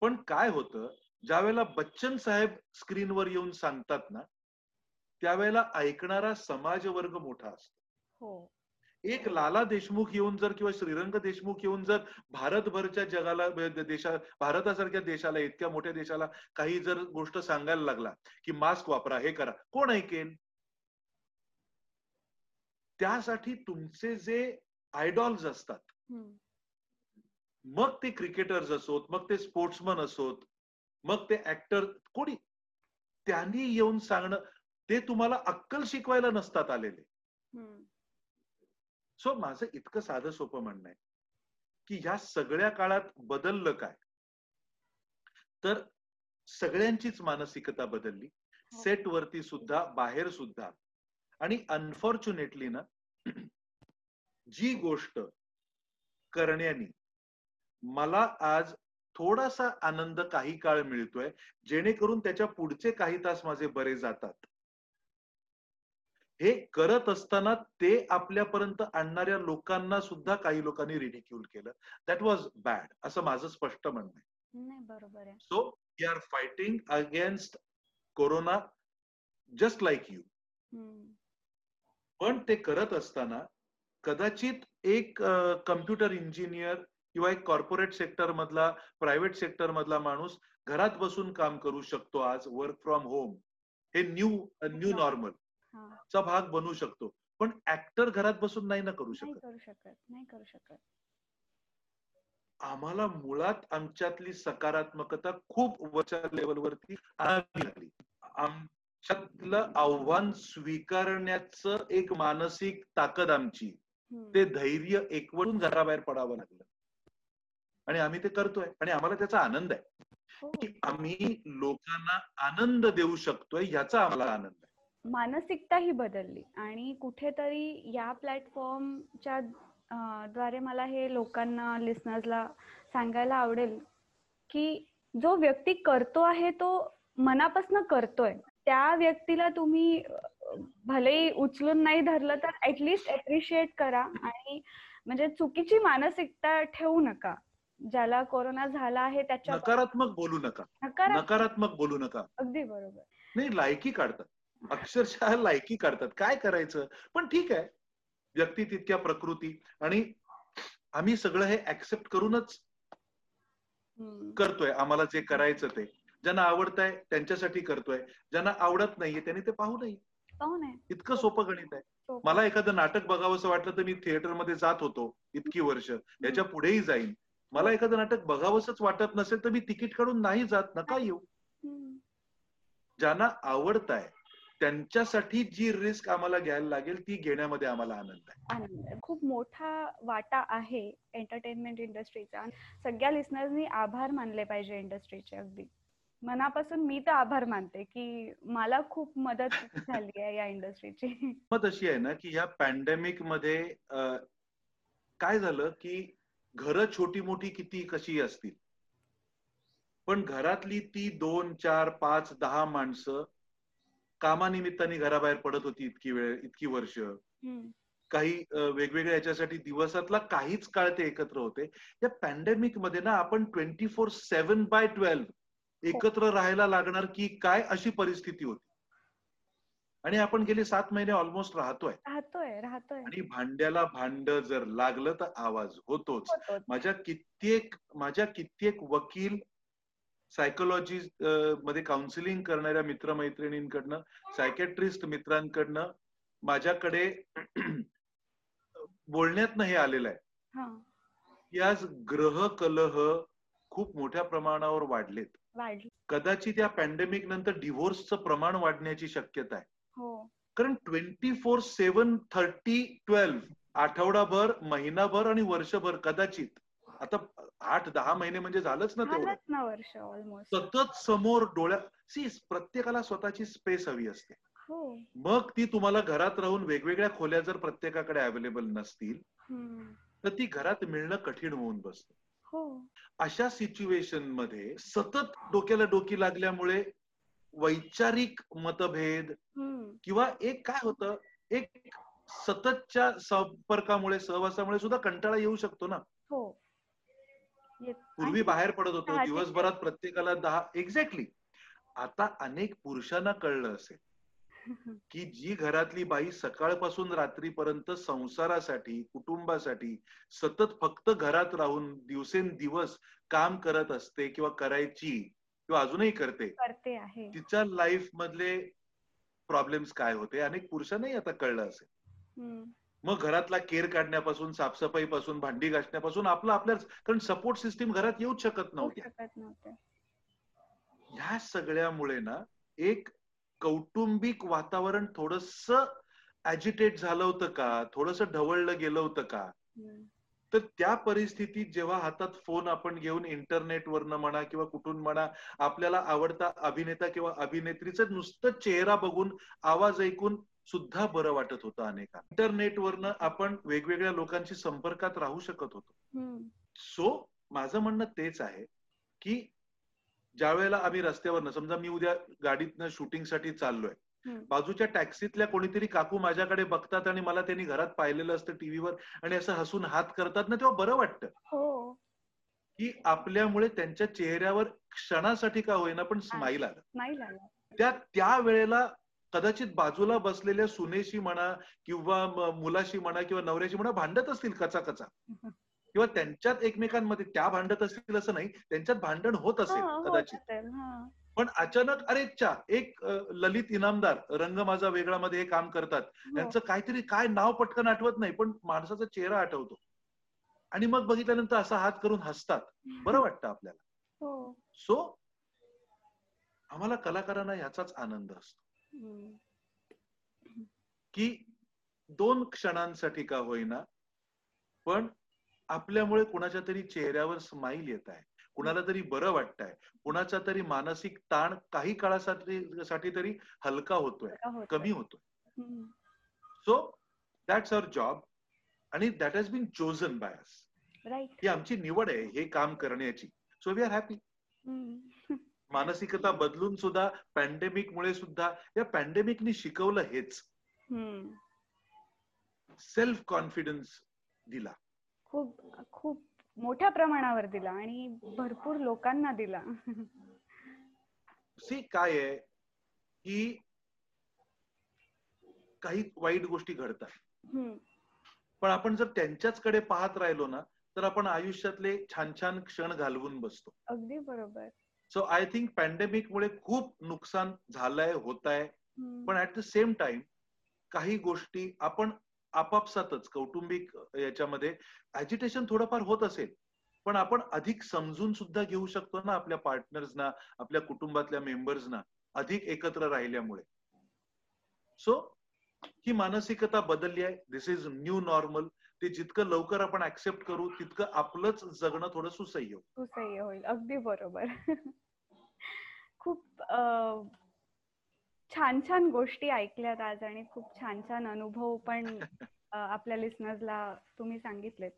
पण काय होतं ज्या वेळेला बच्चन साहेब स्क्रीनवर येऊन सांगतात ना त्यावेळेला ऐकणारा समाज वर्ग मोठा असतो. हो. एक लाला देशमुख येऊन जर किंवा श्रीरंग देशमुख येऊन जर भारतभरच्या जगाला देशा भारतासारख्या देशाला इतक्या मोठ्या देशाला काही जर गोष्ट सांगायला लागला की मास्क वापरा हे करा कोण ऐकेल त्यासाठी तुमचे जे आयडॉल्स असतात. मग ते क्रिकेटर्स असोत मग ते स्पोर्ट्समन असोत मग ते ऍक्टर कोणी त्यांनी येऊन सांगणं ते तुम्हाला अक्कल शिकवायला नसतात आलेले. सो माझं इतकं साधं सोपं म्हणणं आहे की ह्या सगळ्या काळात बदललं काय? तर सगळ्यांचीच मानसिकता बदलली. हो. सेट वरती सुद्धा बाहेर सुद्धा. आणि अनफॉर्च्युनेटली ना जी गोष्ट करण्यानी मला आज थोडासा आनंद काही काळ मिळतोय जेणेकरून त्याच्या पुढचे काही तास माझे बरे जातात. हे करत असताना ते आपल्यापर्यंत आणणाऱ्या लोकांना सुद्धा काही लोकांनी रिडिक्यूल केलं. दॅट वॉज बॅड असं माझं स्पष्ट म्हणणं आहे. नाही बरोबर आहे. So we are fighting against corona just like you. पण ते करत असताना कदाचित एक कम्प्युटर इंजिनियर किंवा एक कॉर्पोरेट सेक्टर मधला प्रायव्हेट सेक्टर मधला माणूस घरात बसून काम करू शकतो आज वर्क फ्रॉम होम हे न्यू न्यू नॉर्मल चा भाग बनू शकतो. पण ऍक्टर घरात बसून नाही ना करू शकत. करू शकत नाही करू शकत. आम्हाला मुळात आमच्यातली सकारात्मकता खूप वरच्या लेवलवरती आणावी लागली. आमच्यातलं आव्हान स्वीकारण्याचं एक मानसिक ताकद आमची. ते धैर्य एकवटून घराबाहेर पडावं लागलं. आणि आम्ही ते करतोय. आणि आम्हाला त्याचा आनंद आहे. हो. की आम्ही लोकांना आनंद देऊ शकतोय याचा आम्हाला आनंद आहे. मानसिकता ही बदलली. आणि कुठेतरी या प्लॅटफॉर्मच्या द्वारे मला हे लोकांना लिस्नर्सला सांगायला आवडेल की जो व्यक्ती करतो आहे तो मनापासून करतोय. त्या व्यक्तीला तुम्ही भलेही उचलून नाही धरलं तर ऍटलिस्ट अप्रिशिएट करा आणि म्हणजे चुकीची मानसिकता ठेवू नका. ज्याला कोरोना झाला आहे त्याच्या नकारात्मक बोलू नका. नकारात्मक बोलू नका. अगदी बरोबर. नाही लायकी काढतात. अक्षरशः लायकी काढतात काय करायचं? पण ठीक आहे. व्यक्ती तितक्या प्रकृती. आणि आम्ही सगळं हे ऍक्सेप्ट करूनच. करतोय. आम्हाला जे करायचं ते. ज्यांना आवडतंय त्यांच्यासाठी करतोय. ज्यांना आवडत नाहीये त्यांनी ते पाहू नये. आहे इतकं सोपं गणित आहे. मला एखादं नाटक बघावंसं वाटलं तर मी थिएटरमध्ये जात होतो इतकी वर्ष. याच्या पुढेही जाईन. मला एखादं नाटक बघावंसच वाटत नसेल तर मी तिकीट काढून नाही जात. नका येऊ. ज्यांना आवडत आहे त्यांच्यासाठी जी रिस्क आम्हाला घ्यायला लागेल ती घेण्यामध्ये आम्हाला आनंद आहे. खूप मोठा वाटा आहे एंटरटेनमेंट इंडस्ट्रीचा सगळ्या लिस्नर्सनी आभार मानले पाहिजे इंडस्ट्रीचे अगदी. मनापासून मी तर आभार मानते की मला खूप मदत झाली आहे या इंडस्ट्रीची मग अशी आहे ना की ह्या पॅन्डेमिकमध्ये काय झालं की घरं छोटी मोठी किती कशी असतील? पण घरातली ती दोन चार पाच दहा माणसं कामानिमित्ताने घराबाहेर पडत होती इतकी वेळ इतकी वर्ष. काही वेगवेगळ्या याच्यासाठी दिवसातला काहीच काळ ते एकत्र होते. या पॅन्डेमिकमध्ये ना आपण twenty four seven by twelve एकत्र राहायला लागणार की काय अशी परिस्थिती होती. आणि आपण गेले सात महिने ऑलमोस्ट राहतोय. राहतोय राहतोय. आणि भांड्याला भांड जर लागलं तर आवाज होतोच. माझ्या कित्येक माझ्या कित्येक वकील सायकोलॉजी मध्ये काउन्सिलिंग करणाऱ्या मित्रमैत्रिणींकडनं सायकॅट्रिस्ट मित्रांकडनं माझ्याकडे बोलण्यातनं हे आलेलं आहे. हा. की आज ग्रह कलह खूप मोठ्या प्रमाणावर वाढलेत. वाढली. कदाचित या पॅन्डेमिक नंतर डिव्होर्सचं प्रमाण वाढण्याची शक्यता आहे. हो. कारण twenty four seven thirty twelve आठवडाभर महिनाभर आणि वर्षभर कदाचित आता आठ दहा महिने म्हणजे झालंच ना तेवढं. वर्ष ऑलमोस्ट सतत समोर डोळ्या सी प्रत्येकाला स्वतःची स्पेस हवी असते. हो. मग ती तुम्हाला घरात राहून वेगवेगळ्या खोल्या जर प्रत्येकाकडे अवेलेबल नसतील. तर ती घरात मिळणं कठीण होऊन बसतं. हो. अशा सिच्युएशनमध्ये सतत डोक्याला डोकी लागल्यामुळे वैचारिक मतभेद. किंवा एक काय होतं एक सततच्या संपर्कामुळे सहवासामुळे सुद्धा कंटाळा येऊ शकतो ना. हो. पूर्वी बाहेर पडत होतो दिवसभरात प्रत्येकाला दहा एक्झॅक्टली आता अनेक पुरुषांना कळलं असेल की जी घरातली बाई सकाळपासून रात्रीपर्यंत संसारासाठी कुटुंबासाठी सतत फक्त घरात राहून दिवसेंदिवस काम करत असते किंवा करायची किंवा अजूनही करते करते आहे. तिच्या लाईफ मधले प्रॉब्लेम्स काय होते? अनेक पुरुषांनाही आता कळलं असेल. मग घरातला केर काढण्यापासून साफसफाईपासून भांडी घासण्यापासून आपलं आपल्याच कारण सपोर्ट सिस्टीम घरात येऊच शकत नव्हते ह्या सगळ्यामुळे ना एक कौटुंबिक वातावरण थोडस ऍजिटेट झालं होतं का? थोडस ढवळलं गेलं होतं का. तर त्या परिस्थितीत जेव्हा हातात फोन आपण घेऊन इंटरनेटवरनं म्हणा किंवा कुठून म्हणा आपल्याला आवडता अभिनेता किंवा अभिनेत्रीचं नुसतं चेहरा बघून आवाज ऐकून सुद्धा बरं वाटत होतं अनेकांना. इंटरनेटवरनं आपण वेगवेगळ्या लोकांशी संपर्कात राहू शकत होतो. सो माझं म्हणणं तेच आहे की ज्या वेळेला आम्ही रस्त्यावरनं समजा मी उद्या गाडीतनं शूटिंगसाठी चाललोय. बाजूच्या टॅक्सीतल्या कोणीतरी काकू माझ्याकडे बघतात आणि मला त्यांनी घरात पाहिलेलं असतं टीव्हीवर आणि असं हसून हात करतात ना तेव्हा बरं वाटतं. हो. की आपल्यामुळे त्यांच्या चेहऱ्यावर क्षणासाठी का होईना पण स्माईल आलं. त्या त्या वेळेला कदाचित बाजूला बसलेल्या सुनेशी म्हणा किंवा मुलाशी म्हणा किंवा नवऱ्याशी म्हणा भांडत असतील कचा कचा किंवा त्यांच्यात एकमेकांमध्ये त्या भांडत असतील असं नाही त्यांच्यात भांडण होत असेल हा, कदाचित. असेल, हा. पण अचानक अरे चा एक ललित इनामदार रंग माझा वेगळा मध्ये हे काम करतात. हो. त्यांचं काहीतरी काय नाव पटकन आठवत नाही पण माणसाचा चेहरा आठवतो. आणि मग बघितल्यानंतर असा हात करून हसतात. बरं वाटतं आपल्याला. हो. सो आम्हाला कलाकारांना ह्याचाच आनंद असतो. की दोन क्षणांसाठी का होईना पण आपल्यामुळे कुणाच्या तरी चेहऱ्यावर स्माईल येत आहे. कुणाला तरी बरं वाटतंय. कुणाचा तरी मानसिक ताण काही काळासाठी साठी तरी हलका होतोय. कमी होतोय. सो दॅट्स अवर जॉब आणि that has been chosen by us ही आमची निवड आहे हे काम करण्याची. So we are happy. मानसिकता बदलून सुद्धा पॅन्डेमिक मुळे सुद्धा या पॅन्डेमिकनी शिकवलं हेच. सेल्फ कॉन्फिडन्स दिला. खूप खूप मोठ्या प्रमाणावर दिला आणि भरपूर लोकांना दिला. सी काय आहे? की काही वाईट गोष्टी घडतात. पण आपण जर त्यांच्याचकडे पाहत राहिलो ना तर आपण आयुष्यातले छान छान क्षण घालवून बसतो. अगदी बरोबर. सो आय थिंक पॅन्डेमिक मुळे खूप नुकसान झालंय होत आहे. पण ऍट द सेम टाइम काही गोष्टी आपण आपापसातच कौटुंबिक याच्यामध्ये ऍजिटेशन थोडंफार होत असेल. पण आपण अधिक समजून सुद्धा घेऊ शकतो ना आपल्या पार्टनर्सना आपल्या कुटुंबातल्या मेंबर्सना अधिक एकत्र राहिल्यामुळे. सो ही मानसिकता बदलली आहे. दिस इज न्यू नॉर्मल ते जितकं लवकर आपण ऍक्सेप्ट करू तितकं आपलंच जगणं थोडं सुसह्य होईल. सुसह्य होईल अगदी बरोबर खूप छान छान गोष्टी ऐकल्यात आज आणि खूप छान छान अनुभव पण आपल्या लिस्नर्सला तुम्ही सांगितलेत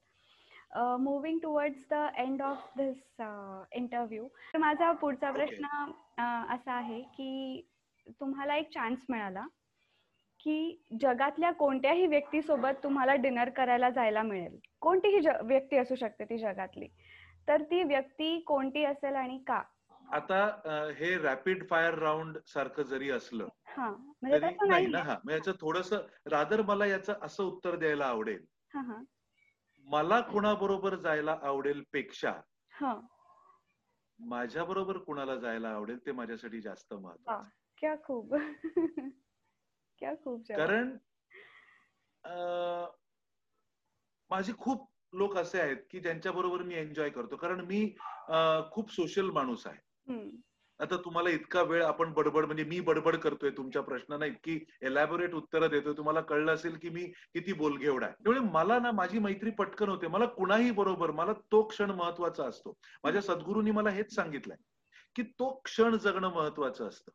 moving towards the end of this interview तर माझा पुढचा. प्रश्न असा आहे की तुम्हाला एक चान्स मिळाला की जगातल्या कोणत्याही व्यक्तीसोबत तुम्हाला डिनर करायला जायला मिळेल. कोणतीही व्यक्ती असू शकते ती जगातली. तर ती व्यक्ती कोणती असेल आणि का? आता हे रॅपिड फायर राऊंड सारखं जरी असलं हा म्हणजे तरी नाही ना हा मग याचं थोडस रादर मला याचं असं उत्तर द्यायला आवडेल. मला कुणाबरोबर जायला आवडेल पेक्षा हा. माझ्या बरोबर कुणाला जायला आवडेल ते माझ्यासाठी जास्त महत्वाचं वा क्या खूप. क्या खूप. कारण अं, माझे खूप लोक असे आहेत की ज्यांच्या बरोबर मी एन्जॉय करतो. कारण मी खूप सोशल माणूस आहे. आता तुम्हाला इतका वेळ आपण बडबड म्हणजे मी बडबड करतोय तुमच्या प्रश्नांना इतकी एलॅबोरेट उत्तरं देतोय. तुम्हाला कळलं असेल की मी किती बोलघेवडा आहे. त्यामुळे मला ना माझी मैत्री पटकन होते. मला कुणाही बरोबर मला तो क्षण महत्त्वाचा असतो. माझ्या सद्गुरूंनी मला हेच सांगितलंय की तो क्षण जगणं महत्वाचं असतं.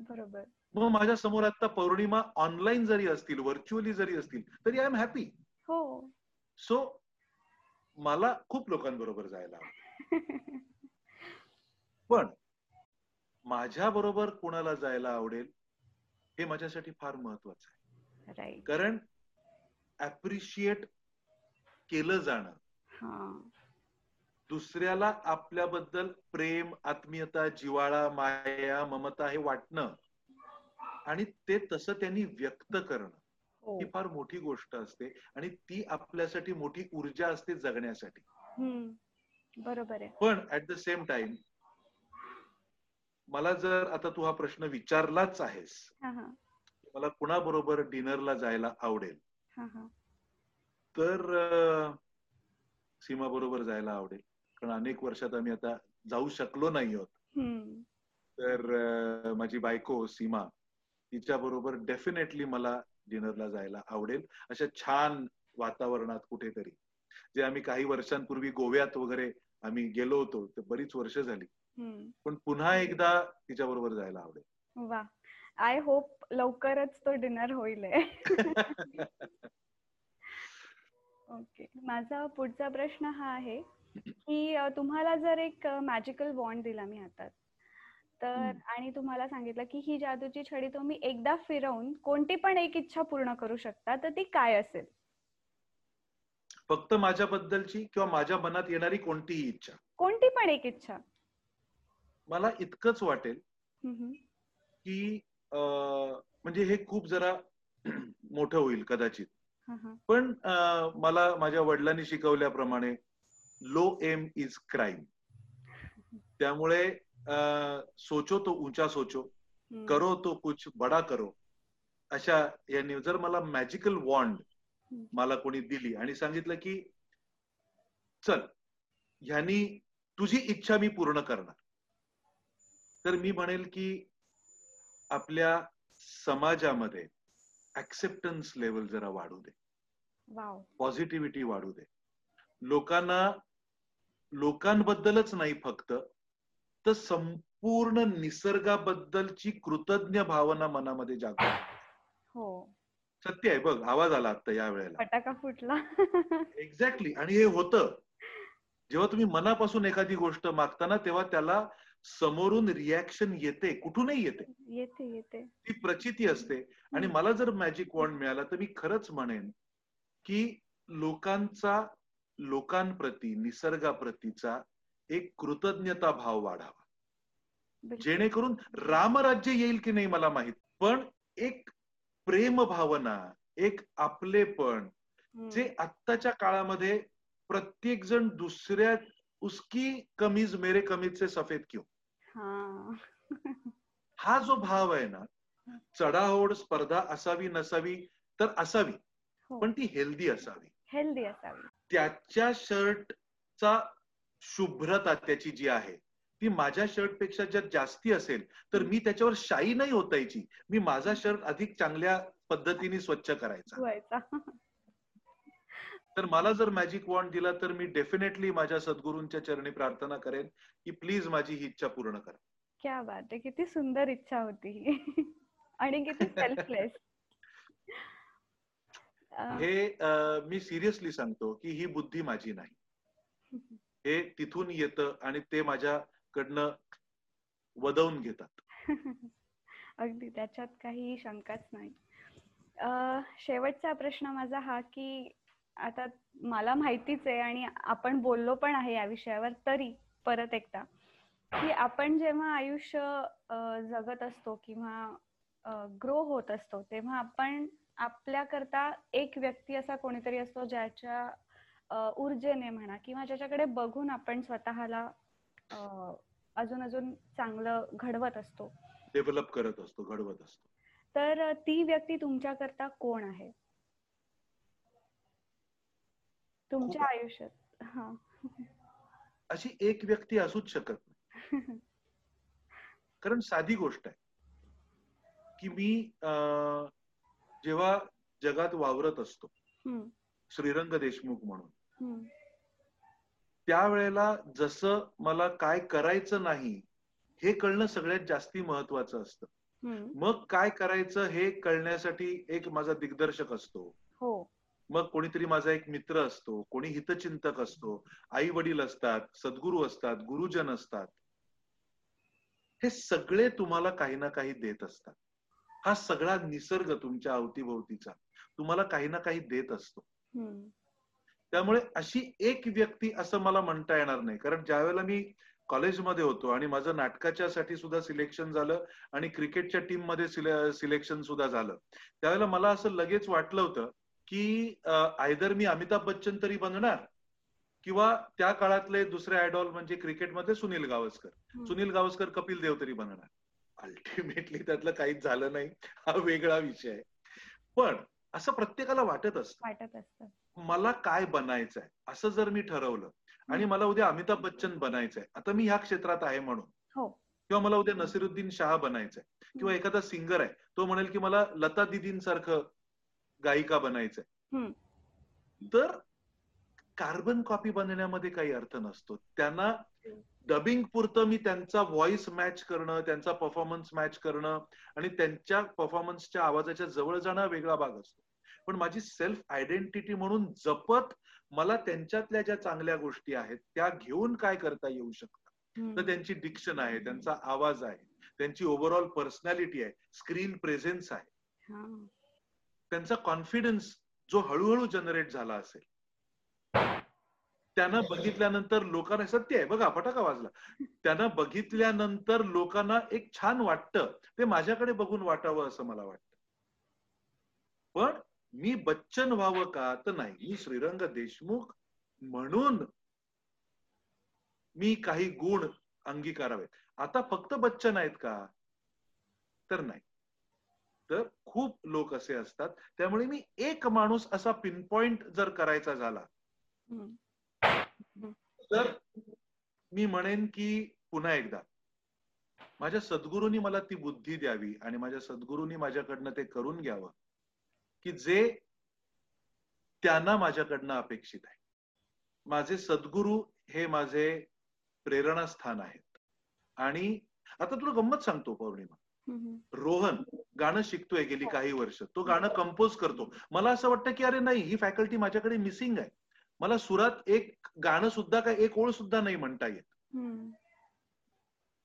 बरोबर. मग माझ्यासमोर आता पौर्णिमा ऑनलाईन जरी असतील व्हर्च्युअली जरी असतील तरी आय एम हॅपी हो. सो मला खूप लोकांबरोबर जायला पण माझ्या बरोबर कुणाला जायला आवडेल हे माझ्यासाठी फार महत्वाचं आहे. कारण अप्रिशिएट केलं जाणं दुसऱ्याला आपल्याबद्दल प्रेम आत्मीयता जिवाळा माया ममता हे वाटणं आणि ते तसं त्यांनी व्यक्त करणं हो. ही फार मोठी गोष्ट असते आणि ती आपल्यासाठी मोठी ऊर्जा असते जगण्यासाठी. बरोबर आहे. पण ऍट द सेम टाइम मला जर आता तू हा प्रश्न विचारलाच आहेस मला कुणाबरोबर डिनरला जायला आवडेल? तर सीमा बरोबर जायला आवडेल. कारण अनेक वर्षात आम्ही आता जाऊ शकलो नाही आहोत. तर माझी बायको सीमा तिच्या बरोबर डेफिनेटली मला डिनरला जायला आवडेल. अशा छान वातावरणात कुठेतरी. जे आम्ही काही वर्षांपूर्वी गोव्यात वगैरे आम्ही गेलो होतो तर बरीच वर्ष झाली. पण पुन्हा एकदा तिच्या बरोबर जायला आवडेल. वा. आय होप लवकरच तो डिनर होईल. ओके माझा पुढचा प्रश्न हा आहे की तुम्हाला जर एक मॅजिकल वॉन्ड दिला मी हातात तर. आणि तुम्हाला सांगितलं की ही जादूची छडी तुम्ही एकदा फिरवून कोणती पण एक इच्छा पूर्ण करू शकता तर ती काय असेल फक्त माझ्याबद्दलची किंवा माझ्या मनात येणारी कोणतीही इच्छा कोणती पण एक इच्छा मला इतकंच वाटेल. की म्हणजे हे खूप जरा मोठं होईल कदाचित. पण मला माझ्या वडिलांनी शिकवल्याप्रमाणे लो एम इज क्राईम त्यामुळे अं, सोचो तो ऊंचा सोचो. करो तो कुछ बडा करो. अशा यांनी जर मला मॅजिकल वॉन्ड. मला कोणी दिली आणि सांगितलं की चल ह्यानी तुझी इच्छा मी पूर्ण करणार. तर मी म्हणेल की आपल्या समाजामध्ये ऍक्सेप्टन्स लेवल जरा वाढू दे. वाव. पॉझिटिव्हिटी वाढू दे. लोकांना लोकांबद्दलच नाही फक्त तर संपूर्ण निसर्गाबद्दलची कृतज्ञ भावना मनामध्ये जागृत हो. सत्य आहे बघ आवाज आला आता या वेळेला. फटाका फुटला. एक्झॅक्टली आणि हे होतं. जेव्हा तुम्ही मनापासून एखादी गोष्ट मागताना तेव्हा त्याला समोरून रिॲक्शन येते कुठूनही येते. येते येते. ती प्रचिती असते. आणि मला जर मॅजिक वॉन्ड मिळाला तर मी खरंच म्हणेन की लोकांचा लोकांप्रती निसर्गाप्रतीचा एक कृतज्ञता भाव वाढावा. जेणेकरून रामराज्य येईल की नाही मला माहीत पण एक प्रेम भावना एक आपलेपण. जे आत्ताच्या काळामध्ये प्रत्येक जण दुसऱ्या उसकी कमीज मेरे कमीज से सफेद क्यों हा. हा जो भाव आहे ना चढाओढ स्पर्धा असावी नसावी तर असावी. हो. पण ती हेल्दी असावी. हेल्दी असावी. त्याच्या शर्टचा शुभ्रता त्याची जी आहे ती माझ्या शर्टपेक्षा जर जास्ती असेल तर मी त्याच्यावर शाई नाही होतायची मी माझा शर्ट अधिक चांगल्या पद्धतीने स्वच्छ करायचा. तर मला जर मॅजिक वॉन्ड दिला तर मी डेफिनेटली माझ्या सद्गुरूंच्या चरणी प्रार्थना करेन की प्लीज माझी ही इच्छा पूर्ण करा. क्या बात आहे किती सुंदर इच्छा होती आणि किती सेल्फलेस हे मी सिरियसली सांगतो की ही बुद्धी माझी नाही. हे तिथून येतं आणि ते माझ्याकडनं वदवून घेतात. अगदी त्याच्यात काही शंकाच नाही. अं, शेवटचा प्रश्न माझा हा की आता मला माहितीच आहे आणि आपण बोललो पण आहे या विषयावर तरी परत एकदा की आपण जेव्हा आयुष्य जगत असतो किंवा ग्रो होत असतो तेव्हा आपण आपल्याकरता एक व्यक्ती असा कोणीतरी असतो ज्याच्या ऊर्जेने म्हणा किंवा ज्याच्याकडे बघून आपण स्वतःला अजून अजून चांगलं घडवत असतो. डेव्हलप करत असतो घडवत असतो. तर ती व्यक्ती तुमच्याकरता कोण आहे? तुमच्या खूप- आयुष्यात हा. अशी एक व्यक्ती असूच शकत नाही. कारण साधी गोष्ट आहे की मी अं, जेव्हा जगात वावरत असतो श्रीरंग देशमुख म्हणून त्यावेळेला जसं मला काय करायचं नाही हे कळणं सगळ्यात जास्ती महत्वाचं असतं. मग काय करायचं हे कळण्यासाठी एक माझा दिग्दर्शक असतो. हो. मग कोणीतरी माझा एक मित्र असतो कोणी हितचिंतक असतो आई वडील असतात सद्गुरू असतात गुरुजन असतात. हे सगळे तुम्हाला काही ना काही देत असतात. हा सगळा निसर्ग तुमच्या अवतीभोवतीचा तुम्हाला काही ना काही देत असतो. त्यामुळे अशी एक व्यक्ती असं मला म्हणता येणार नाही. कारण ज्यावेळेला मी कॉलेजमध्ये होतो आणि माझं नाटकाच्या साठी सुद्धा सिलेक्शन झालं आणि क्रिकेटच्या टीममध्ये सिलेक्शन सुद्धा झालं त्यावेळेला मला असं लगेच वाटलं होतं की आयदर मी अमिताभ बच्चन तरी बनणार किंवा त्या काळातले दुसरे आयडॉल म्हणजे क्रिकेटमध्ये सुनील गावस्कर. सुनील गावस्कर कपिल देव तरी बनणार. अल्टिमेटली त्यातलं काहीच झालं नाही. हा वेगळा विषय आहे. पण असं प्रत्येकाला वाटत असतं. वाटत असत. मला काय बनायचंय? असं जर मी ठरवलं आणि मला उद्या अमिताभ बच्चन बनायचंय. आता मी ह्या क्षेत्रात आहे म्हणून. हो. किंवा मला उद्या नसिरुद्दीन शाह बनायचंय. किंवा एखादा सिंगर आहे. तो म्हणेल की मला लता दिदींसारखं गायिका बनायचंय. तर कार्बन कॉपी बनवण्यामध्ये काही अर्थ नसतो. त्यांना डबिंग पुरतं मी त्यांचा व्हॉइस मॅच करणं त्यांचा परफॉर्मन्स मॅच करणं आणि त्यांच्या परफॉर्मन्सच्या आवाजाच्या जवळ जाणं वेगळा भाग असतो पण माझी सेल्फ आयडेंटिटी म्हणून जपत मला त्यांच्यातल्या ज्या चांगल्या गोष्टी आहेत त्या घेऊन काय करता येऊ शकतं हम्म. तर त्यांची डिक्शन आहे त्यांचा आवाज आहे त्यांची ओव्हरऑल पर्सनॅलिटी आहे स्क्रीन प्रेझेन्स आहे. त्यांचा कॉन्फिडन्स जो हळूहळू जनरेट झाला असेल त्यांना बघितल्यानंतर लोकांना सत्य आहे बघा फटाका वाजला. त्यांना बघितल्यानंतर लोकांना एक छान वाटतं. ते माझ्याकडे बघून वाटावं असं मला वाटतं. पण मी बच्चन व्हावं का तर नाही. मी श्रीरंग देशमुख म्हणून मी काही गुण अंगीकारावेत. आता फक्त बच्चन आहेत का? तर नाही. तर खूप लोक असे असतात. त्यामुळे मी एक माणूस असा पिनपॉइंट जर करायचा झाला तर मी म्हणेन की पुन्हा एकदा माझ्या सद्गुरूंनी मला ती बुद्धी द्यावी आणि माझ्या सद्गुरूंनी माझ्याकडनं ते करून घ्यावं की जे त्यांना माझ्याकडनं अपेक्षित आहे. माझे सद्गुरू हे माझे प्रेरणास्थान आहेत. आणि आता तुला गंमत सांगतो पौर्णिमा. रोहन गाणं शिकतोय गेली काही वर्ष. तो गाणं कंपोज करतो. मला असं वाटतं की अरे नाही ही फॅकल्टी माझ्याकडे मिसिंग आहे. मला सुरात एक गाणं सुद्धा काय एक ओळ सुद्धा नाही म्हणता येत.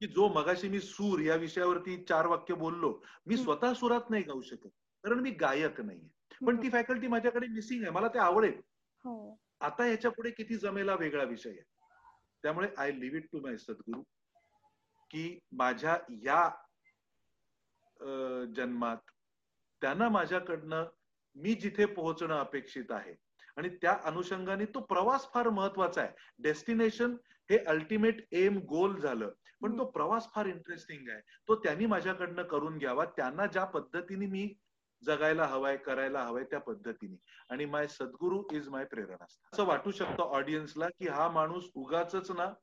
की जो मगाशी मी सूर या विषयावरती चार वाक्य बोललो मी. स्वतः सुरात नाही गाऊ शकत कारण मी गायक नाहीये. पण ती फॅकल्टी माझ्याकडे मिसिंग आहे मला ते आवडेल. हो. आता याच्यापुढे किती जमेला वेगळा विषय आहे. त्यामुळे I leave it to my Sadguru की माझ्या या जन्मात त्यांना माझ्याकडनं मी जिथे पोहोचणं अपेक्षित आहे आणि त्या अनुषंगाने तो प्रवास फार महत्त्वाचा आहे. डेस्टिनेशन हे अल्टिमेट एम गोल झालं. पण तो प्रवास फार इंटरेस्टिंग आहे. तो त्यांनी माझ्याकडनं करून घ्यावा. त्यांना ज्या पद्धतीने मी जगायला हवाय करायला हवाय त्या पद्धतीने. आणि माय सद्गुरू इज माय प्रेरणा असं वाटू शकतं ऑडियन्सला की हा माणूस उगाच ना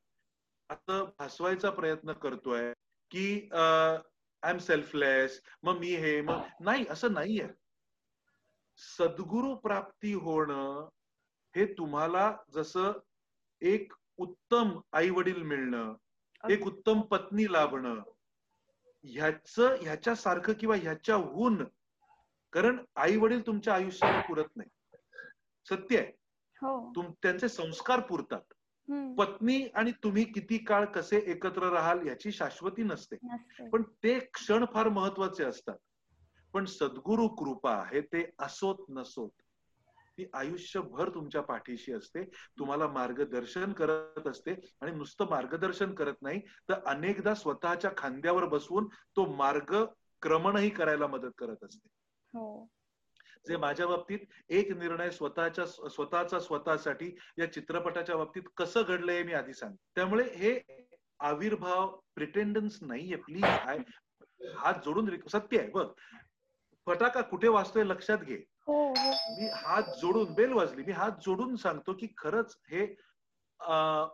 असं भासवायचा प्रयत्न करतोय की आय एम सेल्फलेस मग मी हे मग नाही असं नाहीये. सद्गुरू प्राप्ती होणं हे तुम्हाला जसं एक उत्तम आई वडील मिळणं एक उत्तम पत्नी लाभणं ह्याच ह्याच्यासारखं किंवा ह्याच्याहून कारण आई वडील तुमच्या आयुष्याला पुरत नाही. सत्य आहे. हो. तुम त्यांचे संस्कार पुरतात. पत्नी आणि तुम्ही किती काळ कसे एकत्र राहाल याची शाश्वती नसते. पण ते क्षण फार महत्त्वाचे असतात. पण सद्गुरु कृपा हे ते असोत नसोत. ती आयुष्यभर तुमच्या पाठीशी असते. तुम्हाला मार्गदर्शन करत असते. आणि नुसतं मार्गदर्शन करत नाही तर अनेकदा स्वतःच्या खांद्यावर बसवून तो मार्ग क्रमणही करायला मदत करत असते. हो. जे माझ्या बाबतीत एक निर्णय स्वतःच्या स्वतःचा स्वतःसाठी या चित्रपटाच्या बाबतीत कसं घडलंय हे मी आधी सांग त्यामुळे हे आविर्भाव प्रिटेंडन्स नाहीये. प्लीज आय हात जोडून सत्य आहे. बघ फटाका कुठे वाचतोय लक्षात घे. हो हो. मी हात जोडून बेल वाजली मी हात जोडून सांगतो की खरंच हे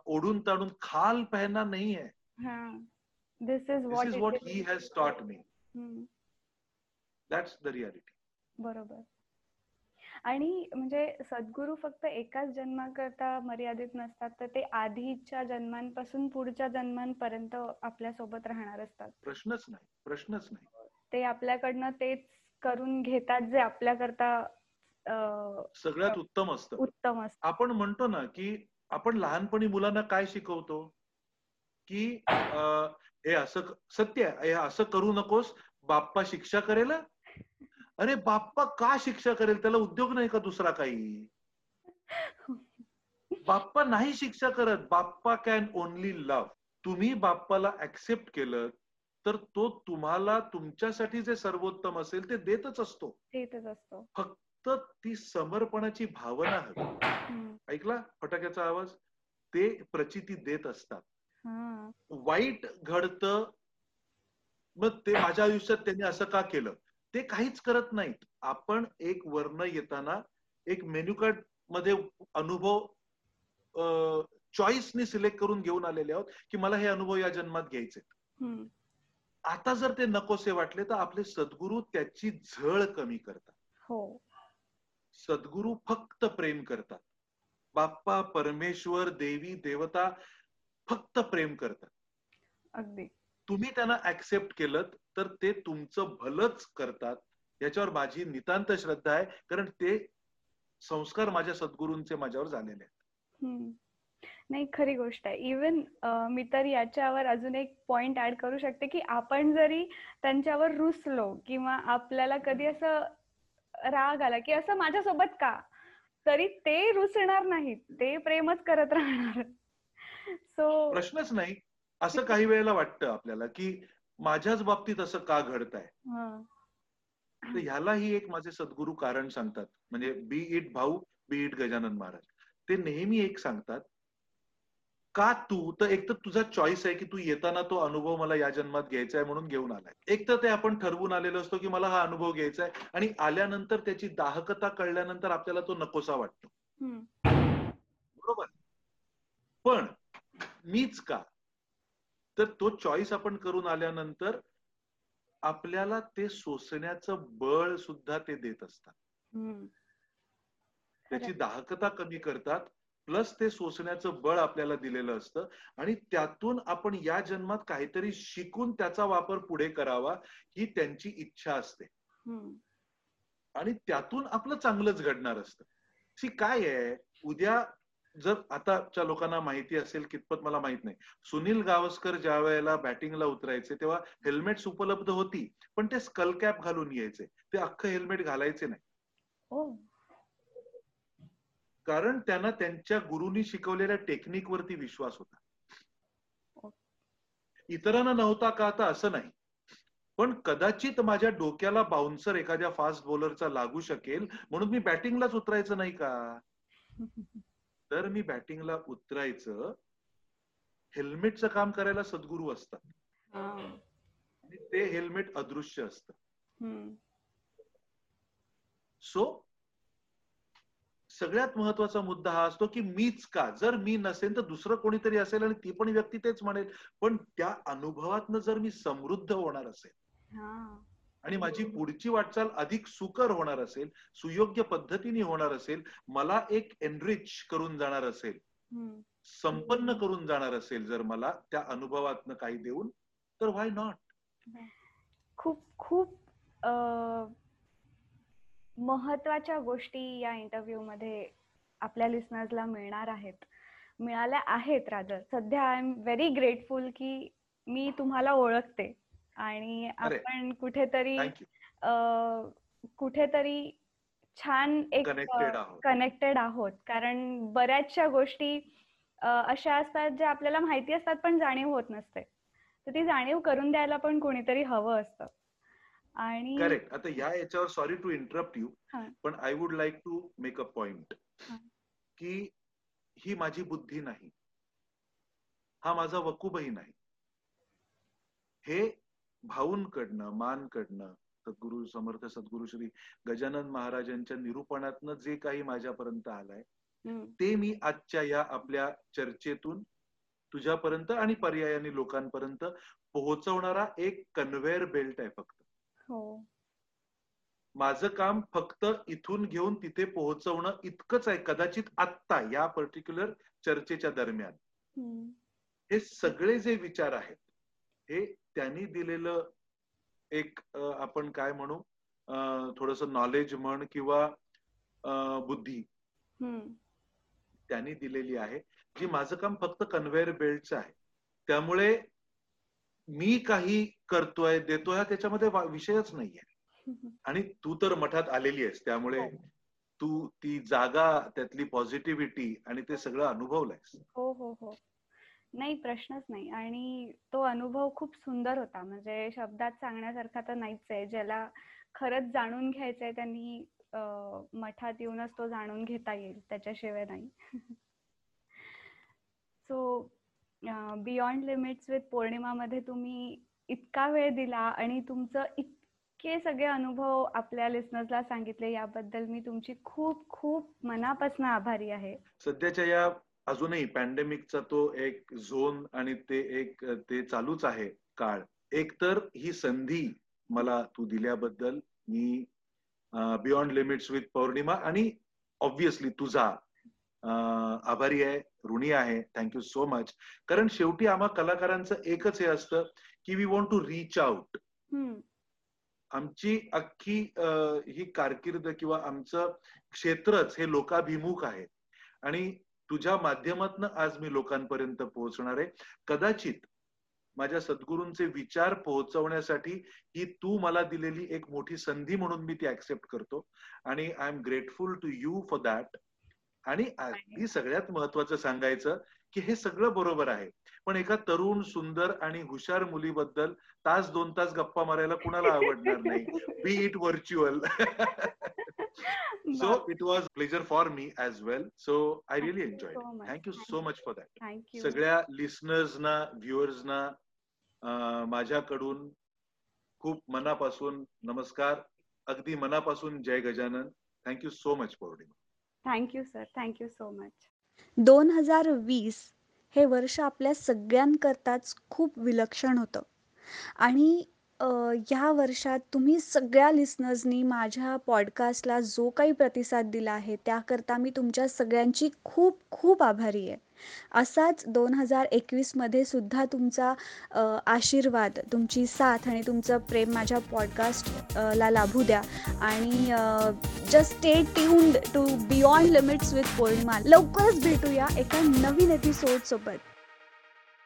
ओढून ताडून खाल पहना नाही आहे. हा. This is this what is what he has taught me. That's the reality बरोबर. आणि म्हणजे सद्गुरू फक्त एकाच जन्माकरता मर्यादित नसतात तर ते आधीच्या जन्मांपासून पुढच्या जन्मांपर्यंत आपल्यासोबत राहणार असतात. प्रश्नच नाही प्रश्नच नाही. ते आपल्याकडनं तेच करून घेतात जे आपल्याकरता सगळ्यात उत्तम असतं. उत्तम असत. आपण म्हणतो ना की आपण लहानपणी मुलांना काय शिकवतो? की हे असं सत्य आहे हे असं करू नकोस बाप्पा शिक्षा करेल? अरे बाप्पा का शिक्षा करेल? त्याला उद्योग नाही का दुसरा काही? बाप्पा नाही शिक्षा करत. Bappa can only love. तुम्ही बाप्पाला ऍक्सेप्ट केलं तर तो तुम्हाला तुमच्यासाठी जे सर्वोत्तम असेल ते देतच असतो. तेच असतो. फक्त ती समर्पणाची भावना हवी. ऐकला फटाक्याचा आवाज? ते प्रचिती देत असतात. वाईट घडतं मग ते माझ्या आयुष्यात त्यांनी असं का केलं? ते काहीच करत नाहीत. आपण एक वर्ण येताना एक मेन्यू कार्डमध्ये अनुभव चॉईसने सिलेक्ट करून घेऊन आलेले आहोत की मला हे अनुभव या जन्मात घ्यायचे. आता जर ते नकोसे वाटले तर आपले सद्गुरू त्याची झळ कमी करतात. हो. सद्गुरू फक्त प्रेम करतात. बाप्पा परमेश्वर देवी देवता फक्त प्रेम करतात. अगदी. तुम्ही त्यांना ऍक्सेप्ट केलं तर ते तुमचं भलंच करतात. याच्यावर माझी नितांत श्रद्धा आहे कारण ते संस्कार माझ्या सद्गुरूंचे माझ्यावर झालेले आहेत. नाही खरी गोष्ट आहे. इवन मी तर याच्यावर अजून एक पॉइंट ऍड करू शकते की आपण जरी त्यांच्यावर रुसलो किंवा आपल्याला कधी असं राग आला की असं माझ्यासोबत का? तरी ते रुसणार नाहीत. ते प्रेमच करत राहणार. सो प्रश्नच नाही. असं काही वेळेला वाटतं आपल्याला की माझ्याच बाबतीत असं का घडत आहे तर ह्यालाही एक माझे सद्गुरू कारण सांगतात. म्हणजे बी इट भाऊ बी इट गजानन महाराज. ते नेहमी एक सांगतात का तू? तर एक तर तुझा चॉईस आहे की तू येताना तो अनुभव मला या जन्मात घ्यायचा आहे म्हणून घेऊन आलाय. एक तर ते आपण ठरवून आलेलो असतो की मला हा अनुभव घ्यायचा आहे आणि आल्यानंतर त्याची दाहकता कळल्यानंतर आपल्याला तो नकोसा वाटतो. बरोबर? पण मीच का? तर तो चॉईस आपण करून आल्यानंतर आपल्याला ते सोसण्याचं बळ सुद्धा ते देत असतात. त्याची दाहकता कमी करतात. प्लस ते सोसण्याचं बळ आपल्याला दिलेलं असतं. आणि त्यातून आपण या जन्मात काहीतरी शिकून त्याचा वापर पुढे करावा ही त्यांची इच्छा असते. आणि त्यातून आपलं चांगलंच घडणार असतं. सी काय आहे? उद्या जर आताच्या लोकांना माहिती असेल कितपत मला माहीत नाही. सुनील गावस्कर ज्या वेळेला बॅटिंगला उतरायचे तेव्हा हेल्मेट्स उपलब्ध होती पण ते स्कल कॅप घालून यायचे. ते अख्खं हेल्मेट घालायचे नाही. कारण त्यांना त्यांच्या गुरुनी शिकवलेल्या टेक्निक वरती विश्वास होता. इतरांना नव्हता का आता असं नाही. पण कदाचित माझ्या डोक्याला बाउन्सर एखाद्या फास्ट बॉलरचा लागू शकेल म्हणून मी बॅटिंगलाच उतरायचं नाही का? तर मी बॅटिंगला उतरायचं. हेल्मेटचं काम करायला सद्गुरू असतात. आणि ते हेल्मेट अदृश्य असत. सो सगळ्यात महत्त्वाचा मुद्दा हा असतो की मीच का? जर मी नसेल तर दुसरं कोणीतरी असेल आणि ती पण व्यक्ती तेच म्हणेल. पण त्या अनुभवातनं जर मी समृद्ध होणार असेल आणि माझी पुढची वाटचाल अधिक सुकर होणार असेल सुयोग्य पद्धतीने होणार असेल मला एक एनरिच करून जाणार असेल संपन्न करून जाणार असेल जर मला त्या अनुभवातनं काही देऊन तर व्हाय नॉट खूप खूप महत्त्वाच्या गोष्टी या इंटरव्ह्यू मध्ये आपल्या लिस्नर्सला मिळणार आहेत. मिळाल्या आहेत रादर सध्या आय एम व्हेरी ग्रेटफुल की मी तुम्हाला ओळखते. आणि आपण कुठेतरी कुठेतरी छान एक कनेक्टेड आहोत. कारण बऱ्याचशा गोष्टी अशा असतात ज्या आपल्याला माहिती असतात पण जाणीव होत नसते. तर ती जाणीव करून द्यायला पण कोणीतरी हवं असतं. आणि करेक्ट आता या याच्यावर सॉरी टू इंटरप्ट यू पण I would like to make a point की ही माझी बुद्धी नाही. हा माझा वकूबही नाही. हे भाऊंकडनं मानकडनं सद्गुरु समर्थ सद्गुरु श्री गजानन महाराजांच्या निरूपणातनं जे काही माझ्यापर्यंत आलंय ते मी आजच्या या आपल्या चर्चेतून तुझ्यापर्यंत आणि पर्यायाने लोकांपर्यंत पोहोचवणारा एक कन्व्हेअर बेल्ट आहे फक्त. माझं काम फक्त इथून घेऊन तिथे पोहोचवणं इतकंच आहे कदाचित आत्ता या पर्टिक्युलर चर्चेच्या दरम्यान. हे सगळे जे विचार आहेत हे त्यांनी दिलेलं एक आपण काय म्हणू थोडस नॉलेज म्हण किंवा बुद्धी त्यांनी दिलेली आहे जी माझं काम फक्त कन्व्हेअर बेल्टचं आहे. त्यामुळे मी काही करतोय देतोय हा त्याच्यामध्ये विषयच नाहीये. आणि तू तर मठात आलेली आहेस त्यामुळे तू ती जागा त्यातली पॉझिटिव्हिटी आणि ते सगळं अनुभवलंयस. हो हो हो. नाही प्रश्नच नाही. आणि तो अनुभव खूप सुंदर होता. म्हणजे शब्दात सांगण्यासारखा तर नाहीच आहे. ज्याला खरंच जाणून घ्यायचंय त्यांनी मठात येऊनच तो जाणून घेता येईल. त्याच्याशिवाय नाही. सो बियॉन्ड लिमिट्स विथ पौर्णिमामध्ये तुम्ही इतका वेळ दिला आणि तुमचं इतके सगळे अनुभव आपल्या लिस्नर्सला सांगितले याबद्दल मी तुमची खूप खूप मनापासून आभारी आहे. सध्याच्या या अजूनही पॅन्डेमिकचा तो एक झोन आणि ते एक ते चालूच आहे काळ. एकतर ही संधी मला तू दिल्याबद्दल मी बियॉन्ड लिमिट्स विथ पौर्णिमा आणि ऑब्विसली तुझा आभारी आहे ऋणी आहे. थँक्यू सो मच कारण शेवटी आम्हा कलाकारांचं एकच हे असतं की we want to reach out आमची अख्खी ही कारकीर्द किंवा आमचं क्षेत्रच हे लोकाभिमुख आहे. आणि तुझ्या माध्यमातून आज मी लोकांपर्यंत पोहोचणार आहे. कदाचित माझ्या सद्गुरूंचे विचार पोहोचवण्यासाठी ही तू मला दिलेली एक मोठी संधी म्हणून मी ती ऍक्सेप्ट करतो. आणि I am grateful to you for that आणि अगदी सगळ्यात महत्वाचं सांगायचं की हे सगळं बरोबर आहे. पण एका तरुण सुंदर आणि हुशार मुलीबद्दल तास दोन तास गप्पा मारायला कुणाला आवडणार नाही. Be it virtual so it was pleasure for me as well so I really enjoy so much. Thank you so much for that सगळ्या लिसनर्सना व्ह्युअर्सना माझ्याकडून खूप मनापासून नमस्कार. अगदी मनापासून जय Gajanan. Thank you so much Purnima. Thank you sir thank you so much दोन हजार वीस हे वर्ष आपल्या सगळ्यांकरताच खूप विलक्षण होतं. आणि अ, ह्या वर्षात तुम्ही सगळ्या लिसनर्सनी माझ्या पॉडकास्टला जो काही प्रतिसाद दिला आहे त्याकरता मी तुमच्या सगळ्यांची खूप खूप आभारी आहे. असाच दोन हजार एकवीसमध्ये सुद्धा तुमचा अ, आशीर्वाद तुमची साथ आणि तुमचं प्रेम माझ्या पॉडकास्ट अ, ला लाभू द्या. आणि just stay tuned to beyond limits with Purnima लवकरच भेटूया एका नवीन एपिसोडसोबत